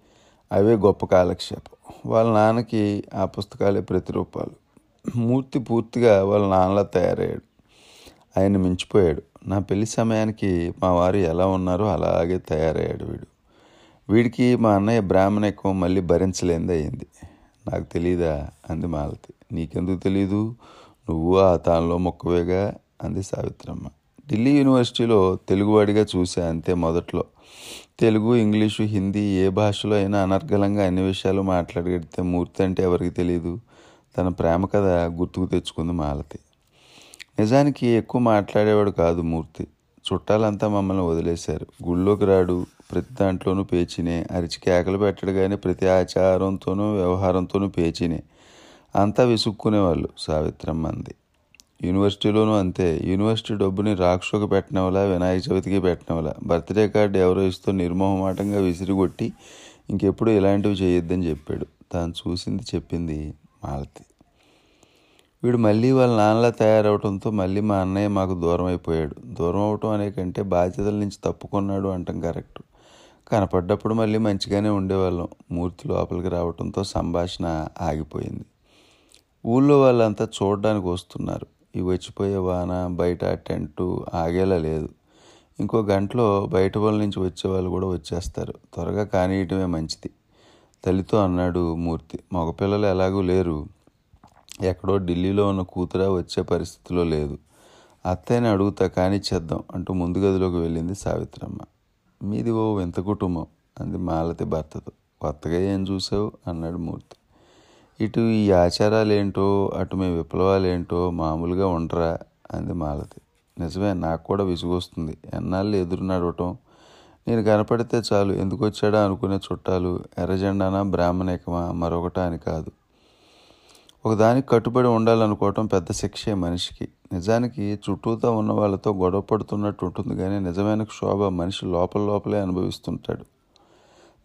అవే గొప్ప కాలక్షేపం. వాళ్ళ నాన్నకి ఆ పుస్తకాలే ప్రతిరూపాలు. మూర్తి పూర్తిగా వాళ్ళ నాన్నలా తయారయ్యాడు. ఆయన మించిపోయాడు. నా పెళ్ళి సమయానికి మా వారు ఎలా ఉన్నారో అలాగే తయారయ్యాడు వీడు. వీడికి మా అన్నయ్య బ్రాహ్మణ ఎక్కువ మళ్ళీ భరించలేంది అయింది నాకు తెలీదా? అంది మాలతి. నీకెందుకు తెలీదు? నువ్వు ఆ తానులో మొక్కవేగా? అంది సావిత్రమ్మ. ఢిల్లీ యూనివర్సిటీలో తెలుగువాడిగా చూసా అంతే మొదట్లో. తెలుగు ఇంగ్లీషు హిందీ ఏ భాషలో అయినా అనర్గళంగా అన్ని విషయాలు మాట్లాడగడితే మూర్తి అంటే ఎవరికి తెలియదు తన ప్రేమ కథ గుర్తుకు తెచ్చుకుంది మాలతి. నిజానికి ఎక్కువ మాట్లాడేవాడు కాదు మూర్తి. చుట్టాలంతా మమ్మల్ని వదిలేశారు. గుళ్ళోకి రాడు. ప్రతి దాంట్లోనూ పేచినే. అరిచి కేకలు పెట్టడు కానీ ప్రతి ఆచారంతోనూ వ్యవహారంతోనూ పేచినే. అంతా విసుక్కునేవాళ్ళు సావిత్రమ్మ అంది యూనివర్సిటీలోనూ అంతే. యూనివర్సిటీ డబ్బుని రాక్షోకి పెట్టినవలా వినాయక చవితికి పెట్టినవలా. బర్త్డే కార్డు ఎవరో ఇస్తూ నిర్మోహమాటంగా విసిరిగొట్టి ఇంకెప్పుడు ఇలాంటివి చేయొద్దని చెప్పాడు. తాను చూసింది చెప్పింది మాలతి. వీడు మళ్ళీ వాళ్ళ నాన్నలా తయారవడంతో మళ్ళీ మా అన్నయ్య మాకు దూరం అయిపోయాడు దూరం అవటం అనే కంటే బాధ్యతల నుంచి తప్పుకున్నాడు అంటాం కరెక్ట్. కనపడ్డప్పుడు మళ్ళీ మంచిగానే ఉండేవాళ్ళం. మూర్తి లోపలికి రావడంతో సంభాషణ ఆగిపోయింది. ఊళ్ళో వాళ్ళంతా చూడడానికి వస్తున్నారు. ఈ వచ్చిపోయే వాన బయట టెంటు ఆగేలా లేదు. ఇంకో గంటలో బయట వాళ్ళ నుంచి వచ్చే వాళ్ళు కూడా వచ్చేస్తారు. త్వరగా కానియటమే మంచిది. తల్లితో అన్నాడు మూర్తి. మగపిల్లలు ఎలాగూ లేరు. ఎక్కడో ఢిల్లీలో ఉన్న కూతురా వచ్చే పరిస్థితిలో లేదు. అత్తయ్యని అడుగుతా కానిచ్చేద్దాం అంటూ ముందు గదిలోకి వెళ్ళింది సావిత్రమ్మ. మీది ఓ వింత కుటుంబం అంది మాలతి భర్తతో. కొత్తగా ఏం చూసావు? అన్నాడు మూర్తి. ఇటు ఈ ఆచారాలు ఏంటో అటు మీ విప్లవాలు ఏంటో మామూలుగా ఉండరా? అంది మాలతి. నిజమే నాకు కూడా విసుగొస్తుంది. ఎన్నాళ్ళు ఎదురు నడవటం? నేను కనపడితే చాలు. ఎందుకు వచ్చాడా అనుకునే చుట్టాలు? ఎర్రజెండానా? బ్రాహ్మణికమా? మరొకటా అని కాదు. ఒకదానికి కట్టుబడి ఉండాలనుకోవటం పెద్ద శిక్షే మనిషికి. నిజానికి చుట్టూతో ఉన్న వాళ్ళతో గొడవ పడుతున్నట్టు ఉంటుంది కానీ నిజమైన క్షోభ మనిషి లోపల లోపలే అనుభవిస్తుంటాడు.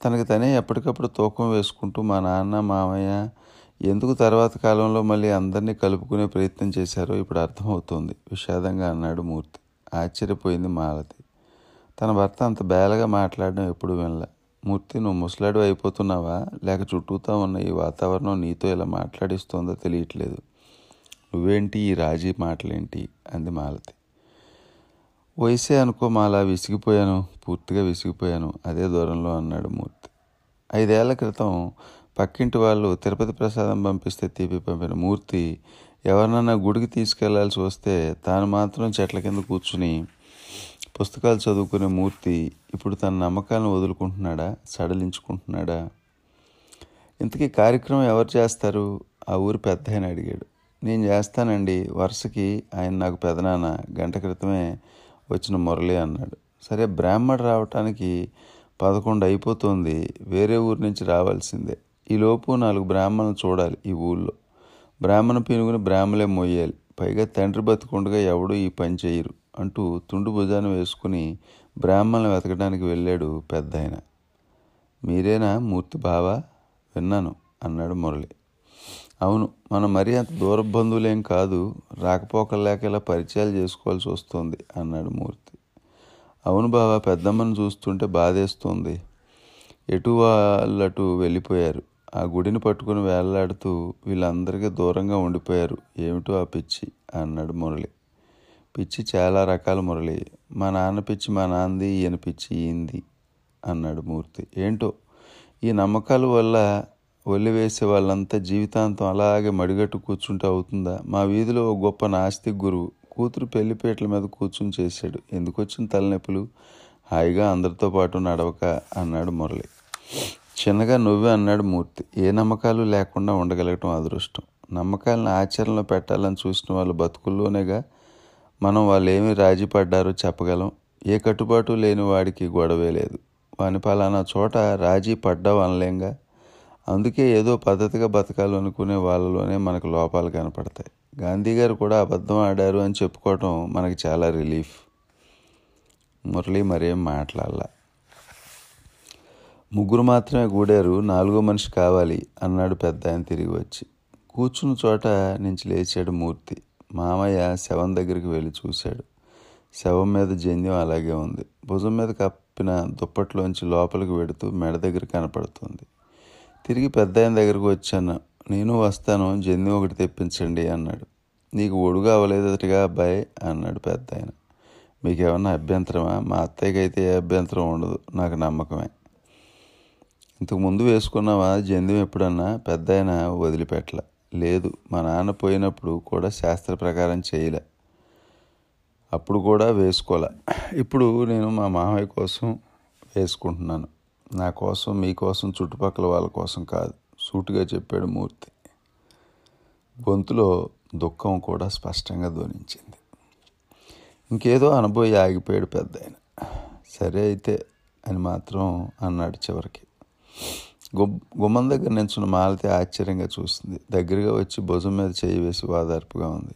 తనకి తనే ఎప్పటికప్పుడు తూకం వేసుకుంటూ మా నాన్న మామయ్య ఎందుకు తర్వాత కాలంలో మళ్ళీ అందరినీ కలుపుకునే ప్రయత్నం చేశారో ఇప్పుడు అర్థమవుతోంది. విషాదంగా అన్నాడు మూర్తి. ఆశ్చర్యపోయింది మాలతి. తన భర్త అంత బేలగా మాట్లాడడం ఎప్పుడు వినలే. మూర్తి నువ్వు ముసలాడు అయిపోతున్నావా? లేక చుట్టూతో ఉన్న ఈ వాతావరణం నీతో ఇలా మాట్లాడిస్తోందో తెలియట్లేదు. నువ్వేంటి? ఈ రాజీ మాటలేంటి? అంది మాలతి. వయసే అనుకో మాలా విసిగిపోయాను పూర్తిగా విసిగిపోయాను అదే దూరంలో అన్నాడు మూర్తి. ఐదేళ్ళ క్రితం పక్కింటి వాళ్ళు తిరుపతి ప్రసాదం పంపిస్తే తీపి పంపిన మూర్తి ఎవరినన్నా గుడికి తీసుకెళ్ళాల్సి వస్తే తాను మాత్రం చెట్ల కింద కూర్చుని పుస్తకాలు చదువుకునే మూర్తి ఇప్పుడు తన నమ్మకాలను వదులుకుంటున్నాడా? సడలించుకుంటున్నాడా? ఇంతకీ కార్యక్రమం ఎవరు చేస్తారు? ఆ ఊరు పెద్ద ఆయన అడిగాడు. నేను చేస్తానండి వరుసకి ఆయన నాకు పెదనాన్న గంట క్రితమే వచ్చిన మురళి అన్నాడు. సరే బ్రాహ్మడు రావటానికి పదకొండు అయిపోతుంది వేరే ఊరి నుంచి రావాల్సిందే. ఈలోపు నాలుగు బ్రాహ్మణులు చూడాలి ఈ ఊళ్ళో. బ్రాహ్మణ పీనుగుని బ్రాహ్మలే మొయ్యాలి. పైగా తండ్రి బతుకుండగా ఎవడూ ఈ పని చేయరు. అంటూ తుండు భుజాన్ని వేసుకుని బ్రాహ్మణులు వెతకడానికి వెళ్ళాడు పెద్ద ఆయన మీరేనా మూర్తి బావా? విన్నాను అన్నాడు మురళి. అవును మనం మరీ అంత దూర బంధువులేం కాదు రాకపోకలేక ఇలా పరిచయాలు చేసుకోవాల్సి వస్తుంది అన్నాడు మూర్తి. అవును బావా పెద్దమ్మను చూస్తుంటే బాధేస్తుంది. ఎటు వాళ్ళటు వెళ్ళిపోయారు? ఆ గుడిని పట్టుకుని వేలాడుతూ వీళ్ళందరికీ దూరంగా ఉండిపోయారు. ఏమిటో ఆ పిచ్చి అన్నాడు మురళి. పిచ్చి చాలా రకాల మురళి. మా నాన్న పిచ్చి మా నాన్నది ఈయన పిచ్చి ఈయంది అన్నాడు మూర్తి. ఏంటో? ఈ నమ్మకాల వల్ల వేసే వాళ్ళంతా జీవితాంతం అలాగే మడిగట్టు కూర్చుంటే అవుతుందా? మా వీధిలో ఒక గొప్ప నాస్తిక్ గురువు కూతురు పెళ్ళిపేటల మీద కూర్చుని చేశాడు. ఎందుకు వచ్చిన తలనొప్పులు? హాయిగా అందరితో పాటు నడవక అన్నాడు మురళి. చిన్నగా నువ్వే అన్నాడు మూర్తి. ఏ నమ్మకాలు లేకుండా ఉండగలగటం అదృష్టం. నమ్మకాలను ఆచరణలో పెట్టాలని చూసిన వాళ్ళు బతుకుల్లోనేగా మనం వాళ్ళు ఏమి రాజీ పడ్డారో చెప్పగలం. ఏ కట్టుబాటు లేని వాడికి గొడవే లేదు. వాని పలానా చోట రాజీ పడ్డావు అనలేంగా? అందుకే ఏదో పద్ధతిగా బతకాలి అనుకునే వాళ్ళలోనే మనకు లోపాలు కనపడతాయి. గాంధీ గారు కూడా అబద్ధం ఆడారు అని చెప్పుకోవటం మనకి చాలా రిలీఫ్. మురళి మరేం మాట్లాడాల. ముగ్గురు మాత్రమే గూడారు నాలుగో మనిషి కావాలి అన్నాడు పెద్ద ఆయన తిరిగి వచ్చి. కూర్చున్న చోట నుంచి లేచాడు మూర్తి. మామయ్య శవం దగ్గరికి వెళ్ళి చూశాడు. శవం మీద జంధ్యం అలాగే ఉంది. భుజం మీద కప్పిన దుప్పట్లోంచి లోపలికి వెడుతూ మెడ దగ్గర కనపడుతుంది. తిరిగి పెద్ద ఆయన దగ్గరకు వచ్చాను. నేను వస్తాను జంధ్యం ఒకటి తెప్పించండి అన్నాడు. నీకు ఒడుగు అవ్వలేదటగా అబ్బాయి అన్నాడు పెద్ద ఆయన. మీకేమన్నా అభ్యంతరమా? మా అత్తయ్యకి అయితే ఏ అభ్యంతరం ఉండదు నాకు నమ్మకమే. ఇంతకు ముందు వేసుకున్నావా? జంధ్యం ఎప్పుడన్నా? పెద్ద ఆయన వదిలిపెట్టలే. లేదు. మా నాన్న పోయినప్పుడు కూడా శాస్త్ర ప్రకారం చేయలే. అప్పుడు కూడా వేసుకోలే. ఇప్పుడు నేను మా మామయ్య కోసం వేసుకుంటున్నాను. నా కోసం మీకోసం చుట్టుపక్కల వాళ్ళ కోసం కాదు. సూటుగా చెప్పాడు మూర్తి. గొంతులో దుఃఖం కూడా స్పష్టంగా ధ్వనించింది. ఇంకేదో అనుభవి ఆగిపోయాడు పెద్ద ఆయన. సరే అయితే అని మాత్రం అన్నాడు చివరికి. గుమ్మం దగ్గర నించున్న మాలతి ఆశ్చర్యంగా చూస్తుంది. దగ్గరగా వచ్చి భుజం మీద చేయి వేసి వాదార్పుగా ఉంది.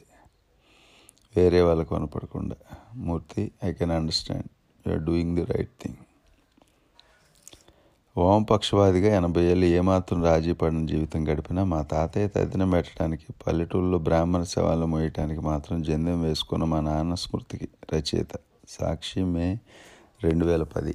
వేరే వాళ్ళకు కనపడకుండా. Murthy I can understand you're doing the right thing వామపక్షవాదిగా ఎనభై ఏళ్ళు ఏమాత్రం రాజీ పడిన జీవితం గడిపినా మా తాతయ్య తదినం పెట్టడానికి పల్లెటూళ్ళలో బ్రాహ్మణ శవాలు మోయటానికి మాత్రం జందెం వేసుకున్న మా నాన్న స్మృతికి రచయిత. సాక్షి మే రెండు వేల పది.